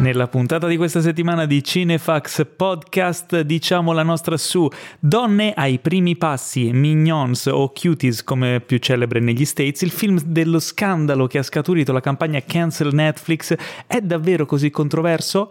Nella puntata di questa settimana di Cinefax Podcast diciamo la nostra su Donne ai primi passi, Mignons o Cuties come più celebre negli States, il film dello scandalo che ha scaturito la campagna Cancel Netflix è davvero così controverso?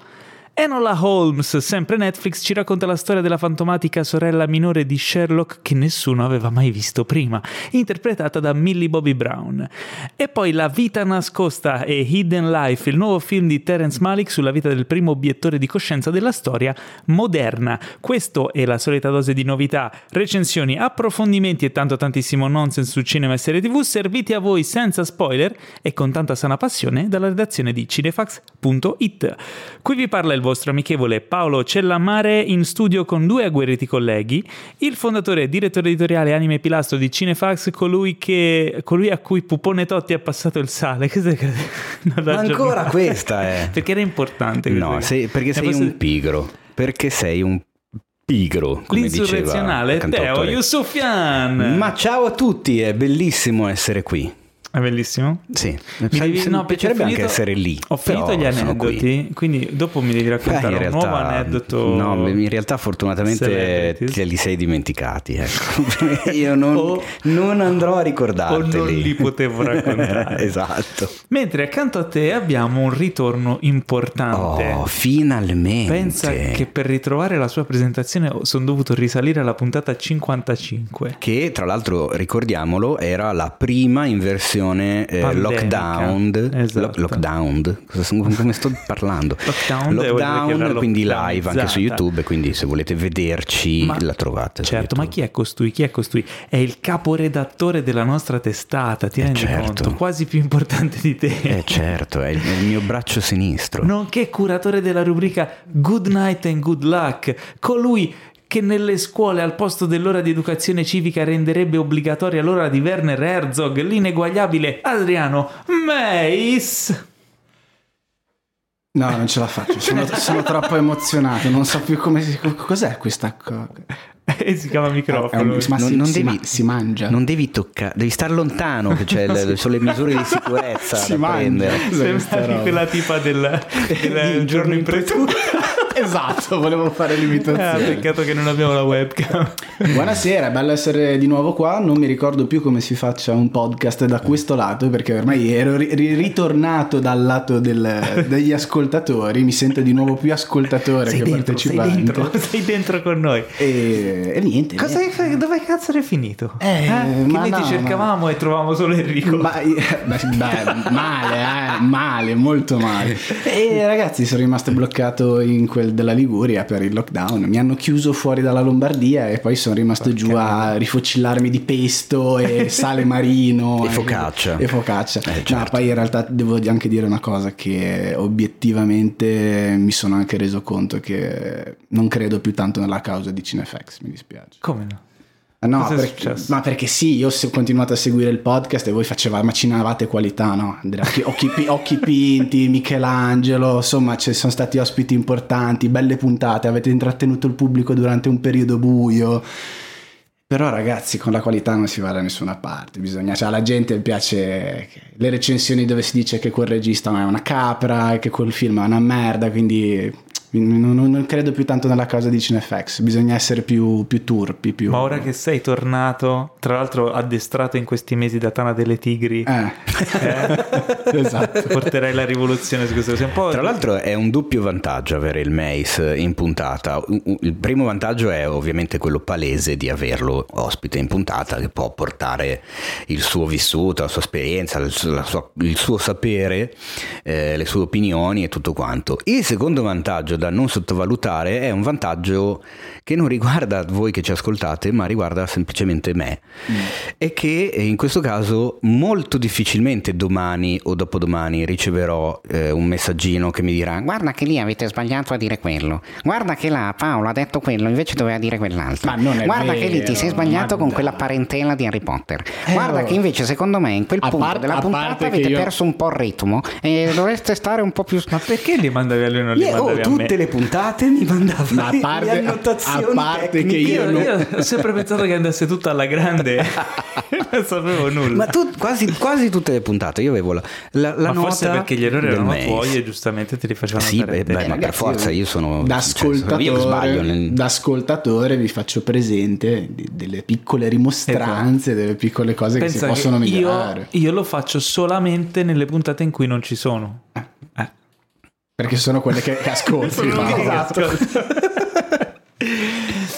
Enola Holmes, sempre Netflix, ci racconta la storia della fantomatica sorella minore di Sherlock che nessuno aveva mai visto prima, interpretata da Millie Bobby Brown. E poi La vita nascosta e Hidden Life, il nuovo film di Terence Malick sulla vita del primo obiettore di coscienza della storia moderna. Questo è la solita dose di novità, recensioni, approfondimenti e tanto tantissimo nonsense su cinema e serie tv serviti a voi senza spoiler e con tanta sana passione dalla redazione di cinefax.it. Qui vi parla il vostro amichevole Paolo Cellamare in studio con due agguerriti colleghi, il fondatore e direttore editoriale Anime Pilastro di Cinefax, colui, che, colui a cui Pupone Totti ha passato il sale. Ma ancora questa è... Perché era importante. No, sei, perché sei posso... un pigro. Perché sei un pigro, come L'insurrezionale Teo Yusufian. Ma ciao a tutti, è bellissimo essere qui. È bellissimo? Sì, mi devi, no, piacerebbe finito, anche essere lì. Ho finito gli aneddoti, quindi dopo mi devi raccontare Beh, realtà, un nuovo aneddoto. No, in realtà fortunatamente te li sei dimenticati. Ecco. Io non, o, non, andrò a ricordarteli. O non li potevo raccontare. esatto. Mentre accanto a te abbiamo un ritorno importante. Oh, finalmente. Pensa che per ritrovare la sua presentazione sono dovuto risalire alla puntata 55. Che tra l'altro, ricordiamolo, era la prima in versione eh, lockdown, esatto. lo, lockdown, come sto parlando? lockdown, lockdown quindi live anche su YouTube, quindi se volete vederci ma, la trovate. Certo, ma chi è costui? Chi è costui? È il caporedattore della nostra testata, ti eh rendi certo. conto? Quasi più importante di te. Eh certo, è il, è il mio braccio sinistro. Nonché curatore della rubrica Good Night and Good Luck, colui che nelle scuole al posto dell'ora di educazione civica renderebbe obbligatoria l'ora di Werner Herzog, l'ineguagliabile Adriano Meis. No, non ce la faccio, sono, sono troppo emozionato, non so più come si... Cos'è questa cosa? si chiama microfono. Un, ma non, si, non si, devi, si mangia. Non devi toccare, devi stare lontano, c'è le, sono le misure di sicurezza si da mangia. prendere. Sembra quella tipa del, del giorno in pretura. Esatto, volevo fare l'imitazione. Eh, peccato che non abbiamo la webcam. Buonasera, è bello essere di nuovo qua. Non mi ricordo più come si faccia un podcast da questo lato, perché ormai ero ri- ritornato dal lato del, degli ascoltatori. Mi sento di nuovo più ascoltatore sei che dentro, partecipante. Sei dentro, sei dentro con noi. E, e niente. Cosa niente. Hai, dove cazzo è finito? Eh, eh? Che noi no, ti cercavamo ma... e trovavamo solo Enrico. Ma, beh, male, eh, male, molto male. E ragazzi, sono rimasto bloccato in quel della Liguria per il lockdown. Mi hanno chiuso fuori dalla Lombardia e poi sono rimasto Perché? giù a rifocillarmi di pesto e sale marino e focaccia. E focaccia. Eh, certo. no, poi in realtà devo anche dire una cosa che obiettivamente mi sono anche reso conto che non credo più tanto nella causa di Cinefx, mi dispiace. Come no? No, perché, ma perché sì, io ho continuato a seguire il podcast e voi facevate, macinavate qualità, no? Occhi, occhi pinti, Michelangelo, insomma ci sono stati ospiti importanti, belle puntate, avete intrattenuto il pubblico durante un periodo buio. Però ragazzi, con la qualità non si va da nessuna parte, bisogna, cioè alla gente piace le recensioni dove si dice che quel regista è una capra e che quel film è una merda, quindi non, non, credo più tanto nella causa di Cinefx, bisogna essere più, più turpi. Più... Ma ora che sei tornato, tra l'altro addestrato in questi mesi da Tana delle Tigri, eh. Eh, esatto. porterai la rivoluzione su questo. Tra l'altro è un doppio vantaggio avere il Mace in puntata. Il primo vantaggio è ovviamente quello palese di averlo ospite in puntata, che può portare il suo vissuto, la sua esperienza, il suo, il suo sapere, eh, le sue opinioni e tutto quanto. Il secondo vantaggio da non sottovalutare è un vantaggio che non riguarda voi che ci ascoltate, ma riguarda semplicemente me. Mm. E che in questo caso molto difficilmente domani o dopodomani riceverò eh, un messaggino che mi dirà guarda che lì avete sbagliato a dire quello, guarda che là Paolo ha detto quello invece doveva dire quell'altro, guarda vero, che lì ti sei sbagliato con quella parentela di Harry Potter, eh, guarda oh. che invece secondo me in quel punto par- della puntata avete io... perso un po' il ritmo e dovreste stare un po' più... Ma perché li mandavi a lui non li yeah, mandavi oh, a me? Tutte le puntate mi mandava Ma a parte- le annotazioni a parte che tecniche. io Io, non- io ho sempre pensato che andasse tutto alla grande, non sapevo nulla. Ma tu, quasi, quasi tutte le puntate io avevo la, la, la Ma nota forse perché gli errori erano Mace. tuoi e giustamente te li facevano Sì, beh, beh, ma per forza io sono da cioè, io che ascoltatore, sbaglio nel- da ascoltatore vi faccio presente di- delle piccole rimostranze, delle piccole cose che si Pensa possono che io, migliorare. io lo faccio solamente nelle puntate in cui non ci sono. Eh. Perché sono quelle che, che ascolti. Esatto.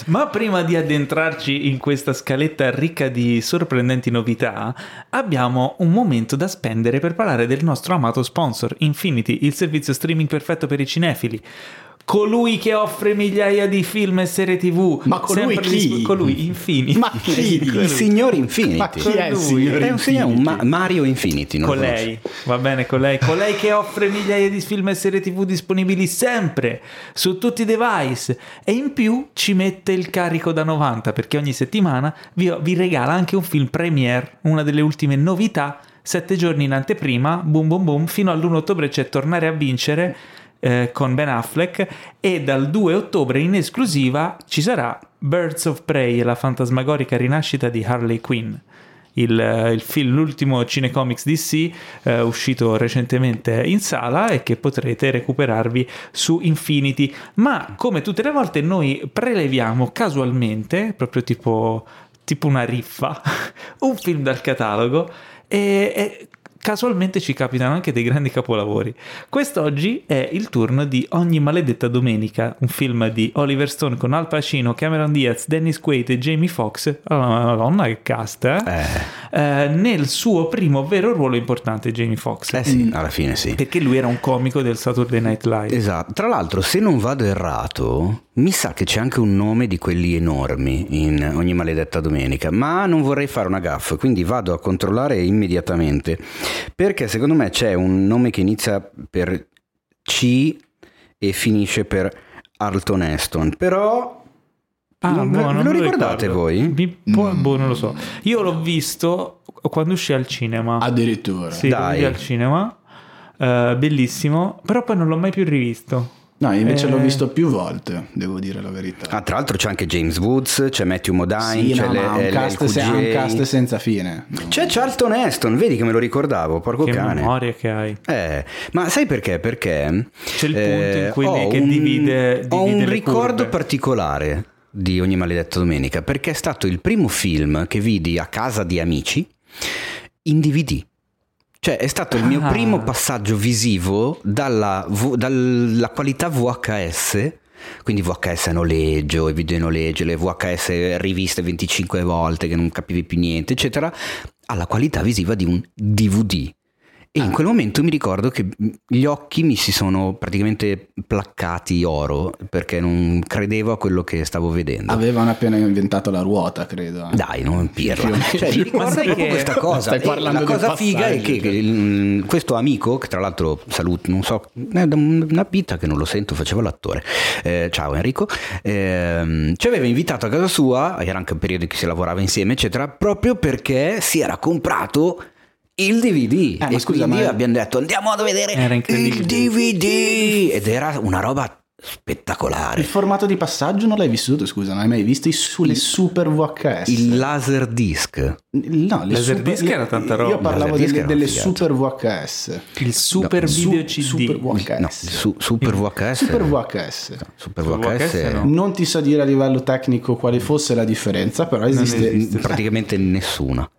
Ma prima di addentrarci in questa scaletta ricca di sorprendenti novità, abbiamo un momento da spendere per parlare del nostro amato sponsor, Infinity, il servizio streaming perfetto per i cinefili. Colui che offre migliaia di film e serie TV. Ma colui sempre chi? disp- colui, Infinity. Ma chi? il signor Infinity Ma chi è il signor è un signor? Ma- Mario Infinity non Con lei, va bene, con lei, con lei che offre migliaia di film e serie tv disponibili sempre su tutti i device e in più ci mette il carico da 90 perché ogni settimana vi, vi regala anche un film premiere, una delle ultime novità, sette giorni in anteprima, boom boom boom, fino all'1 ottobre c'è Tornare a vincere eh, con Ben Affleck e dal 2 ottobre in esclusiva ci sarà Birds of Prey, la fantasmagorica rinascita di Harley Quinn il, eh, il film, l'ultimo cinecomics DC eh, uscito recentemente in sala e che potrete recuperarvi su Infinity. Ma come tutte le volte noi preleviamo casualmente, proprio tipo, tipo una riffa, un film dal catalogo e, e casualmente ci capitano anche dei grandi capolavori. Quest'oggi è il turno di Ogni maledetta domenica, un film di Oliver Stone con Al Pacino, Cameron Diaz, Dennis Quaid e Jamie Foxx. Oh, madonna che cast, eh? Eh, nel suo primo vero ruolo importante, Jamie Foxx. eh sì alla fine sì Perché lui era un comico del Saturday Night Live. Esatto, tra l'altro se non vado errato mi sa che c'è anche un nome di quelli enormi in ogni maledetta domenica, ma non vorrei fare una gaffa, quindi vado a controllare immediatamente, perché secondo me c'è un nome che inizia per C e finisce per Arlton Heston, però Ah, non- boh, ve non lo ricordate ricordo. voi? Mi può- boh, non lo so. Io l'ho visto quando uscì al cinema. Addirittura. Sì, Dai. al cinema. Eh, bellissimo, però poi non l'ho mai più rivisto. No, invece Eh. l'ho visto più volte, devo dire la verità. Ah, tra l'altro c'è anche James Woods, c'è Matthew Modine, sì, c'è no, le- ma un le- cast, se- un cast senza fine. C'è Charlton Heston, vedi che me lo ricordavo, porco che cane. memoria che hai. Eh, ma sai perché? Perché C'è il punto in cui ho che un- divide- ho divide un le ricordo curve. particolare di ogni maledetta domenica perché è stato il primo film che vidi a casa di amici in DVD. Cioè è stato il mio Ah. primo passaggio visivo dalla, dalla qualità VHS, quindi VHS a noleggio, i video a noleggio, le VHS riviste 25 volte che non capivi più niente, eccetera, alla qualità visiva di un DVD. E in quel momento mi ricordo che gli occhi mi si sono praticamente placcati oro perché non credevo a quello che stavo vedendo. Avevano appena inventato la ruota, credo. eh. Dai, non pirla. Cioè, mi ricordo proprio che- questa cosa. Stai E parlando la del cosa figa è che, che il- questo amico, che tra l'altro saluto, non so, è da una vita che non lo sento, faceva l'attore. Eh, ciao Enrico. ehm, ci aveva invitato a casa sua, era anche un periodo in cui si lavorava insieme, eccetera, proprio perché si era comprato il DVD. ma e scusa, quindi ma- abbiamo detto andiamo a vedere il. DVD. Ed era una roba spettacolare. Il formato di passaggio non l'hai vissuto, scusa, non hai mai visto i- sulle super VHS? Il laser disc. no, le Laserdisc super- era tanta roba. Io parlavo delle, delle super VHS. Il super No, video su- CD. Super VHS. No, su- Super VHS. Super VHS. Super Super VHS, VHS no. Non ti so dire a livello tecnico quale fosse la differenza, però esiste, Mm, praticamente nessuna.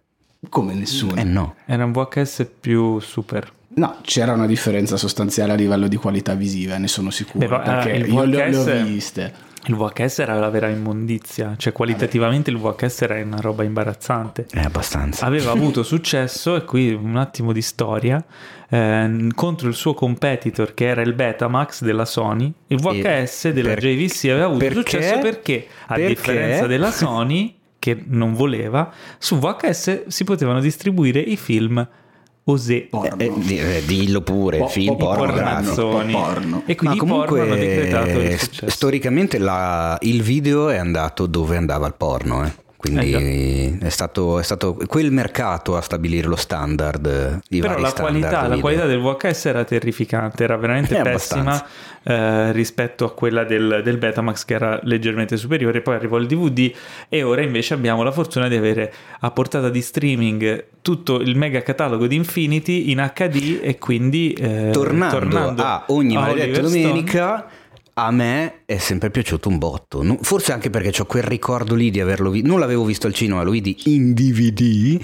Come nessuno. Eh no. Era un VHS più super. No, c'era una differenza sostanziale a livello di qualità visiva, ne sono sicuro, Beh, perché eh, il io le, le ho VHS viste. Il VHS era la vera immondizia, cioè qualitativamente il VHS era una roba imbarazzante. È abbastanza. Aveva avuto successo, e qui un attimo di storia, ehm, contro il suo competitor che era il Betamax della Sony. Il VHS della per- JVC aveva avuto perché? successo perché, a Perché? differenza della Sony, che non voleva, su VHS si potevano distribuire i film osè. Porno. Eh, di- eh, dillo pure, Po- film po- porno. pornazzoni. porno. E quindi Ma i porno hanno decretato il comunque successo. storicamente la- il video è andato dove andava il porno, eh. Quindi Eh, è, stato, è stato quel mercato a stabilire lo standard. I Però la qualità, la qualità del VHS era terrificante, era veramente Eh, pessima eh, rispetto a quella del, del Betamax che era leggermente superiore. Poi arrivò il DVD e ora invece abbiamo la fortuna di avere a portata di streaming tutto il mega catalogo di Infinity in HD e quindi eh, tornando, tornando a ogni a maledetta Oliver Stone, domenica a me è sempre piaciuto un botto forse anche perché ho quel ricordo lì di averlo visto non l'avevo visto al cinema lo vidi in DVD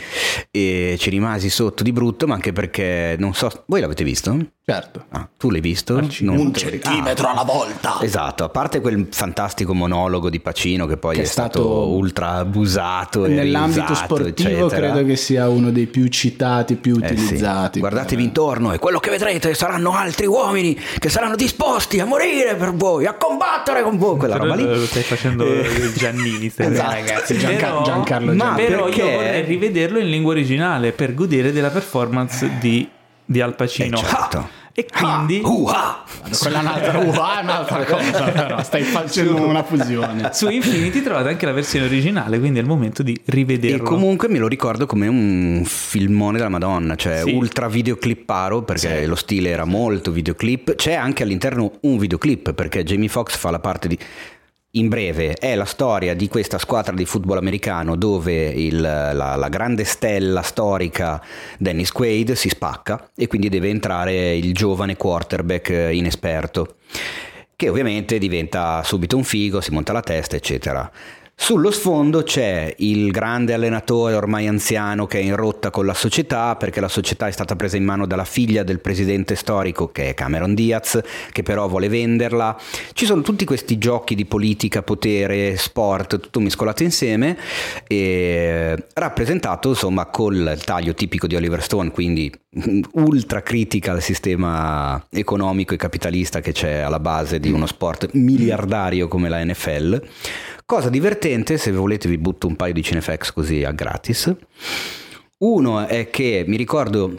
e ci rimasi sotto di brutto ma anche perché non so voi l'avete visto? Certo. Ah, tu l'hai visto? Non- Un centimetro alla volta. Esatto, a parte quel fantastico monologo di Pacino che poi Che è, è stato, stato- ultra abusato Nell'ambito sportivo eccetera. credo che sia uno dei più citati, più Eh sì. utilizzati. Guardatevi per- intorno e quello che vedrete saranno altri uomini che saranno disposti a morire per voi, a combattere con voi. Quella roba lì. Lo stai facendo Eh, Giannini, stai Esatto, ragazzi, Gianca- Però- Giancarlo ma Giannini. Però perché- io vorrei rivederlo in lingua originale per godere della performance di, di Al Pacino. Eh, certo. E quindi Ah, uh, ah. Quella è un'altra, uh, è un'altra cosa, però stai facendo una fusione. su Infinity trovate anche la versione originale, quindi è il momento di E rivederlo. comunque me lo ricordo come un filmone della Madonna, cioè Sì. ultra videoclipparo perché Sì. lo stile era molto videoclip. C'è anche all'interno un videoclip perché Jamie Foxx fa la parte di. In breve, è la storia di questa squadra di football americano dove il- la, la grande stella storica Dennis Quaid si spacca e quindi deve entrare il giovane quarterback inesperto, che ovviamente diventa subito un figo, si monta la testa, eccetera. Sullo sfondo c'è il grande allenatore ormai anziano che è in rotta con la società perché la società è stata presa in mano dalla figlia del presidente storico che è Cameron Diaz che però vuole venderla. Ci sono tutti questi giochi di politica, potere, sport, tutto mescolato insieme e rappresentato insomma col taglio tipico di Oliver Stone, quindi ultra critica al sistema economico e capitalista che c'è alla base di uno sport miliardario come la NFL. Cosa divertente, se volete vi butto un paio di Cinefx così a gratis. Uno è che mi ricordo,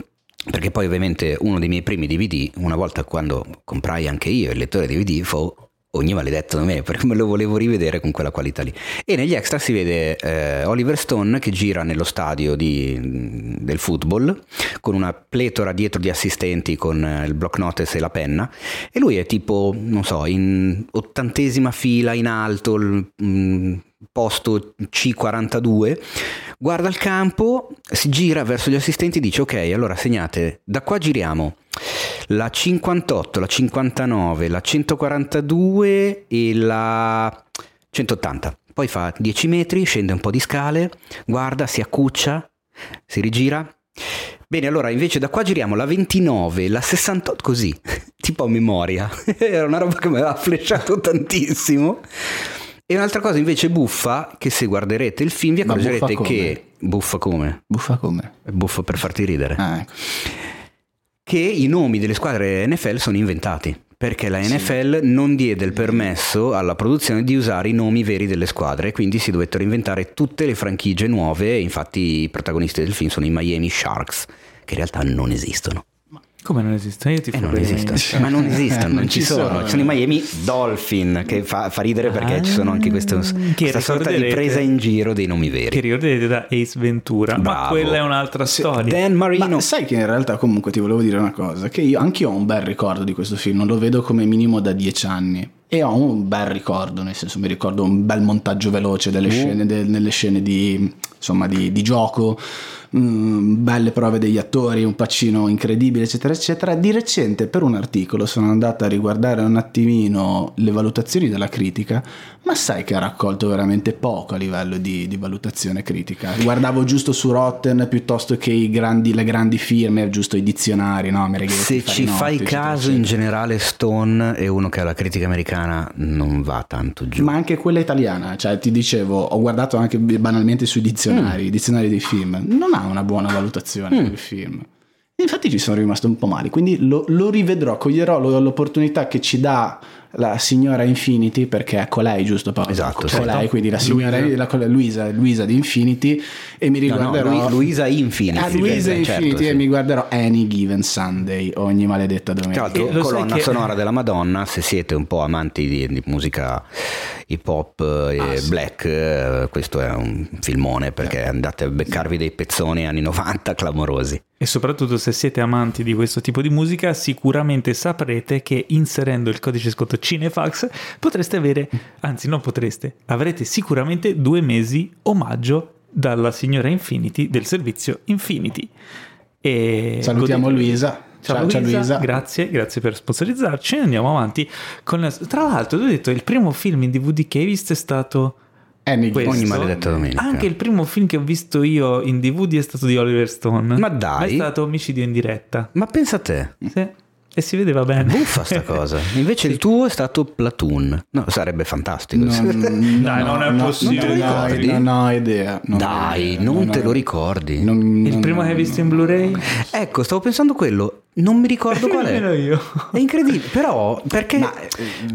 perché poi ovviamente uno dei miei primi DVD, una volta quando comprai anche io il lettore DVD, fu ogni maledetto da me, perché me lo volevo rivedere con quella qualità lì. E negli extra si vede eh, Oliver Stone che gira nello stadio di- del football con una pletora dietro di assistenti con eh, il block notice e la penna e lui è tipo, non so, in ottantesima fila in alto, il, mm, posto C42, guarda il campo, si gira verso gli assistenti e dice ok, allora segnate, da qua giriamo la 58, la 59, la 142 e la 180. Poi fa 10 metri, scende un po' di scale, guarda, si accuccia, si rigira. Bene, allora invece da qua giriamo la 29, la 68, così, tipo a memoria. Era una roba che mi aveva flecciato tantissimo. E un'altra cosa invece buffa, che se guarderete il film vi buffa accorgerete che... Buffa come? Buffa come? Buffa per farti ridere Ah, ecco. Che i nomi delle squadre NFL sono inventati. Perché la Sì. NFL non diede il permesso alla produzione di usare i nomi veri delle squadre, quindi si dovettero inventare tutte le franchigie nuove. Infatti, i protagonisti del film sono i Miami Sharks, che in realtà non esistono. Come non esistono? Io ti Eh, non esistono, ma non esistono, non ci sono. Ci sono i Miami Dolphin, che fa, fa ridere perché Ah, ci sono anche queste, che questa sorta di presa in giro dei nomi Che veri. ricorderete da Ace Ventura, ma Bravo. quella è un'altra storia. Dan Marino. Ma sai che in realtà comunque ti volevo dire una cosa, che io anche io ho un bel ricordo di questo film, non lo vedo come minimo da dieci anni. E ho un bel ricordo, nel senso mi ricordo un bel montaggio veloce delle scene, de- nelle scene di, insomma, di, di gioco, mm, belle prove degli attori, un pacino incredibile, eccetera, eccetera. Di recente per un articolo sono andata a riguardare un attimino le valutazioni della critica, ma sai che ha raccolto veramente poco a livello di, di valutazione critica. Guardavo giusto su Rotten piuttosto che i grandi, le grandi firme, giusto i dizionari, no? Se ci fai eccetera, caso, eccetera. in generale, Stone è uno che alla critica americana non va tanto giù. Ma anche quella italiana, cioè ti dicevo, ho guardato anche banalmente sui dizionari, Mm. i dizionari dei film, non ha una buona valutazione del film. Infatti ci sono rimasto un po' male, quindi lo, lo rivedrò, coglierò lo- l'opportunità che ci dà la signora Infinity, perché è colei, giusto Paolo? Esatto, colei, certo. quindi la signora Luisa. la- Luisa, Luisa di Infinity e mi No, no, riguarderò Lu- Luisa Infinity. Ah, Luisa eh, Infinity certo, e sì. mi guarderò Any Given Sunday ogni maledetta Tra domenica. l'altro, lo sai colonna che- sonora della Madonna, se siete un po' amanti di, di musica hip hop e Ah, sì. black, eh, questo è un filmone perché andate a beccarvi dei pezzoni anni 90 clamorosi. E soprattutto se siete amanti di questo tipo di musica, sicuramente saprete che inserendo il codice sconto Cinefax potreste avere, anzi non potreste, avrete sicuramente due mesi omaggio dalla signora Infinity del servizio Infinity. E Salutiamo godete- Luisa. Ciao, ciao Luisa, Luisa. grazie, grazie per sponsorizzarci. Andiamo avanti. Con Tra l'altro, tu hai detto il primo film in DVD che hai visto è stato. Ogni maledetta domenica. Anche il primo film che ho visto io in DVD è stato di Oliver Stone. Ma dai. È stato Omicidio in diretta. Ma pensa a te, Sì. E si vedeva bene. buffa sta cosa. Invece il tuo è stato Platoon. No, sarebbe fantastico. Non, Dai, non è possibile. Non, Non te lo ricordi? non ho idea. non Dai, idea, non ho te lo ricordi. Non- Il non- primo che hai visto in Blu-ray? Ecco, stavo pensando quello. Non mi ricordo qual Nemmeno è. io. È incredibile, però perché Ma-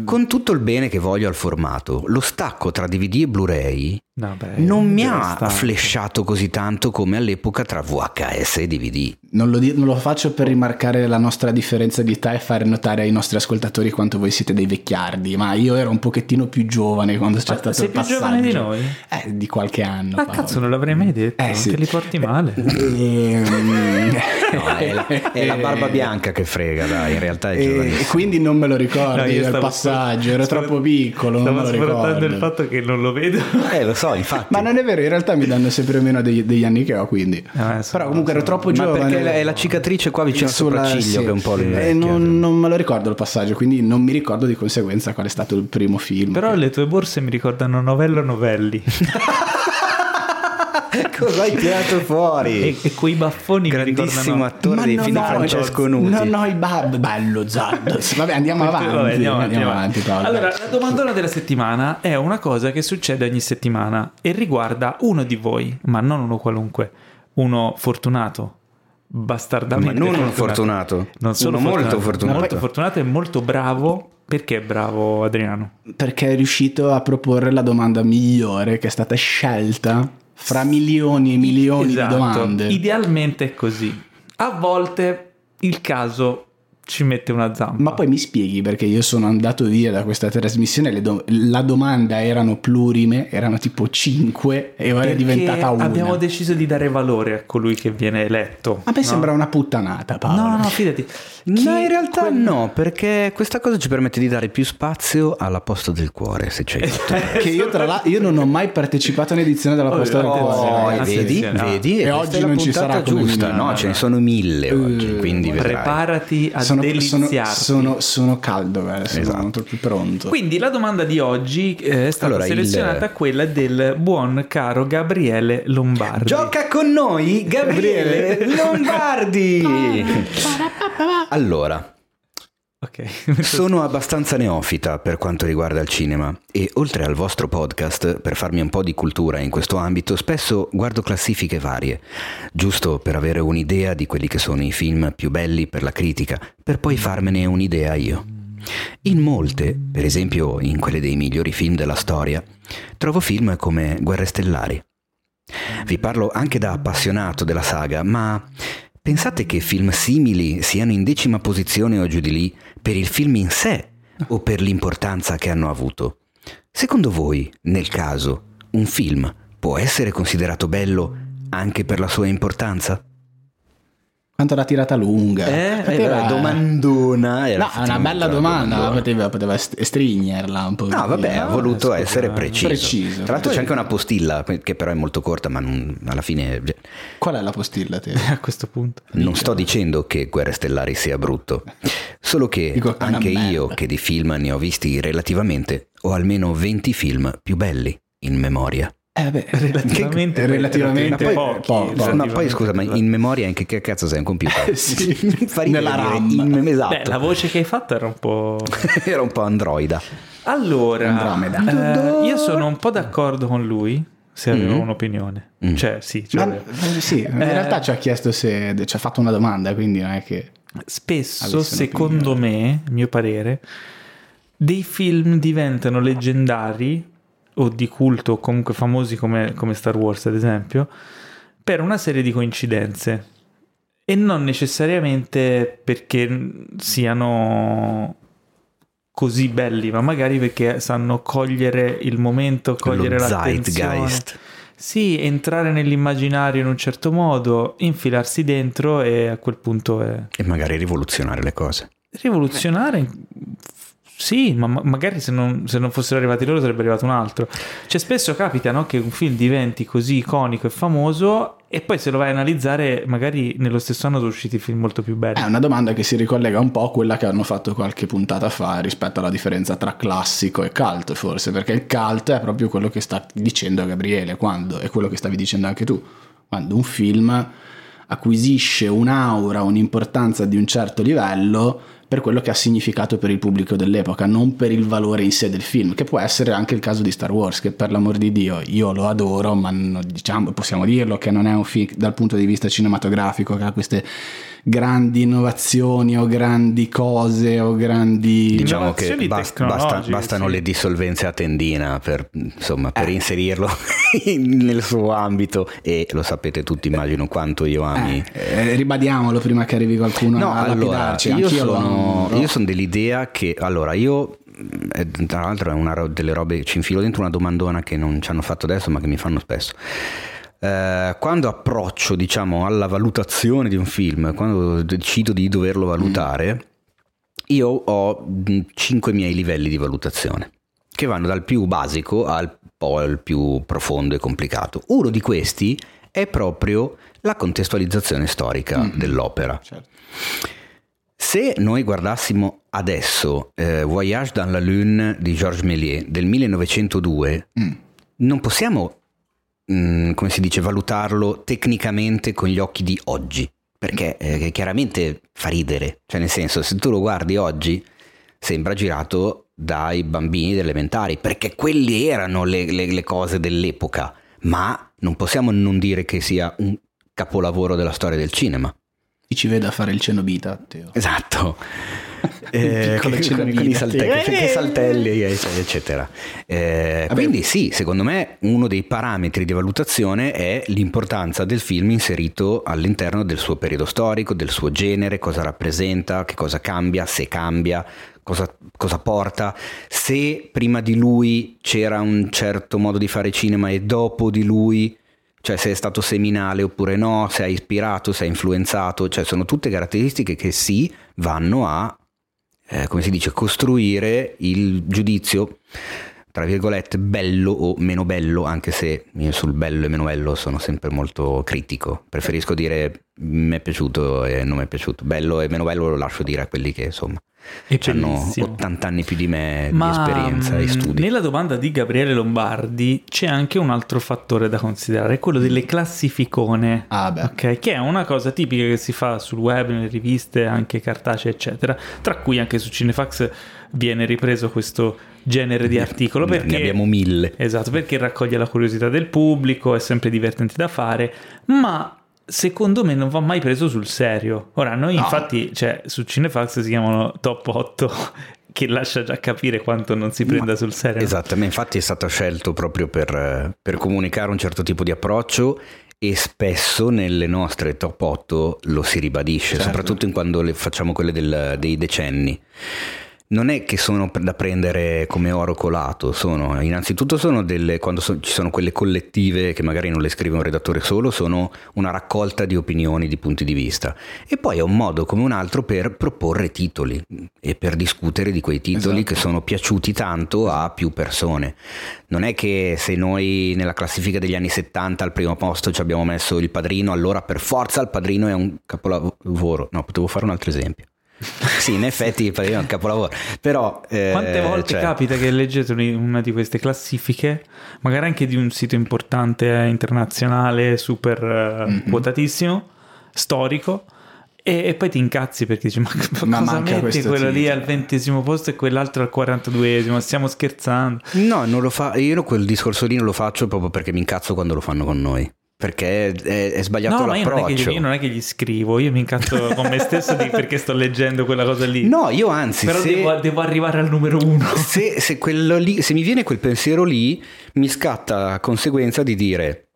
con tutto il bene che voglio al formato, lo stacco tra DVD e Blu-ray No, beh, non mi ha flashato così tanto come all'epoca tra VHS e DVD. Non lo, di- non lo faccio per rimarcare la nostra differenza di età e fare notare ai nostri ascoltatori quanto voi siete dei vecchiardi, ma io ero un pochettino più giovane quando c'è stato sei il più passaggio. giovane di noi? Eh, di qualche anno. Ah, Paolo. cazzo, non l'avrei mai detto. Eh, sì. Te li porti male. Ehm, No, è, la, è la barba bianca che frega, dai, in realtà è E, e quindi non me lo ricordo No, stavo- passaggio, ero troppo piccolo, non Stavo me lo ricordo. il fatto che non lo vedo. Eh, lo so, infatti. Ma non è vero, in realtà mi danno sempre meno degli, degli anni che ho, quindi. Eh, so- Però comunque ero troppo Ma giovane. perché è la cicatrice qua vicino al sopracciglio sì. che è un po' E vecchia. non, non me lo ricordo il passaggio, quindi non mi ricordo di conseguenza qual è stato il primo film. Però le tue borse mi ricordano Novello Novelli. Cosa hai tirato fuori? e, e quei baffoni mi Grandissimo ricordano... attore Ma dei non film di ho- Francesco Nuti. Non ho i bab, bello Zad. Vabbè, andiamo avanti. Vabbè, andiamo andiamo avanti. avanti. Allora, la domandona della settimana è una cosa che succede ogni settimana e riguarda uno di voi, ma non uno qualunque, uno fortunato, bastardamente Ma non uno fortunato. Non solo Uno molto fortunato, fortunato. molto fortunato e molto bravo. Perché è bravo Adriano? perché è riuscito a proporre la domanda migliore che è stata scelta fra milioni e milioni Esatto. di domande. Idealmente è così. A volte il caso ci mette una zampa. Ma poi mi spieghi perché io sono andato via da questa trasmissione, le do- la domanda erano plurime, erano tipo 5 e ora è diventata una. Abbiamo deciso di dare valore a colui che viene eletto. A me no? sembra una puttanata, Paolo. No, no, fidati. No, Chi- in realtà quel- no, perché questa cosa ci permette di dare più spazio alla posta del cuore, se c'è. Che io tra l'altro io non ho mai partecipato a un'edizione della posta del Oh, cuore. Oh, Ah, vedi, sì, no. vedi? E oggi non ci sarà giusta, no? no, Ce ne no. sono mille oggi, Eh, quindi vedrai. Preparati a Sono, sono, deliziarti. sono, sono caldo, eh, sono Esatto. molto più pronto. Quindi la domanda di oggi eh, è stata Allora, il- selezionata quella del buon caro Gabriele Lombardi. Gioca con noi Gabriele Lombardi. allora, Ok. sono abbastanza neofita per quanto riguarda il cinema e oltre al vostro podcast, per farmi un po' di cultura in questo ambito, spesso guardo classifiche varie, giusto per avere un'idea di quelli che sono i film più belli per la critica, per poi farmene un'idea io. In molte, per esempio in quelle dei migliori film della storia, trovo film come Guerre Stellari. Vi parlo anche da appassionato della saga, ma pensate che film simili siano in decima posizione o giù di lì per il film in sé o per l'importanza che hanno avuto? Secondo voi, nel caso, un film può essere considerato bello anche per la sua importanza? Quanto l'ha tirata lunga. Eh, Poteva- eh, domandona. era No, è una bella domanda, domandona. poteva, poteva stringerla un po'. No, vabbè, ha No, voluto scusa, essere preciso. preciso. Tra l'altro Poi- c'è anche una postilla che però è molto corta, ma non- alla fine Qual è la postilla te? A questo punto. non sto dicendo che Guerre Stellari sia brutto, solo che Dico anche io, che di film ne ho visti relativamente, ho almeno 20 film più belli in memoria. Eh, beh, Relativamente, che- relativamente poi- pochi. pochi. esatto. No, poi scusa, ma in memoria in che, cazzo sei un computer? Sì, Fa ridere nella RAM. in- esatto. Beh, la voce che hai fatto era un po'... Era un po' androida. Allora, Andromeda. eh, io sono un po' d'accordo con lui, se aveva Mm. un'opinione. Mm. Cioè, sì, ce Ma- eh, sì, in Eh. realtà ci ha chiesto se ci ha fatto una domanda, quindi non è che Spesso, secondo me, a mio parere, dei film diventano leggendari o di culto o comunque famosi come, come Star Wars ad esempio per una serie di coincidenze e non necessariamente perché siano così belli, ma magari perché sanno cogliere il momento, cogliere l'attenzione. Zeitgeist. Sì, entrare nell'immaginario in un certo modo, infilarsi dentro e a quel punto è... E magari rivoluzionare le cose. Rivoluzionare sì, ma magari se non, se non, fossero arrivati loro sarebbe arrivato un altro. Cioè, spesso capita no, che un film diventi così iconico e famoso e poi se lo vai a analizzare, magari nello stesso anno sono usciti film molto più belli. È una domanda che si ricollega un po' a quella che hanno fatto qualche puntata fa rispetto alla differenza tra classico e cult, forse, perché il cult è proprio quello che sta dicendo Gabriele, quando è quello che stavi dicendo anche tu. Quando un film acquisisce un'aura, un'importanza di un certo livello per quello che ha significato per il pubblico dell'epoca, non per il valore in sé del film, che può essere anche il caso di Star Wars, che per l'amor di Dio io lo adoro, ma diciamo, possiamo dirlo che non è un film dal punto di vista cinematografico che ha queste grandi innovazioni o grandi cose o grandi diciamo che basta, basta, bastano sì. le dissolvenze a tendina per, insomma, per eh. inserirlo nel suo ambito e lo sapete tutti immagino quanto io ami eh, eh, ribadiamolo prima che arrivi qualcuno no, a allora, io sono, io sono dell'idea che allora io eh, tra l'altro è una delle robe ci infilo dentro una domandona che non ci hanno fatto adesso ma che mi fanno spesso eh, quando approccio diciamo alla valutazione di un film, quando decido di doverlo valutare, mm. io ho mm, cinque miei livelli di valutazione che vanno dal più basico al poi più profondo e complicato. Uno di questi è proprio la contestualizzazione storica mm-hmm. dell'opera. Certo. Se noi guardassimo adesso eh, Voyage dans la Lune di Georges Méliès del 1902, mm. non possiamo Mm, come si dice, valutarlo tecnicamente con gli occhi di oggi, perché eh, chiaramente fa ridere, cioè nel senso se tu lo guardi oggi sembra girato dai bambini elementari, perché quelle erano le, le, le cose dell'epoca, ma non possiamo non dire che sia un capolavoro della storia del cinema. Ci veda fare il cenobita, Teo. Esatto eh, con, con, i salte- eh. saltelli, eccetera. Eh, quindi sì, secondo me uno dei parametri di valutazione è l'importanza del film inserito all'interno del suo periodo storico, del suo genere, cosa rappresenta, che cosa cambia, se cambia, Cosa, cosa, porta, se prima di lui c'era un certo modo di fare cinema e dopo di lui, cioè se è stato seminale oppure no, se ha ispirato, se ha influenzato, cioè sono tutte caratteristiche che sì vanno a eh, come si dice, costruire il giudizio tra virgolette, bello o meno bello, anche se io sul bello e meno bello sono sempre molto critico. Preferisco dire mi è piaciuto e non mi è piaciuto. Bello e meno bello lo lascio dire a quelli che insomma hanno 80 anni più di me Ma, di esperienza e mm, studi. Nella domanda di Gabriele Lombardi c'è anche un altro fattore da considerare, quello delle classificone, ah, okay? che è una cosa tipica che si fa sul web, nelle riviste, anche cartacee, eccetera, tra cui anche su Cinefax viene ripreso questo genere di articolo perché ne abbiamo mille. Esatto, perché raccoglie la curiosità del pubblico, è sempre divertente da fare, ma secondo me non va mai preso sul serio. Ora, noi no. infatti, cioè, su Cinefax si chiamano top 8 che lascia già capire quanto non si prenda Ma, sul serio. Esatto, infatti è stato scelto proprio per, per comunicare un certo tipo di approccio e spesso nelle nostre top 8 lo si ribadisce, certo. soprattutto in quando facciamo quelle del, dei decenni non è che sono da prendere come oro colato, sono, innanzitutto sono delle, quando so, ci sono quelle collettive che magari non le scrive un redattore solo, sono una raccolta di opinioni, di punti di vista. E poi è un modo come un altro per proporre titoli e per discutere di quei titoli esatto. che sono piaciuti tanto a più persone. Non è che se noi nella classifica degli anni 70 al primo posto ci abbiamo messo il padrino, allora per forza il padrino è un capolavoro. No, potevo fare un altro esempio sì, in effetti è un capolavoro. Però, eh, Quante volte cioè... capita che leggete una di queste classifiche, magari anche di un sito importante eh, internazionale, super mm-hmm. quotatissimo, storico, e, e, poi ti incazzi perché dici: Ma, ma cosa metti quello lì al ventesimo posto e quell'altro al 42esimo? Stiamo scherzando? No, non lo fa. Io quel discorso lì non lo faccio proprio perché mi incazzo quando lo fanno con noi. Perché è, è sbagliato no, ma io non, l'approccio. gli, io non è che gli scrivo, io mi incazzo con me stesso di, perché sto leggendo quella cosa lì. No, io anzi, Però se, devo, devo arrivare al numero uno. se, se quello lì, se mi viene quel pensiero lì, mi scatta la conseguenza di dire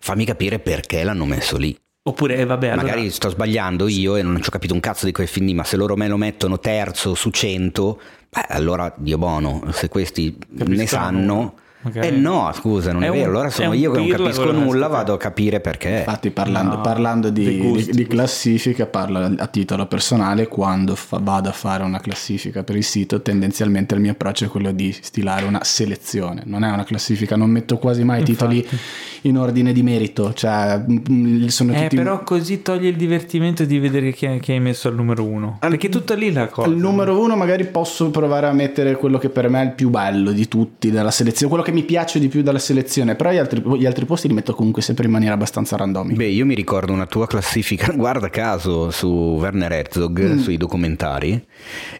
fammi capire perché l'hanno messo lì. Oppure, eh, vabbè, allora... Magari sto sbagliando io e non ci ho capito un cazzo di quei film lì, ma se loro me lo mettono terzo su cento, beh, allora Dio buono, se questi Capiscono. ne sanno... Magari- Eh no, scusa, non è, È un- vero, allora è sono io che non capisco nulla, vado a capire perché. Infatti parlando, No, parlando di, di- di classifica, parlo a titolo personale, quando fa- vado a fare una classifica per il sito, tendenzialmente il mio approccio è quello di stilare una selezione, non è una classifica, non metto quasi mai i titoli Infatti. in ordine di merito, cioè mm, sono Eh, tutti... però così toglie il divertimento di vedere chi, chi hai messo al numero uno. Perché tutta lì la cosa. Al numero uno magari posso provare a mettere quello che per me è il più bello di tutti della selezione, quello che mi piace di più dalla selezione, però gli altri, gli altri posti li metto comunque sempre in maniera abbastanza randomica. Beh, io mi ricordo una tua classifica, guarda caso, su Werner Herzog, Mm. sui documentari,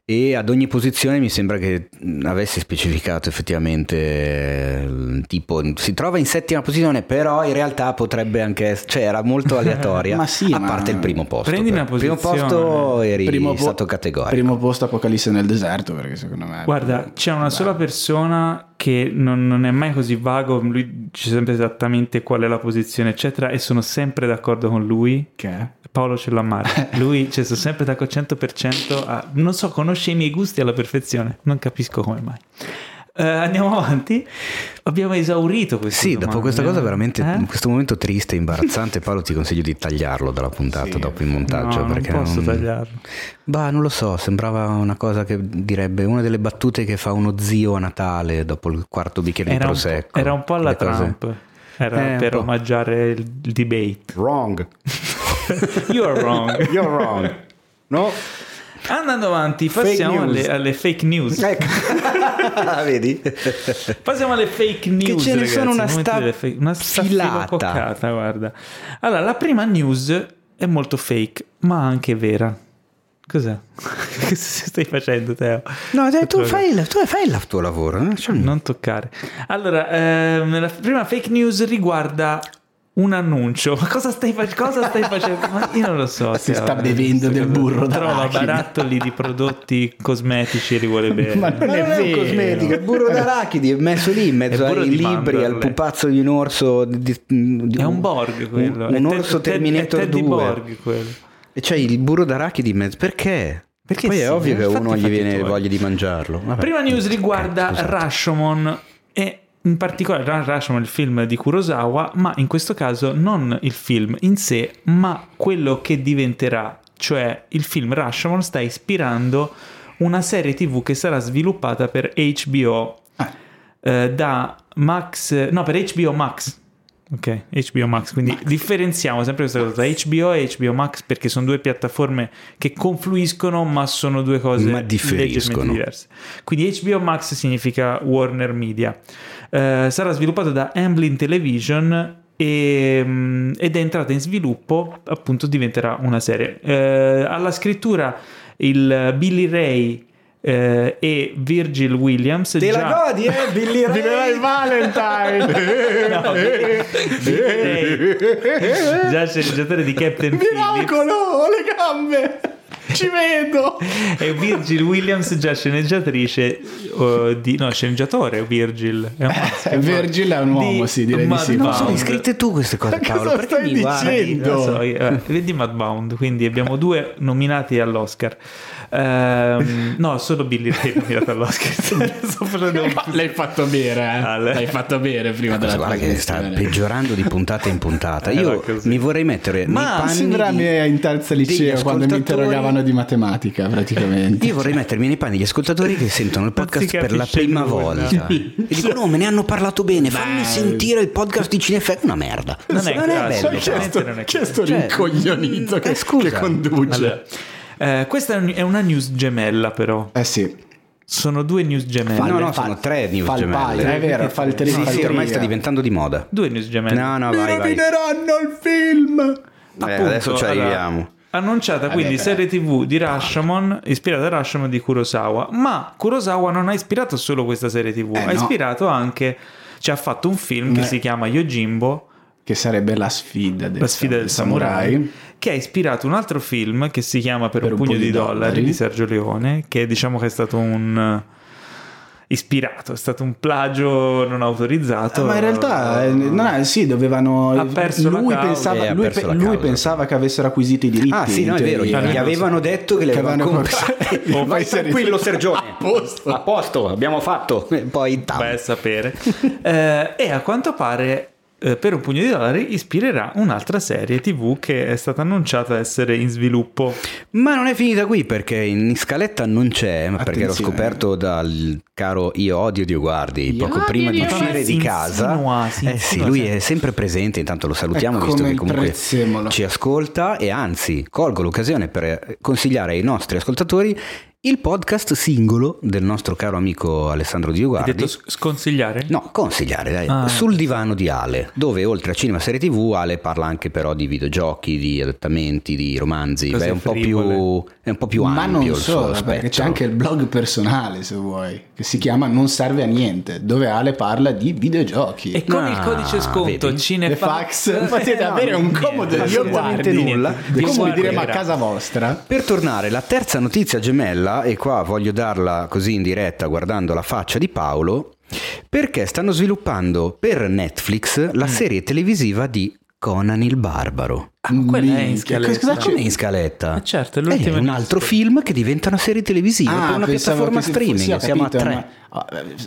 e ad ogni posizione mi sembra che avessi specificato effettivamente, eh, tipo, si trova in settima posizione, però in realtà potrebbe anche essere, cioè era molto aleatoria, Ma sì, a ma- parte il primo posto. Prendi una Il primo posizione. posto eri Primo po- stato categorico. Primo posto Apocalisse nel deserto, perché secondo me... Guarda, c'è una sola persona che non, non è mai così vago, lui dice sempre esattamente qual è la posizione, eccetera, e sono sempre d'accordo con lui. Che è? Paolo Cellammare, lui cioè, sono sempre d'accordo 100%, a- non so, conosce i miei gusti alla perfezione, non capisco come mai. Eh, andiamo avanti, abbiamo esaurito questo. Sì, dopo questa cosa veramente, in questo momento triste e imbarazzante, Paolo ti consiglio di tagliarlo dalla puntata Sì. dopo il montaggio. No, non perché posso non- tagliarlo. Bah, non lo so, sembrava una cosa che direbbe una delle battute che fa uno zio a Natale dopo il quarto bicchiere Era di un, prosecco. era un po' alla Le cose- Trump, era Eh, un per omaggiare il, debate. Wrong. You are wrong. You're wrong. No? Andando avanti, Fake passiamo news. alle, alle fake news. Ecco. Vedi? Passiamo alle fake news. ce ne ragazzi, sono una sta- fake- una coccata, guarda. Allora, la prima news è molto fake, ma anche vera. Cos'è? Che stai facendo, Teo? No, dai, tu, fai il, tu fai il tuo lavoro. eh? Cioè, Non toccare. Allora, ehm, la prima fake news riguarda un annuncio. Ma cosa stai, fac- cosa stai facendo? Ma io non lo so. Si sta bevendo del burro Trova d'arachide. barattoli di prodotti cosmetici e li vuole bere. Ma non Ma è non è un cosmetico, è burro d'arachidi, è messo lì in mezzo ai libri, mandorle. al pupazzo di un orso. Di, di- È un Borg quello. Un, È un orso Ted- Terminator Teddy 2. Borg quello. E c'è il burro d'arachidi in mezzo. Perché? Perché Poi sì, è ovvio che uno gli viene tuoi. voglia di mangiarlo. Vabbè. Prima news riguarda Scusate. Rashomon e in particolare Rashomon, il film di Kurosawa, ma in questo caso non il film in sé, ma quello che diventerà, cioè il film Rashomon sta ispirando una serie TV che sarà sviluppata per HBO Ah. eh, da Max, no, per HBO Max. Ok, HBO Max, quindi differenziamo sempre questa cosa HBO e HBO Max perché sono due piattaforme che confluiscono ma sono due cose Ma differiscono. diverse. Quindi HBO Max significa Warner Media. Eh, sarà sviluppato da Amblin Television e, mm, ed è entrata in sviluppo, appunto diventerà una serie. Eh, alla scrittura il Billy Ray eh, e Virgil Williams. Te già- la godi, eh, Billy Ray? Valentine! No, Billy Ray, già sceneggiatore di Captain Phillips Miracolo, ho le gambe! Ci vedo! e Virgil Williams già sceneggiatrice uh, di no sceneggiatore Virgil è un maschio, Eh, Virgil è un uomo, Di sì, direi di sì. Non sono iscritte tu queste cose, Paolo. cosa Perché stai mi guardi? dicendo? Non so, io- eh, vedi Mudbound quindi abbiamo due nominati all'Oscar Ehm, no solo Billy Ray nominato all'Oscar sto facendo un- L'hai fatto bere, eh? Lei- L'hai fatto bere prima della Guarda che sta peggiorando di puntata in puntata. Io mi vorrei mettere nei Ma panni Sembra a di- me in terza liceo quando mi ascoltatori- interrogavano di matematica praticamente. Io vorrei mettermi nei panni degli ascoltatori che sentono il Non podcast per la prima nulla. volta e dicono: No, me ne hanno parlato bene. Fammi Beh. sentire il podcast di Cinefè. Una merda. Non è- non è sì, bello. chi è sto- Chi è Cioè, rincoglionito che, eh, scusa. che conduce? Allora, eh, questa è un- è una news gemella però Eh sì, sono due news gemelle No, no, Fa- sono tre news fa il gemelle. paio, è vero, fa il Sì, telefono. sì, ormai sta diventando di moda. due news gemelle No, no, Mi vai, vai. rovineranno il film! Eh, Appunto, adesso ci allora, arriviamo. Annunciata quindi beh. serie tv di Rashomon, ispirata a Rashomon di Kurosawa, ma Kurosawa non ha ispirato solo questa serie tv, Eh, ha no. ispirato anche, ci ha fatto un film che Eh. si chiama Yojimbo, che sarebbe la sfida del, La sfida del samurai, che ha ispirato un altro film che si chiama Per, un, pugno, di dollari, di Sergio Leone, che diciamo che è stato un ispirato, è stato un plagio non autorizzato. Eh, Ma in realtà, eh, no, no, sì, dovevano. Ha perso la lui pensava, Eh, ha lui, perso pe- la lui pensava che avessero acquisito i diritti. Ah sì, no è vero, gli, gli avevano detto che le avevano comprate. comprato. Vai tranquillo. Sergione. A posto. A posto, abbiamo fatto. Poi tam. Vai a sapere. Eh, e a quanto pare eh, per un pugno di dollari ispirerà un'altra serie tv che è stata annunciata essere in sviluppo. Ma non è finita qui perché in scaletta non c'è, ma perché l'ho scoperto dal caro Io odio Dio guardi Io poco odio prima di uscire di casa. Insinua, si eh sì, lui è sempre presente, intanto lo salutiamo visto che comunque prezzemolo. ci ascolta e anzi colgo l'occasione per consigliare ai nostri ascoltatori il podcast singolo del nostro caro amico Alessandro Dio Hai guardi. detto sconsigliare? No, consigliare, dai. Ah. Sul divano di Ale, dove oltre a cinema, serie tv, Ale parla anche però di videogiochi, di adattamenti, di romanzi. Beh, è, un po più, è un po' più Ma ampio non il suo solo, spettro. perché c'è anche il blog personale, se vuoi, che si chiama Non serve a niente, dove Ale parla di videogiochi. E con Ah, il codice sconto vedi? Cinefax fax potete No, avere un comodo assolutamente guardi nulla. È come dire ma a casa vostra Per tornare, la terza notizia gemella, e qua voglio darla così in diretta guardando la faccia di Paolo, perché stanno sviluppando per Netflix la serie televisiva di Conan il Barbaro. Ah, ma quella è in scaletta. cosa c'è? Come in scaletta? Eh, certo, è è l'ultima un altro film che diventa una serie televisiva per una Ah, pensavo piattaforma streaming. sì, Siamo capito, a tre. ma-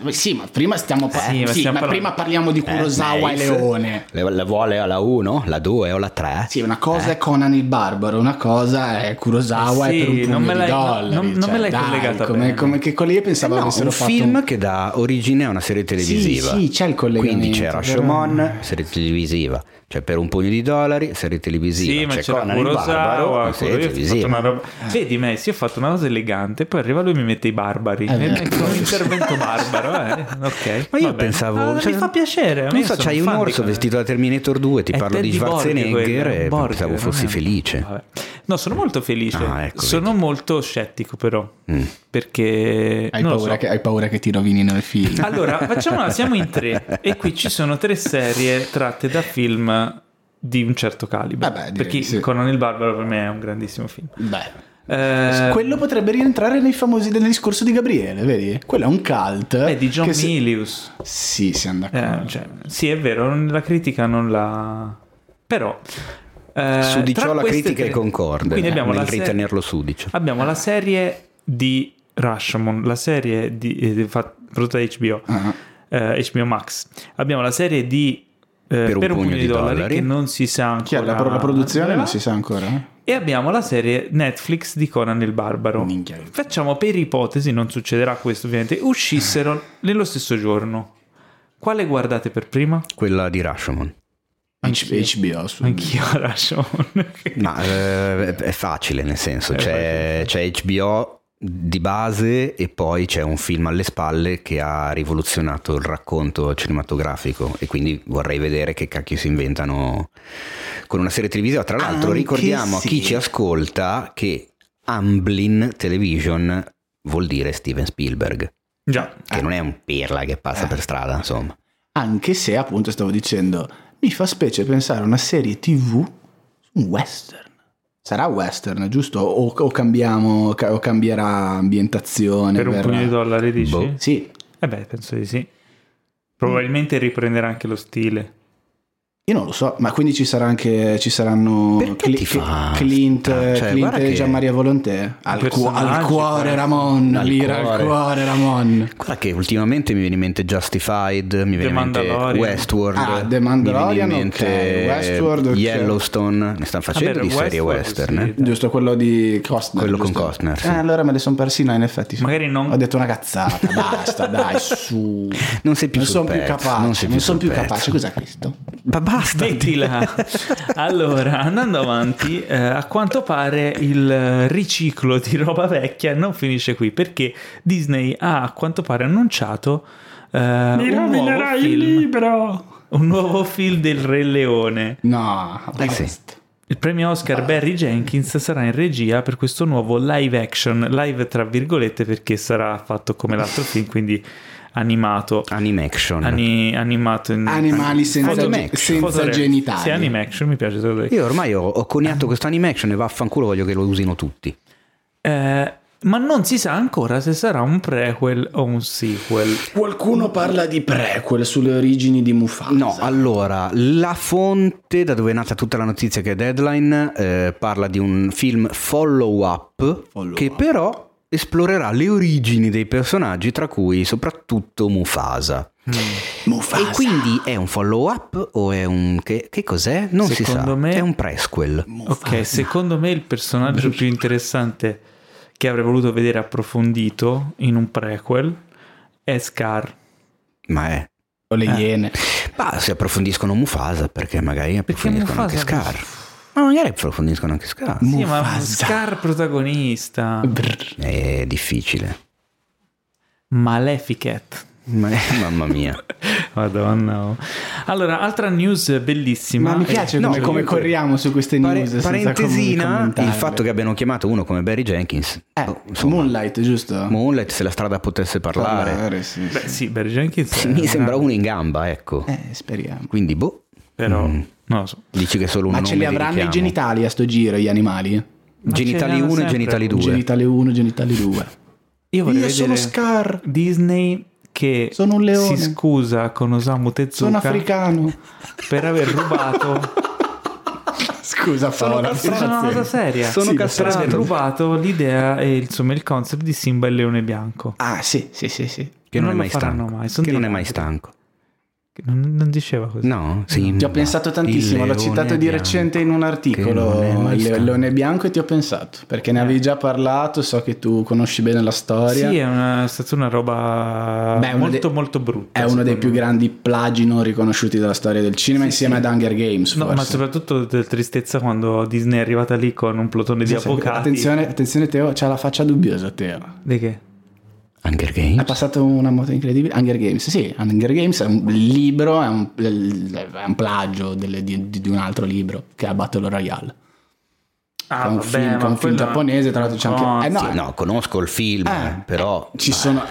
eh, sì, ma prima stiamo, par- Sì, ma sì, ma parlando- prima parliamo di Kurosawa Eh, e. Leone. Le, le vuole alla 1, la 2 o la 3? Sì, una cosa è Conan il Barbaro, una cosa è Kurosawa Eh sì, e per un pugno non me di l'hai- no, dollari. non- non cioè, me l'hai dai, collegata come, bene. come che quelli io pensavo No, avessero un fatto film che dà origine a una serie televisiva. Sì, sì, c'è il collegamento, Quindi c'era Shomon, serie televisiva. Cioè per un pugno di dollari, serie televisiva. Sì, ma c'è c'era Conan il Barbaro, Kurosawa, serie televisiva. una roba... Vedi, Messi, io ho fatto una cosa elegante, poi arriva lui e mi mette i barbari. Eh, un intervento barbaro, eh. Ok. Ma io va bene. pensavo... Ah, cioè, mi fa piacere. Non io so, sono c'hai un orso vestito da Terminator 2, ti parlo di Teddy Schwarzenegger e pensavo fossi felice. Vabbè. No, sono molto felice. Ah, ecco, sono molto scettico, però. Mm. Perché. Hai paura, so. che, hai paura che ti rovinino il film. Allora, facciamola, siamo in tre e qui ci sono tre serie tratte da film di un certo calibro. Vabbè, direi perché di sì. Conan il Barbaro per me è un grandissimo film. Beh. Eh, Quello potrebbe rientrare nei famosi del discorso di Gabriele, vedi? Quello è un cult. è di John Milius. Sì, siamo Eh, d'accordo. cioè, sì, è vero, la critica non la... Però... eh, Sudicio tra la queste critica tre- è concorde Quindi abbiamo nel la serie- ritenerlo sudicio. Abbiamo la serie di Rashomon, la serie di, eh, prodotta da HBO, Ah. eh, HBO Max. Abbiamo la serie di eh, per, un pugno di dollari, che non si sa ancora. La, la produzione? Non si sa ancora. eh? E abbiamo la serie Netflix di Conan il Barbaro. Minchia. Facciamo per ipotesi, non succederà questo ovviamente, uscissero nello stesso giorno. Quale guardate per prima? Quella di Rashomon. H- HBO. Su. Anch'io Rashomon. Ma eh, è facile nel senso, c'è, c'è HBO di base e poi c'è un film alle spalle che ha rivoluzionato il racconto cinematografico e quindi vorrei vedere che cacchio si inventano con una serie televisiva. Tra l'altro Anche ricordiamo a chi sì. ci ascolta che Amblin Television vuol dire Steven Spielberg, Già. che non è un pirla che passa Eh. per strada, insomma. Anche se, appunto, stavo dicendo, mi fa specie pensare a una serie TV, un western. Sarà western, giusto? O, o cambiamo, ca- o cambierà ambientazione? Per un verrà- pugno di dollari dici? Boh. Sì, Eh beh, penso di sì. Probabilmente riprenderà anche lo stile. Io non lo so, ma quindi ci sarà anche ci saranno ti fa Clint? Cioè, Clint e Gianmaria Volonté al, cu- al cuore. Ramon, Al lira al cuore. cuore Ramon. Guarda che ultimamente mi viene in mente Justified, mi viene in mente. Westworld, Ah, The mi Mandalorian, viene in mente ok. Westworld, ok. Yellowstone, ne stanno facendo Vabbè, di serie Westworld, western. sì. eh? Giusto quello di Costner. Quello con giusto? Costner, sì. Eh, allora me le sono persi, no, in effetti. sì. Magari non- Ho detto una cazzata, basta, dai, su. Non sei più non sul sono più capace, non non sono più capace. Cos'è questo? Ma basta! Smettila. allora, andando avanti, eh, a quanto pare il riciclo di roba vecchia non finisce qui perché Disney ha a quanto pare annunciato eh, un nuovo film, un nuovo film del Re Leone. No, Eh sì. basta. Il premio Oscar Barry Jenkins sarà in regia per questo nuovo live action, live tra virgolette perché sarà fatto come l'altro film, quindi animato. Animaction. Ani- animato in... Animali senza, Fotomac- senza genitali. Sì, animaction mi piace. Io ormai ho, ho coniato questo animaction e vaffanculo voglio che lo usino tutti. Eh, ma non si sa ancora se sarà un prequel o un sequel. Qualcuno parla di prequel sulle origini di Mufasa. No, allora, la fonte da dove è nata tutta la notizia che è Deadline eh, parla di un film follow-up Follow che up. però esplorerà le origini dei personaggi, tra cui soprattutto Mufasa. Mufasa. E quindi è un follow-up o è un... che, che cos'è? Non si Secondo sa. me- È un presquel. Ok, secondo me il personaggio più interessante che avrei voluto vedere approfondito in un prequel è Scar. Ma è... O le iene. Ma se approfondiscono Mufasa, perché magari approfondiscono anche Mufasa- Scar. Ma magari approfondiscono anche Scar. Sì, ma Mufasa. Scar protagonista. Brr. È difficile. Maleficent. Ma- mamma mia. Madonna. oh. Allora, altra news bellissima. Ma mi piace come, come corriamo su queste Pare- news. senza parentesina, com- il fatto che abbiano chiamato uno come Barry Jenkins. Eh, oh, insomma, Moonlight, giusto? Moonlight, se la strada potesse parlare. Parlare, sì, Beh, sì. sì, Barry Jenkins. Sì, è mi una- sembra uno in gamba, ecco. Eh, speriamo. Quindi, boh. Però, Mm. Non lo so. Dici che solo un Ma ce li avranno i genitali a sto giro, gli animali? Ma Genitali ce li hanno 1 e genitali 2. Genitale 1, genitali 2. Io vorrei Io vedere sono Scar. Disney che Sono un leone. si scusa con Osamu Sono Tezuka africano. per aver rubato Scusa Paola. Sono una cosa seria. Sono Sì, per castrato. aver rubato l'idea e insomma il concept di Simba e il leone bianco. Ah, sì, sì, sì, sì. Che non, Non è mai stanco. mai, che non è mai stanco. Non, non diceva così. No, sì. Ti ho pensato tantissimo, l'ho citato di recente in un articolo, il leone bianco e ti ho pensato, perché ne avevi già parlato, so che tu conosci bene la storia. Sì, è, una, è stata una roba Beh, molto dei- molto brutta. È uno dei secondo più me. grandi plagi non riconosciuti della storia del cinema insieme ad Hunger Games. No, forse. ma soprattutto del tristezza quando Disney è arrivata lì con un plotone di Sì, sì. avvocati. Attenzione, attenzione Teo, c'ha la faccia dubbiosa Teo. Di che? Hunger Games? passato una moto incredibile. Hunger Games, sì, Hunger Games è un libro, è un, è un plagio delle- di, di un altro libro che è Battle Royale. Ah, È un vabbè, film- è un film giapponese, tra l'altro c'è anche- No, eh, no, Sì, no, conosco il film, Eh, però... Ci sono,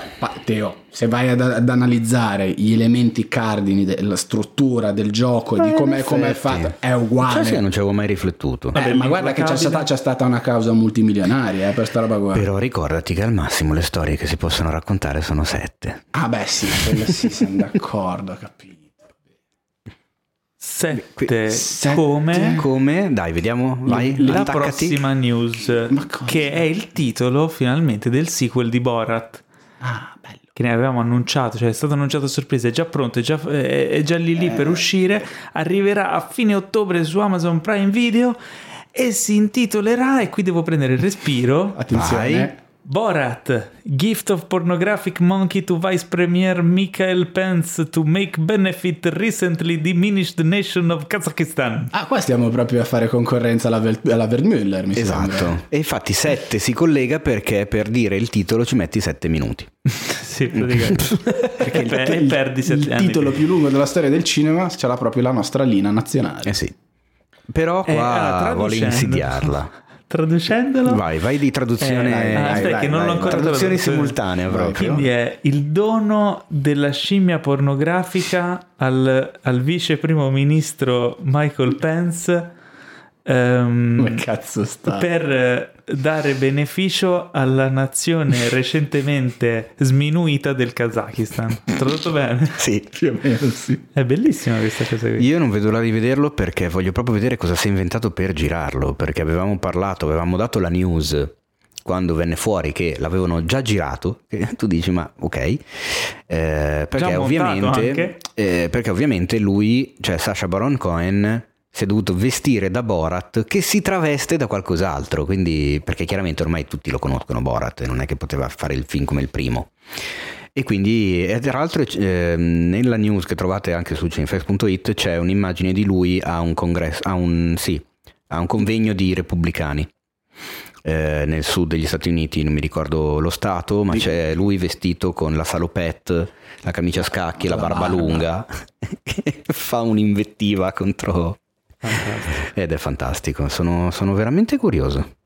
Teo, se vai ad, ad analizzare gli elementi cardini della struttura del gioco, di Eh, come in è effetti. fatto, è uguale. Sai che non ci avevo mai riflettuto. Eh, Vabbè, ma guarda che c'è stata, c'è stata una causa multimilionaria eh, per sta roba qua. Però ricordati che al massimo le storie che si possono raccontare sono sette. Ah, beh, sì, sì, siamo d'accordo, capito. Sette, Sette. come Come? Dai, vediamo, vai, la attaccati. prossima news che è il titolo finalmente del sequel di Borat Ah, bello. che ne avevamo annunciato, cioè è stato annunciato a sorpresa, è già pronto, è già, è è già lì lì per uscire, arriverà a fine ottobre su Amazon Prime Video e si intitolerà, e qui devo prendere il respiro, Attenzione. Borat, Gift of Pornographic Monkey to Vice Premier Michael Pence to make benefit recently diminished nation of Kazakhstan. Ah, qua stiamo proprio a fare concorrenza alla, Vel- alla Vermüller, mi Esatto. sembra. E infatti 7 si collega perché per dire il titolo ci metti 7 minuti. sì, praticamente. Perché il, e il- perdi sette il anni. titolo più lungo della storia del cinema ce l'ha proprio la nostra linea nazionale. Eh sì. Però Eh, qua allora, vuole insidiarla. Traducendolo, Vai, vai di traduzione. Eh, vai, vai, aspetta, vai, che non l'ho ancora Traduzione tradotto. simultanea proprio. Quindi è il dono della scimmia pornografica al, al vice primo ministro Michael Pence ehm, Come cazzo sta? per dare beneficio alla nazione recentemente sminuita del Kazakistan. Tradotto bene? Sì. Più o meno sì. È bellissima questa cosa qui. Io non vedo l'ora di vederlo perché voglio proprio vedere cosa si è inventato per girarlo. Perché avevamo parlato, avevamo dato la news quando venne fuori che l'avevano già girato. Tu dici, ma ok. Eh, perché, ovviamente, eh, perché ovviamente lui, cioè Sasha Baron Cohen, si è dovuto vestire da Borat che si traveste da qualcos'altro. Quindi, perché chiaramente ormai tutti lo conoscono Borat, non è che poteva fare il film come il primo. E quindi, e tra l'altro, eh, nella news che trovate anche su cinefx.it c'è un'immagine di lui a un congresso, a un, sì, a un convegno di repubblicani eh, nel sud degli Stati Uniti, non mi ricordo lo stato, ma c'è lui vestito con la salopette, la camicia a scacchi e la, La barba, barba. lunga, che fa un'invettiva contro... Ed è fantastico, sono, sono veramente curioso.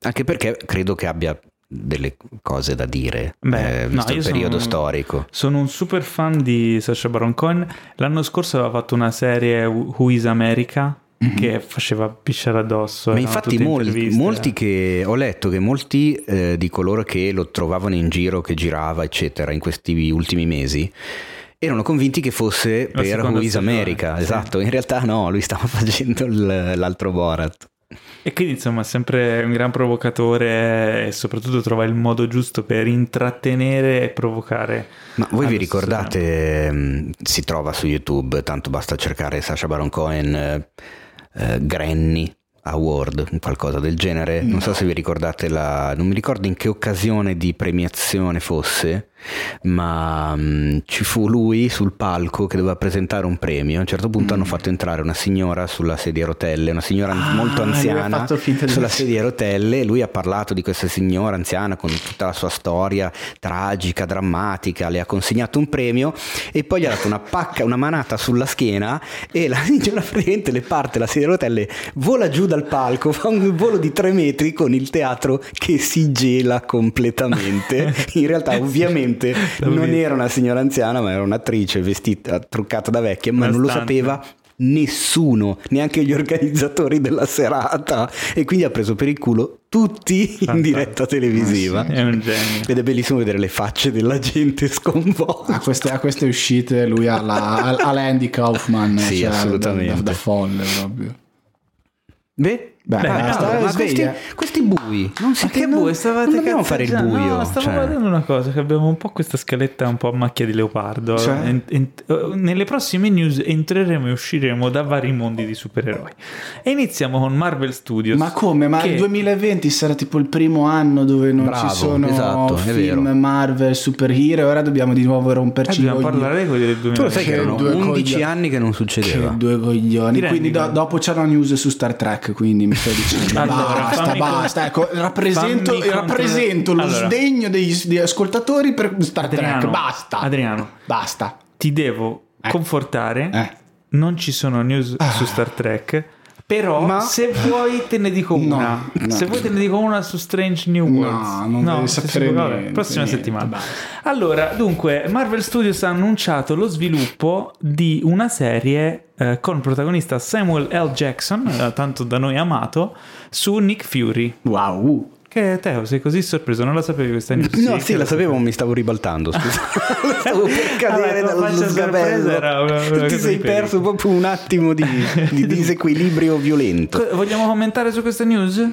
Anche perché credo che abbia delle cose da dire, Beh, eh, visto no, il io periodo sono- storico. Sono un super fan di Sacha Baron Cohen. L'anno scorso aveva fatto una serie Who is America che faceva pisciare addosso. Ma infatti molti, molti che ho letto che molti eh, di coloro che lo trovavano in giro, che girava, eccetera, in questi ultimi mesi, erano convinti che fosse La per seconda Who is stagione, America. sì. Esatto, in realtà no, lui stava facendo l'altro Borat. E quindi insomma è sempre un gran provocatore e soprattutto trova il modo giusto per intrattenere e provocare. Ma voi vi ricordate, mh, si trova su YouTube, tanto basta cercare Sacha Baron Cohen eh, eh, Granny Award, qualcosa del genere. Non so se vi ricordate la... non mi ricordo in che occasione di premiazione fosse, ma mh, ci fu lui sul palco che doveva presentare un premio. A un certo punto hanno fatto entrare una signora sulla sedia a rotelle, una signora Mm. Ah, molto anziana sulla sedia a rotelle lui ha parlato di questa signora anziana con tutta la sua storia tragica, drammatica, le ha consegnato un premio e poi gli ha dato una pacca, una manata sulla schiena e la signora praticamente le parte la sedia a rotelle, vola giù dal palco, fa un volo di tre metri con il teatro che si gela completamente. In realtà ovviamente L'ho non era una signora anziana ma era un'attrice vestita, truccata da vecchia, ma Una non lo sapeva nessuno, neanche gli organizzatori della serata e quindi ha preso per il culo tutti in diretta televisiva. È un genio. Ed è bellissimo vedere le facce della gente sconvolta. A queste, a queste uscite lui ha la, ha l'Andy Kaufman. Sì, cioè, assolutamente. Da, da folle proprio. Beh, Beh, Beh, basta, ma questi, sveglia. questi bui, non Ma siete che bue, stavate non dobbiamo fare il buio. No, stavo cioè. guardando una cosa, che abbiamo un po' questa scaletta un po' a macchia di leopardo. Cioè? En- en- eh, nelle prossime news entreremo e usciremo da vari mondi di supereroi. E iniziamo con Marvel Studios. Ma come? Ma che- il 2020 sarà tipo il primo anno dove non Bravo, ci sono esatto, film. Marvel, superhero e ora dobbiamo di nuovo Eh, romperci i dobbiamo coglioni. parlare di quelli del 2020. Tu lo sai che Che erano due 11 cogli- anni che non succedeva. Che due coglioni. Quindi do- dopo c'è una news su Star Trek, quindi mi stai dicendo Allora, basta, fammi basta. con- Ecco, rappresento, rappresento lo Allora. sdegno degli, degli ascoltatori per Star Adriano, Trek. Basta. Adriano, Basta. ti devo Eh. confortare. Eh. Non ci sono news Ah. su Star Trek. Però Ma- se vuoi te ne dico No, una. no. Se vuoi te ne dico una su Strange New No, Worlds. non devi se sapere può, vabbè, niente, prossima niente, settimana. Allora, dunque, Marvel Studios ha annunciato lo sviluppo di una serie eh, con protagonista Samuel L. Jackson, eh, tanto da noi amato, su Nick Fury. Wow. Che Teo, sei così sorpreso, non la sapevi questa news? No, sì, la sapevo, mi stavo ribaltando. Scusa, stavo per cadere tua dallo sgabello. era una- una Ti sei perso proprio un attimo di, di disequilibrio violento. Vogliamo commentare su questa news?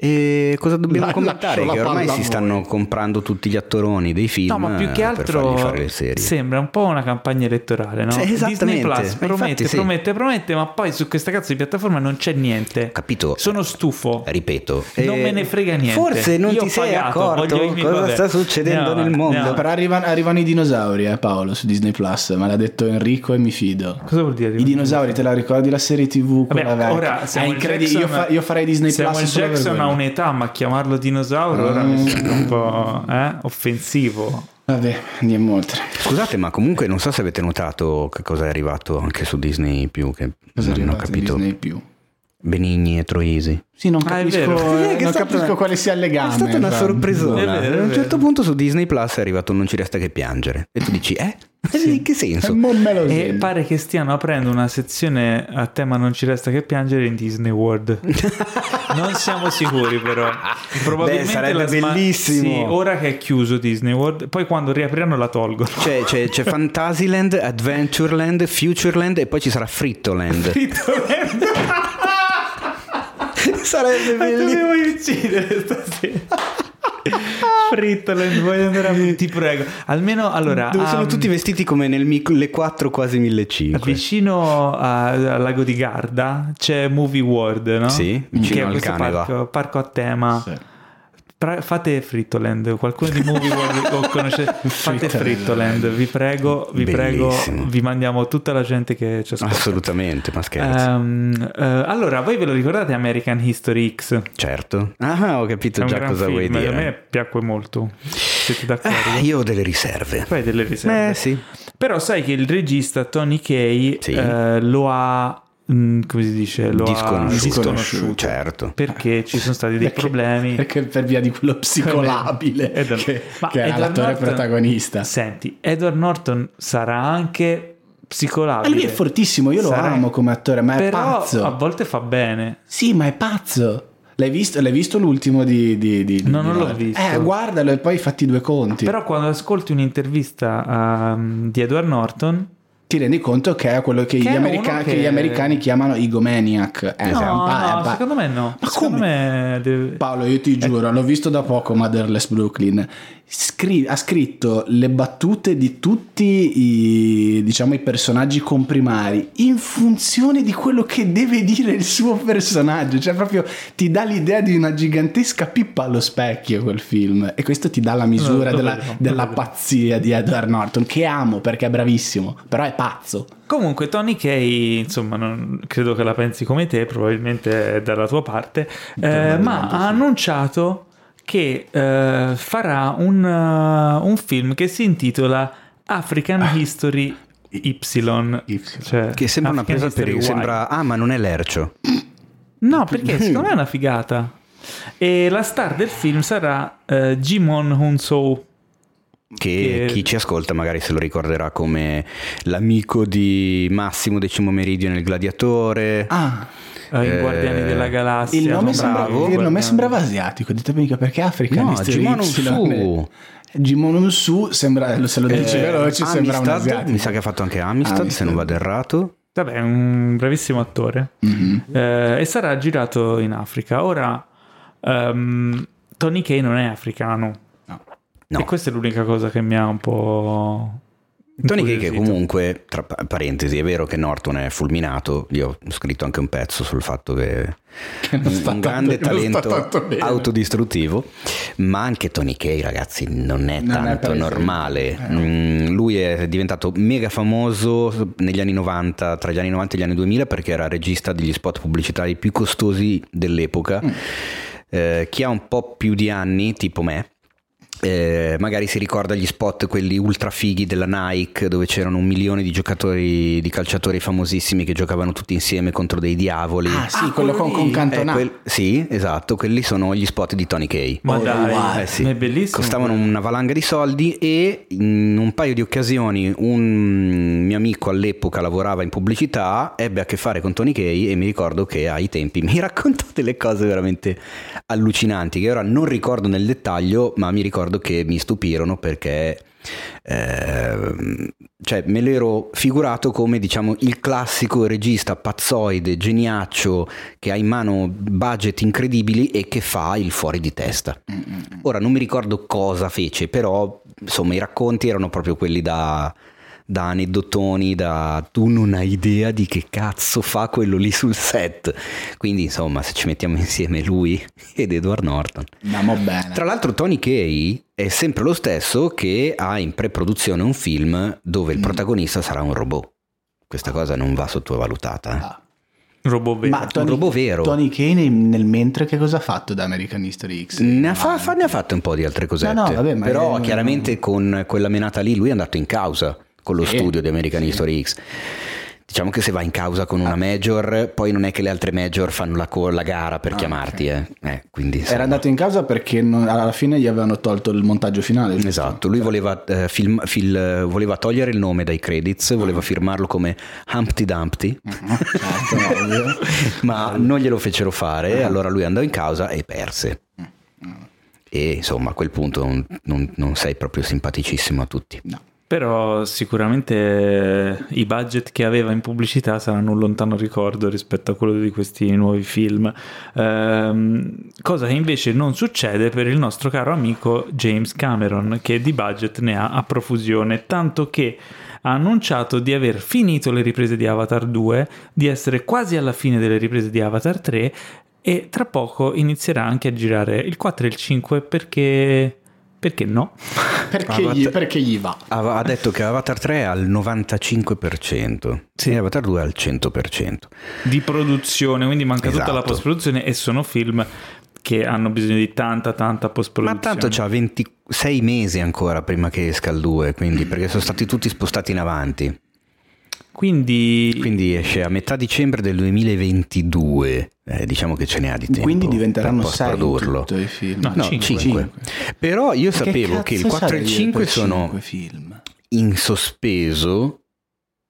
E cosa dobbiamo La- commentare? lascio Che la ormai si stanno comprando tutti gli attoroni dei film No, ma più che eh, altro sembra un po' una campagna elettorale, no? Sì. Disney Plus promette, sì. promette, promette, ma poi su questa cazzo di piattaforma non c'è niente. Capito? Sono stufo. Ripeto, Non eh, me ne frega niente. Forse non Io ti sei pagato, accorto cosa vabbè. sta succedendo Andiamo nel mondo. andiamo Però arrivano, arrivano i dinosauri, eh, Paolo, su Disney Plus. Me l'ha detto Enrico e mi fido. Cosa vuol dire? I dinosauri, te la ricordi la serie TV? Vabbè, ora È Samuel incredibile. Io, Jackson- fa- io farei Disney Samuel Plus per Jackson. Un'età, ma chiamarlo dinosauro ora Mm. mi sembra un po' eh, offensivo. Vabbè, andiamo oltre. Scusate, ma comunque non so se avete notato che cosa è arrivato anche su Disney più che Cosa non ho capito. Disney più? Benigni e Troisi. Sì, non Ah, capisco, eh, è non capisco quale sia il legame. È stata una vero, è a un certo punto su Disney Plus è arrivato Non ci resta che piangere. E tu dici, eh? In che E senso? E pare che stiano aprendo una sezione a tema non ci resta che piangere in Disney World. non siamo sicuri però. Probabilmente Beh, sarebbe sma- bellissimo. Sì, ora che è chiuso Disney World, poi quando riapriranno la tolgono. C'è, c'è, c'è Fantasyland, Adventureland, Futureland e poi ci sarà Frittoland. Sarebbe bellissimo. Dovevo uccidere stasera. Frittoland, voglio andare a... Ti prego. Almeno allora... Dove sono um, tutti vestiti come nel mic- le 4 quasi 1500. Vicino a- al lago di Garda c'è Movie World, no? Sì, vicino che è al Caneva. parco, parco a tema. Sì. Pra- fate Frittoland, qualcuno di Movie World o conoscete? Fate Frittoland. Vi prego, vi prego, Bellissimo. vi mandiamo tutta la gente che ci ascolta. Assolutamente, ma scherzo. Ehm, eh, allora, voi ve lo ricordate American History X? certo. Ah, ho capito già cosa film, vuoi dire. A me piacque molto. Siete d'accordo? Eh, io ho delle riserve. Poi delle riserve. Eh sì. Però sai che il regista Tony Kay Sì. eh, lo ha mm, come si dice, lo Disconosciuto. ha disconosciuto. Certo. Perché ci sono stati dei Perché- problemi. Perché per via di quello psicolabile Edward- che, Ma che era Edward l'attore Norton- protagonista. Senti, Edward Norton sarà anche Ma psicolabile. lui è fortissimo, io lo Sarà- amo come attore, ma è Però pazzo. a volte fa bene. Sì, ma è pazzo. L'hai visto, l'hai visto l'ultimo di... di, di- No, di non l'ho visto. Eh, guardalo e poi fatti due conti. Però quando ascolti un'intervista um, di Edward Norton, Ti rendi conto che è quello che, Che gli, è america- che che- gli americani chiamano egomaniac. Eh, no, è un pa- è no, un pa- secondo me no. Ma secondo come? me deve- Paolo, io ti giuro, l'ho visto da poco Motherless Brooklyn. Scri- ha scritto le battute di tutti i, diciamo, i personaggi comprimari in funzione di quello che deve dire il suo personaggio. Cioè, proprio ti dà l'idea di una gigantesca pippa allo specchio quel film. E questo ti dà la misura Lo della, vedo, lo della pazzia di Edward Norton, che amo perché è bravissimo, però è pazzo. Comunque, Tony Kay, insomma, non credo che la pensi come te, probabilmente è dalla tua parte, eh, ma ha annunciato che eh, farà un, uh, un film che si intitola African History Y. Cioè, Che sembra una African presa per il... Y. Sembra... Ah, ma non è Lercio. No, perché secondo me è una figata. E la star del film sarà eh, Jimon Hunso. Che, Che- chi ci ascolta magari se lo ricorderà come l'amico di Massimo Decimo Meridio nel Gladiatore. Ah, eh, i Eh, Guardiani della Galassia. il nome, no? sembra- Bravo, il nome sembrava asiatico. Ditemi perché Africa No, Y. Su. Jimon Su sembra, se lo dici Eh, veloce, sembra un Amistad, asiatico. mi sa che ha fatto anche Amistad, se Amistad. non vado errato. Vabbè, è un bravissimo attore. Mhm. Eh, e sarà girato in Africa. Ora, ehm, Tony Kay non è africano. No. E questa è l'unica cosa che mi ha un po'. Tony Kay che comunque, tra pa- parentesi, è vero che Norton è fulminato, io ho scritto anche un pezzo sul fatto che, Che un tanto- grande talento autodistruttivo, ma anche Tony Kay ragazzi non è Non è tanto il normale. Eh. Mm, lui è diventato mega famoso negli anni 90, tra gli anni 90 e gli anni 2000 perché era regista degli spot pubblicitari più costosi dell'epoca. Mm. Eh, chi ha un po' più di anni, tipo me, eh, magari si ricorda gli spot quelli ultra fighi della Nike dove c'erano un milione di giocatori di calciatori famosissimi che giocavano tutti insieme contro dei diavoli Ah, sì, Ah, quello con, quello con lì. Eh, Cantona. quel- sì esatto quelli sono gli spot di Tony Kay Ma Oh, dai, wow. eh sì. è bellissimo. Costavano una valanga di soldi e in un paio di occasioni un mio amico all'epoca lavorava in pubblicità, ebbe a che fare con Tony Kay e mi ricordo che ai tempi mi raccontò delle cose veramente allucinanti che ora non ricordo nel dettaglio, ma mi ricordo che mi stupirono perché ehm, cioè me l'ero figurato come diciamo il classico regista pazzoide, geniaccio che ha in mano budget incredibili e che fa il fuori di testa. Ora non mi ricordo cosa fece, però insomma i racconti erano proprio quelli da, da aneddotoni, da tu non hai idea di che cazzo fa quello lì sul set. Quindi insomma se ci mettiamo insieme lui ed Edward Norton. Andiamo bene. Tra l'altro Tony Kay è sempre lo stesso che ha in pre-produzione un film dove il protagonista sarà un robot. Questa cosa non va sottovalutata. eh. Ah. Robot vero. Ma Tony, robot vero. Tony Kane nel mentre che cosa ha fatto da American History X? Ne ha, fa- fa- ne ha fatte un po' di altre cosette, No, no, vabbè, ma però è- chiaramente con quella menata lì lui è andato in causa con lo Sì. studio di American History X. Diciamo che se va in causa con Ah. una major, poi non è che le altre major fanno la, co- la gara per chiamarti, eh. Eh, quindi. Era andato in causa perché non- alla fine gli avevano tolto il montaggio finale. giusto? Esatto, lui voleva, eh, film- fil- voleva togliere il nome dai credits, voleva firmarlo come Humpty Dumpty, Certo, ovvio. ma non glielo fecero fare, allora lui andò in causa e perse. E insomma a quel punto non, non- non sei proprio simpaticissimo a tutti. No. Però sicuramente eh, i budget che aveva in pubblicità saranno un lontano ricordo rispetto a quello di questi nuovi film. Ehm, cosa che invece non succede per il nostro caro amico James Cameron, che di budget ne ha a profusione, tanto che ha annunciato di aver finito le riprese di Avatar 2, di essere quasi alla fine delle riprese di Avatar 3 e tra poco inizierà anche a girare il 4 e il 5 perché... perché no? Perché, Avatar- gli, perché gli va? Ha, detto che Avatar 3 è al 95% Sì. e Avatar 2 è al 100%. di produzione, quindi manca tutta la Esatto. post-produzione e sono film che hanno bisogno di tanta tanta Ma post-produzione. tanto c'ha 26 mesi ancora prima che esca il 2, quindi perché sono stati tutti spostati in avanti. Quindi... Quindi esce a metà dicembre del 2022. Eh, diciamo che ce ne ha di tempo. Quindi diventeranno per 6 produrlo. i film. No, No, cinque. 5. Però io Che sapevo che il cazzo 4 e il sarebbe 5 per sono cinque film. in sospeso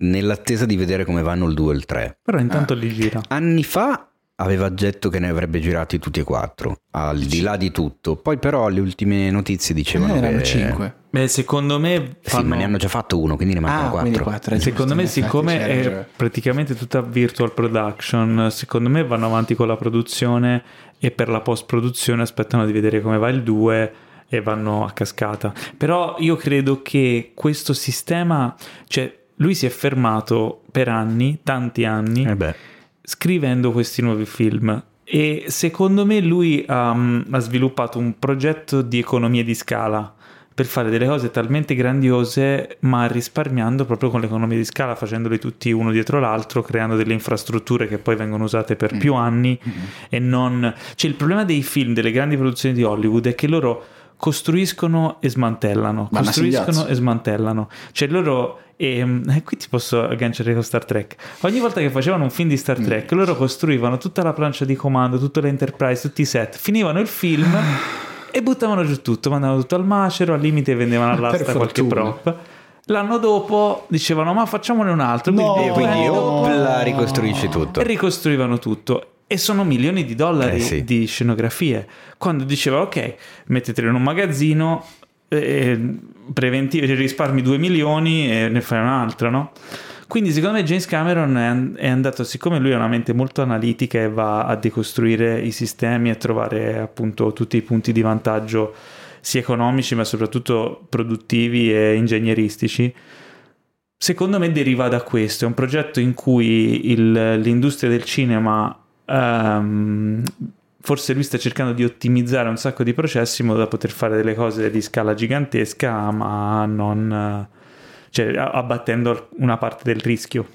nell'attesa di vedere come vanno il 2 e il 3. Però intanto Ah. li gira. Anni fa aveva detto che ne avrebbe girati tutti e quattro, al di là di tutto. Poi però le ultime notizie dicevano Eh, erano che 5. Beh, secondo me Sì, fanno... ma ne hanno già fatto uno, quindi ne mancano Ah, quindi 4. 4. Secondo me, siccome è praticamente tutta virtual production, secondo me vanno avanti con la produzione e per la post-produzione aspettano di vedere come va il 2 e vanno a cascata. Però io credo che questo sistema, cioè lui si è fermato per anni, tanti anni, Eh beh, scrivendo questi nuovi film. E secondo me lui um, ha sviluppato un progetto di economia di scala per fare delle cose talmente grandiose, ma risparmiando proprio con l'economia di scala, facendoli tutti uno dietro l'altro, creando delle infrastrutture che poi vengono usate per più anni e non... Cioè il problema dei film, delle grandi produzioni di Hollywood è che loro costruiscono e smantellano, Vanno a costruiscono e smantellano. Cioè loro... E eh, qui ti posso agganciare con Star Trek. Ogni volta che facevano un film di Star Trek, loro costruivano tutta la plancia di comando, tutta l'Enterprise, tutti i set, finivano il film e buttavano giù tutto, mandavano tutto al macero, al limite vendevano all'asta qualche prop. L'anno dopo dicevano ma facciamone un altro, No, quindi, e quindi dopo- opla, ricostruisci tutto. e ricostruivano tutto. E sono milioni di dollari Eh sì. di scenografie. Quando diceva ok, mettetelo in un magazzino, eh, preventivo, risparmi 2 milioni e ne fai un altro, no? Quindi secondo me James Cameron è an- è andato, siccome lui ha una mente molto analitica e va a decostruire i sistemi e trovare appunto tutti i punti di vantaggio sia economici ma soprattutto produttivi e ingegneristici, secondo me deriva da questo. È un progetto in cui il- l'industria del cinema ehm, forse lui sta cercando di ottimizzare un sacco di processi in modo da poter fare delle cose di scala gigantesca, ma non eh, cioè, abbattendo una parte del rischio.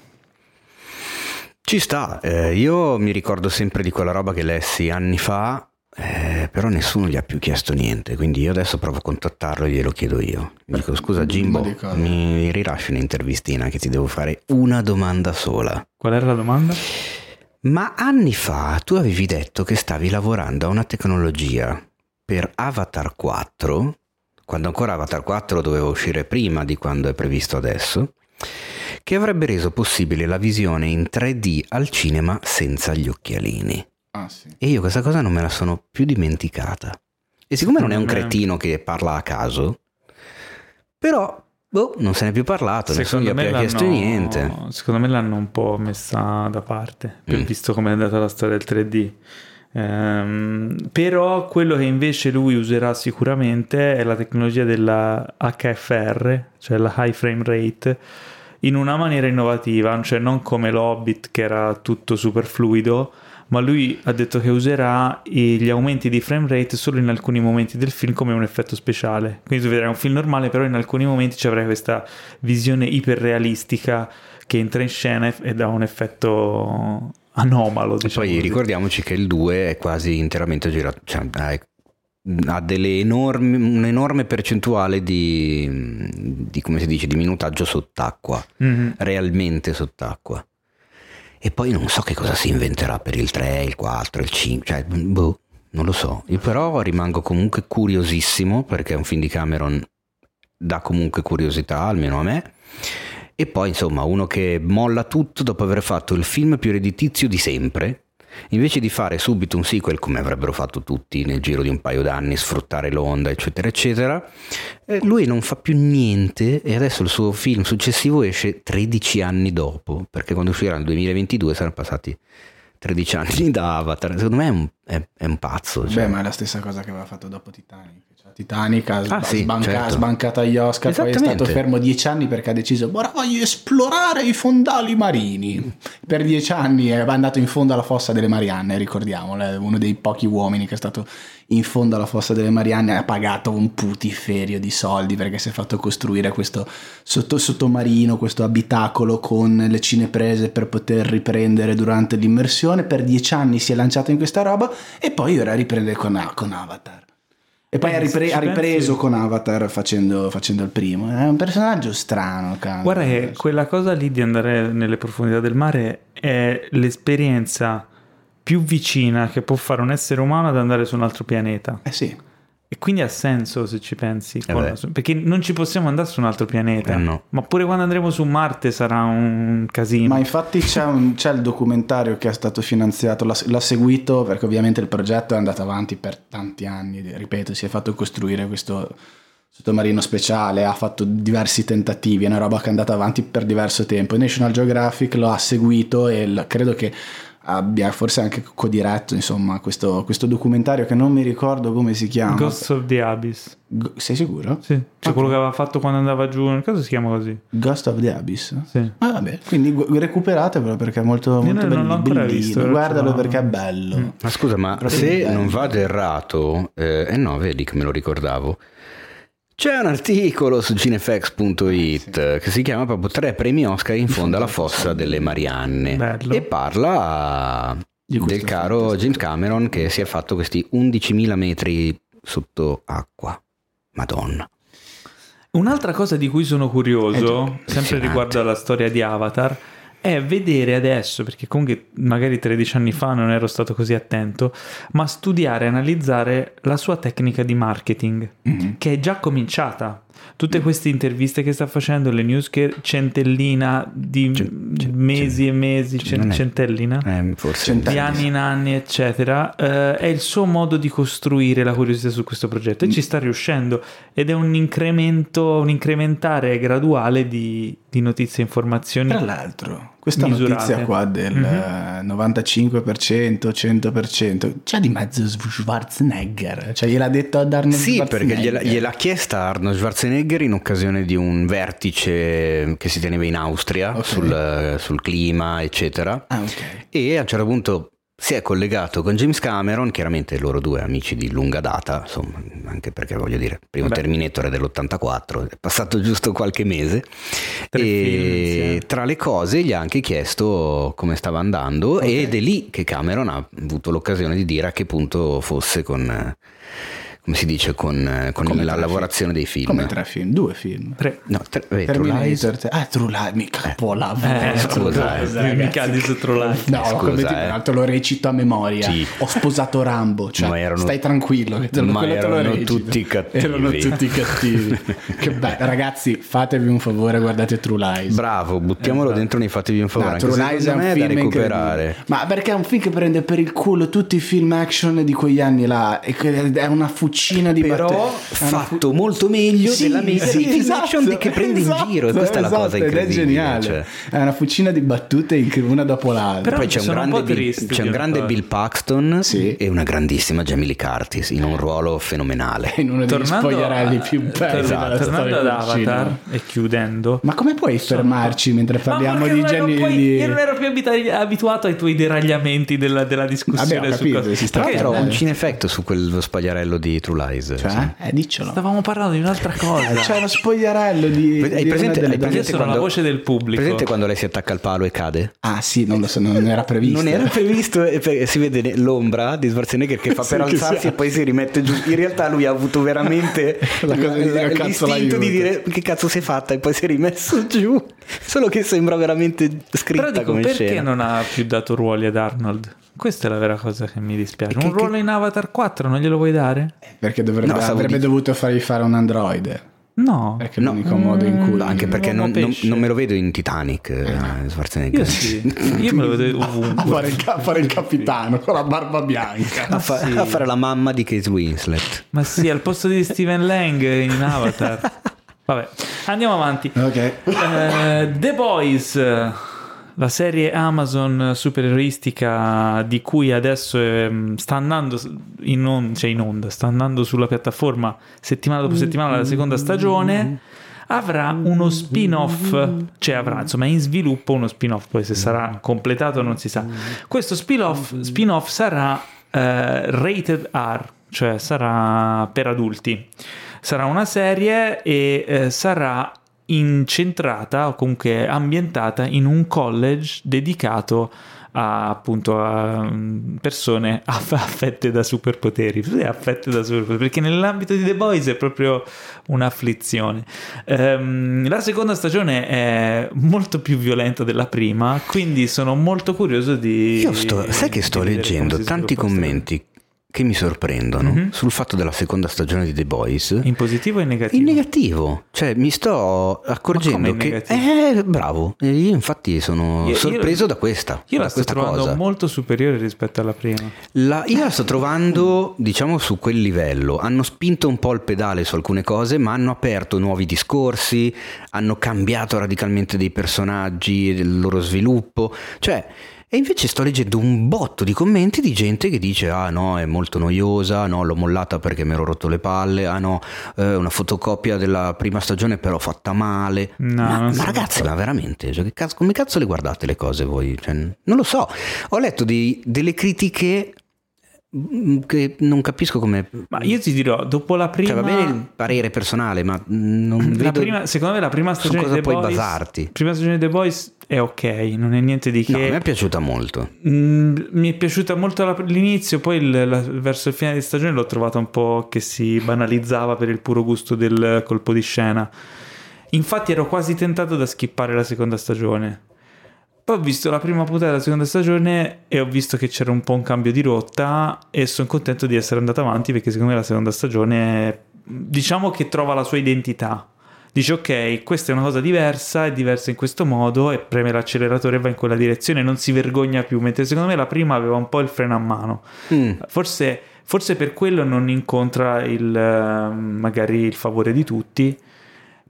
Ci sta, eh, io mi ricordo sempre di quella roba che lessi anni fa, eh, però nessuno gli ha più chiesto niente, quindi io adesso provo a contattarlo e glielo chiedo io. Gli dico scusa Jimbo, mi rilasci un'intervistina che ti devo fare una domanda sola. Qual era la domanda? Ma anni fa tu avevi detto che stavi lavorando a una tecnologia per Avatar 4, quando ancora Avatar 4 doveva uscire prima di quando è previsto adesso, che avrebbe reso possibile la visione in 3D al cinema senza gli occhialini. Ah, sì. E io questa cosa non me la sono più dimenticata. E siccome non è un me- cretino che parla a caso, però boh, non se n'è più parlato, nessuno gli ha chiesto niente. secondo me l'hanno un po' messa da parte, per- Mm. visto come è andata la storia del 3D. Ehm, però quello che invece lui userà sicuramente è la tecnologia della HFR, cioè la high frame rate, in una maniera innovativa, cioè non come l'Hobbit che era tutto super fluido, ma lui ha detto che userà gli aumenti di frame rate solo in alcuni momenti del film come un effetto speciale. Quindi tu vedrai un film normale, però in alcuni momenti ci avrai questa visione iperrealistica che entra in scena e- dà un effetto anomalo. E Diciamo poi così. ricordiamoci che il 2 è quasi interamente girato, cioè ha, ha delle enormi, un'enorme percentuale di, di, come si dice, di minutaggio sott'acqua, Mhm. realmente sott'acqua. E poi non so che cosa si inventerà per il 3, il 4, il 5, cioè, boh, non lo so. Io però rimango comunque curiosissimo perché un film di Cameron dà comunque curiosità, almeno a me. E poi, insomma, uno che molla tutto dopo aver fatto il film più redditizio di sempre, invece di fare subito un sequel come avrebbero fatto tutti nel giro di un paio d'anni, sfruttare l'onda, eccetera, eccetera, eh, lui non fa più niente e adesso il suo film successivo esce 13 anni dopo, perché quando uscirà nel 2022 saranno passati 13 anni da Avatar. Secondo me è un, è- è un pazzo. cioè. Beh, ma è la stessa cosa che aveva fatto dopo Titanic. Cioè, Titanic ha Ah, sì, sbanca- certo. sbancato agli Oscar, poi è stato fermo dieci anni perché ha deciso, ora voglio esplorare i fondali marini. Per dieci anni è andato in fondo alla fossa delle Marianne, ricordiamolo, è uno dei pochi uomini che è stato in fondo alla fossa delle Marianne ha pagato un putiferio di soldi perché si è fatto costruire questo sotto- sottomarino, questo abitacolo con le cineprese per poter riprendere durante l'immersione. Per dieci anni si è lanciato in questa roba e poi ora riprende con, con Avatar. E poi ha, ripre- ha ripreso con Avatar facendo, facendo il primo. È un personaggio strano, cazzo. Guarda che quella cosa lì di andare nelle profondità del mare è l'esperienza più vicina che può fare un essere umano ad andare su un altro pianeta. Eh sì. E quindi ha senso se ci pensi. Eh con- perché non ci possiamo andare su un altro pianeta. Eh no. Ma pure quando andremo su Marte sarà un casino. Ma infatti c'è, un- c'è il documentario che è stato finanziato, l'ha, l'ha seguito perché ovviamente il progetto è andato avanti per tanti anni, ripeto, si è fatto costruire questo sottomarino speciale, ha fatto diversi tentativi, è una roba che è andata avanti per diverso tempo. National Geographic lo ha seguito e l- credo che abbia forse anche codiretto insomma questo, questo documentario che non mi ricordo come si chiama. Ghost of the Abyss. Go- sei sicuro? Sì, cioè Ok. quello che aveva fatto quando andava giù. Cosa si chiama così? Ghost of the Abyss? Sì. Ah, vabbè, quindi gu- recuperatevelo perché è molto, molto non- non bello- l'ho ancora bellino. visto, lo Guardalo trovo- perché è bello. Mm. Ma scusa, ma se bello. non vado errato, eh, eh no, vedi che me lo ricordavo. C'è un articolo su cinefx.it che si chiama proprio Tre premi Oscar in fondo alla fossa delle Marianne Bello. e parla del caro James Cameron che si è fatto questi 11.000 metri sotto acqua. Madonna. Un'altra cosa di cui sono curioso, sempre riguardo alla storia di Avatar, è vedere adesso, perché comunque magari 13 anni fa non ero stato così attento, ma studiare e analizzare la sua tecnica di marketing, Mhm. che è già cominciata. Tutte queste interviste che sta facendo, le news che centellina di Cen- cen- mesi e mesi, centellina? Eh, forse. Di anni in anni, eccetera, eh, è il suo modo di costruire la curiosità su questo progetto e ci sta riuscendo ed è un incremento, un incrementare graduale di, di notizie e informazioni. Tra l'altro, questa Misurate. notizia qua del Mhm. eh, 95%, 100%, c'è di mezzo Schwarzenegger, cioè gliel'ha detto ad Arnold Sì, perché gliela- Schwarzenegger. gliel'ha chiesta Arnold Schwarzenegger in occasione di un vertice che si teneva in Austria Ok. sul, sul clima, eccetera. Ah, ok. E a un certo punto si è collegato con James Cameron, chiaramente loro due amici di lunga data, insomma, anche perché voglio dire, primo Beh. Terminator è dell'84, è passato giusto qualche mese. Tre film e insieme. tra le cose gli ha anche chiesto come stava andando Ok. ed è lì che Cameron ha avuto l'occasione di dire a che punto fosse con, eh, come si dice, con, eh, con la lavorazione dei film. Come tre film? Due film. Tre. No, tre, eh, True Lies. Terminator, te- ah, True Lies, mica capolavoro. Eh, scusa, eh, ragazzi. mi cadi su True Lies. No, Scusa, come ti eh. peraltro lo recito a memoria. Sì. Ho sposato Rambo, cioè, Ma erano- stai tranquillo che te lo, ma quello te lo erano recito. tutti cattivi. Erano tutti cattivi. che bello. Ragazzi, fatevi un favore, guardate True Lies. Bravo, buttiamolo Esatto. dentro nei fatevi un favore. No, True Lies è un me è da film recuperare. Ma perché è un film che prende per il culo tutti i film action di quegli anni là. E che è una fucina di Però fu- fatto molto meglio Sì, della media sì, film esatto, action che prende esatto, in giro. E questa è la cosa esatto, ed è incredibile. geniale. cioè. È una fucina di battute una dopo l'altra. Però Poi c'è un un grande, po' Bill, c'è un di grande. Bill Paxton Sì. e una grandissima Jamie Lee Curtis in un ruolo fenomenale. in uno degli Tornando, spogliarelli a- più belli della tornando ad Avatar e chiudendo, Ma come puoi fermarci mentre parliamo di poi- di... Io non ero più abituato ai tuoi deragliamenti della, della discussione Vabbè, ho su capito, cosa- si sta Tra l'altro ho un cinefetto su quello spagliarello di True Lies. Cioè? sì. Eh, diccelo. Stavamo parlando di un'altra cosa. Eh, C'è uno spogliarello di... Hai di presente, delle hai Io sono la voce del pubblico. presente quando lei si attacca al palo e cade? Ah sì, non lo so, non era previsto. Non era previsto si vede l'ombra di Schwarzenegger che fa Sì, per alzarsi sia- e poi si rimette giù. In realtà lui ha avuto veramente La cosa di dire, cazzo, l'istinto di dire che cazzo si è fatta e poi si è rimesso giù. Solo che sembra veramente scritta Però dico, come perché scena. non ha più dato ruoli ad Arnold? Questa è la vera cosa che mi dispiace. Che- Un ruolo che- in Avatar 4 non glielo vuoi dare? Perché dovrebbe, No, avrebbe di- dovuto fargli fare un androide. No. Perché è No. l'unico modo in cui... Mm, Anche perché non, non- non me lo vedo in Titanic, eh, Schwarzenegger. Io sì, io me lo vedo A ovunque. fare, il, a fare il capitano con la barba bianca. A, fa- sì. a fare la mamma di Kate Winslet. Ma sì, al posto di Steven Lang in Avatar. Vabbè, andiamo avanti. Ok. Eh, The Boys, la serie Amazon supereroistica di cui adesso ehm, sta andando in onda, cioè in onda, sta andando sulla piattaforma settimana dopo settimana la seconda stagione. Avrà uno spin-off, cioè avrà insomma in sviluppo uno spin-off, poi se sarà completato non si sa. Questo spin-off, spin-off sarà eh, rated R, cioè sarà per adulti. Sarà una serie e eh, sarà incentrata o comunque ambientata in un college dedicato a, appunto a mm, persone affette da superpoteri, affette da superpoteri, perché nell'ambito di The Boys è proprio un'afflizione. Um, la seconda stagione è molto più violenta della prima, quindi sono molto curioso di... Io sto, sai che sto leggendo tanti commenti che mi sorprendono mm-hmm. sul fatto della seconda stagione di The Boys. In positivo o in negativo? In negativo, cioè mi sto accorgendo che... Eh, bravo, io infatti sono io, sorpreso io, da questa. Io da la sto trovando cosa. molto superiore rispetto alla prima. La, io la sto trovando, diciamo, su quel livello. Hanno spinto un po' il pedale su alcune cose, ma hanno aperto nuovi discorsi, hanno cambiato radicalmente dei personaggi, il loro sviluppo. Cioè e invece sto leggendo un botto di commenti di gente che dice: Ah no, è molto noiosa, no, l'ho mollata perché mi ero rotto le palle, ah no, eh, una fotocopia della prima stagione però fatta male. No, ma, ma ragazzi, ma veramente, cioè, cazzo, come cazzo le guardate le cose voi? Cioè, non lo so. Ho letto di, delle critiche che non capisco come ma io ti dirò dopo la prima cioè, va bene il parere personale ma non la vedo prima, secondo me la prima stagione su cosa The puoi Boys, basarti. prima stagione di The Boys è ok non è niente di che. no, mi è piaciuta molto. Mm, mi è piaciuta molto l'inizio poi il, la, verso il fine di stagione l'ho trovata un po' che si banalizzava per il puro gusto del colpo di scena. Infatti ero quasi tentato da skippare la seconda stagione poi ho visto la prima puntata della seconda stagione e ho visto che c'era un po' un cambio di rotta e sono contento di essere andato avanti perché secondo me la seconda stagione diciamo che trova la sua identità. Dice ok, questa è una cosa diversa, è diversa in questo modo e preme l'acceleratore e va in quella direzione, non si vergogna più, mentre secondo me la prima aveva un po' il freno a mano. Mm. Forse, forse per quello non incontra il, magari il favore di tutti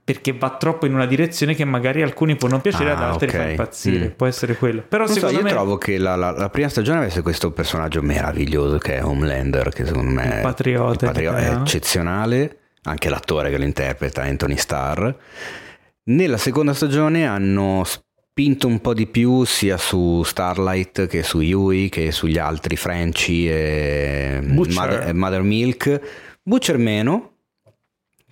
perché va troppo in una direzione che magari a alcuni può non piacere, ah, ad altri okay. fa impazzire. Mm. Può essere quello. Però non secondo so, me... io trovo che la, la, la, prima stagione avesse questo personaggio meraviglioso che è Homelander, che secondo me patriota, patriota è eccezionale, anche l'attore che lo interpreta, Anthony Starr. Nella seconda stagione hanno spinto un po' di più sia su Starlight che su Yui che sugli altri Frenchy e Mother, Mother Milk. Butcher meno,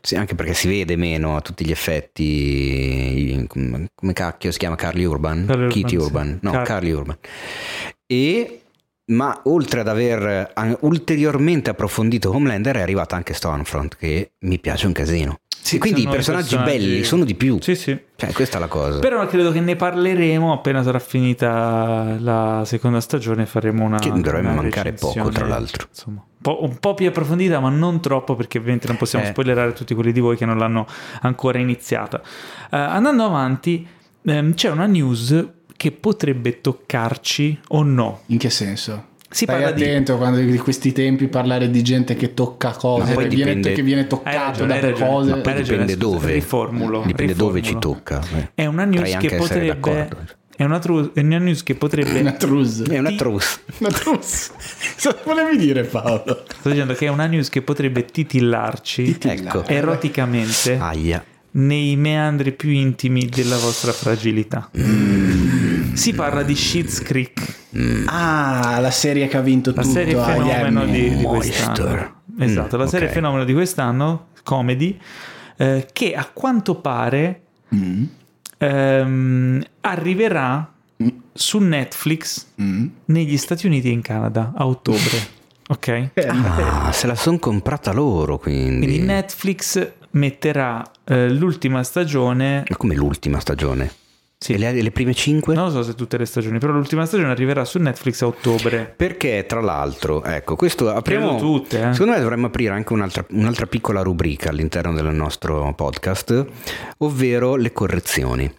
sì, anche perché si vede meno a tutti gli effetti. Come cacchio si chiama Carly Urban? Carly Kitty Urban, Urban. no, Car- Carly Urban. E ma oltre ad aver ulteriormente approfondito Homelander è arrivata anche Stormfront che mi piace un casino. Sì, quindi i personaggi, personaggi, belli sono di più. Sì, sì. Cioè, questa è la cosa. Però credo che ne parleremo appena sarà finita la seconda stagione. Faremo una. Che dovrebbe mancare poco, tra l'altro. Insomma, po', un po', più approfondita, ma non troppo, perché ovviamente non possiamo eh. spoilerare tutti quelli di voi che non l'hanno ancora iniziata. Uh, andando avanti, um, c'è una news che potrebbe toccarci o no. In che senso? Si Stai attento di... quando di questi tempi parlare di gente che tocca cose, che, dipende... viene, che viene toccato da cose. Ma poi dipende dove. Riformulo. Dipende riformulo. dove ci tocca. È una news che potrebbe... È una, tru... è una, news che potrebbe. Una trus. È una trus. una trus. Cosa volevi dire, Paolo? Sto dicendo che è una news che potrebbe titillarci Titillare. ecco. eroticamente Aia. nei meandri più intimi della vostra fragilità. Mm. Si parla di Sheets Creek. Mm. Ah, la serie che ha vinto la tutto. La serie fenomeno di, di quest'anno. Esatto, mm, la serie okay. fenomeno di quest'anno, comedy, eh, che a quanto pare mm. Ehm, arriverà mm. su Netflix mm. negli Stati Uniti e in Canada a ottobre. ok? Ah, se la sono comprata loro quindi. Quindi Netflix metterà eh, l'ultima stagione. Ma come l'ultima stagione? Sì. Le, le, prime 5? Non lo so se tutte le stagioni, però l'ultima stagione arriverà su Netflix a ottobre. Perché, tra l'altro, ecco, questo apriamo. Credo tutte. Eh. Secondo me dovremmo aprire anche un'altra, un'altra piccola rubrica all'interno del nostro podcast, ovvero le correzioni.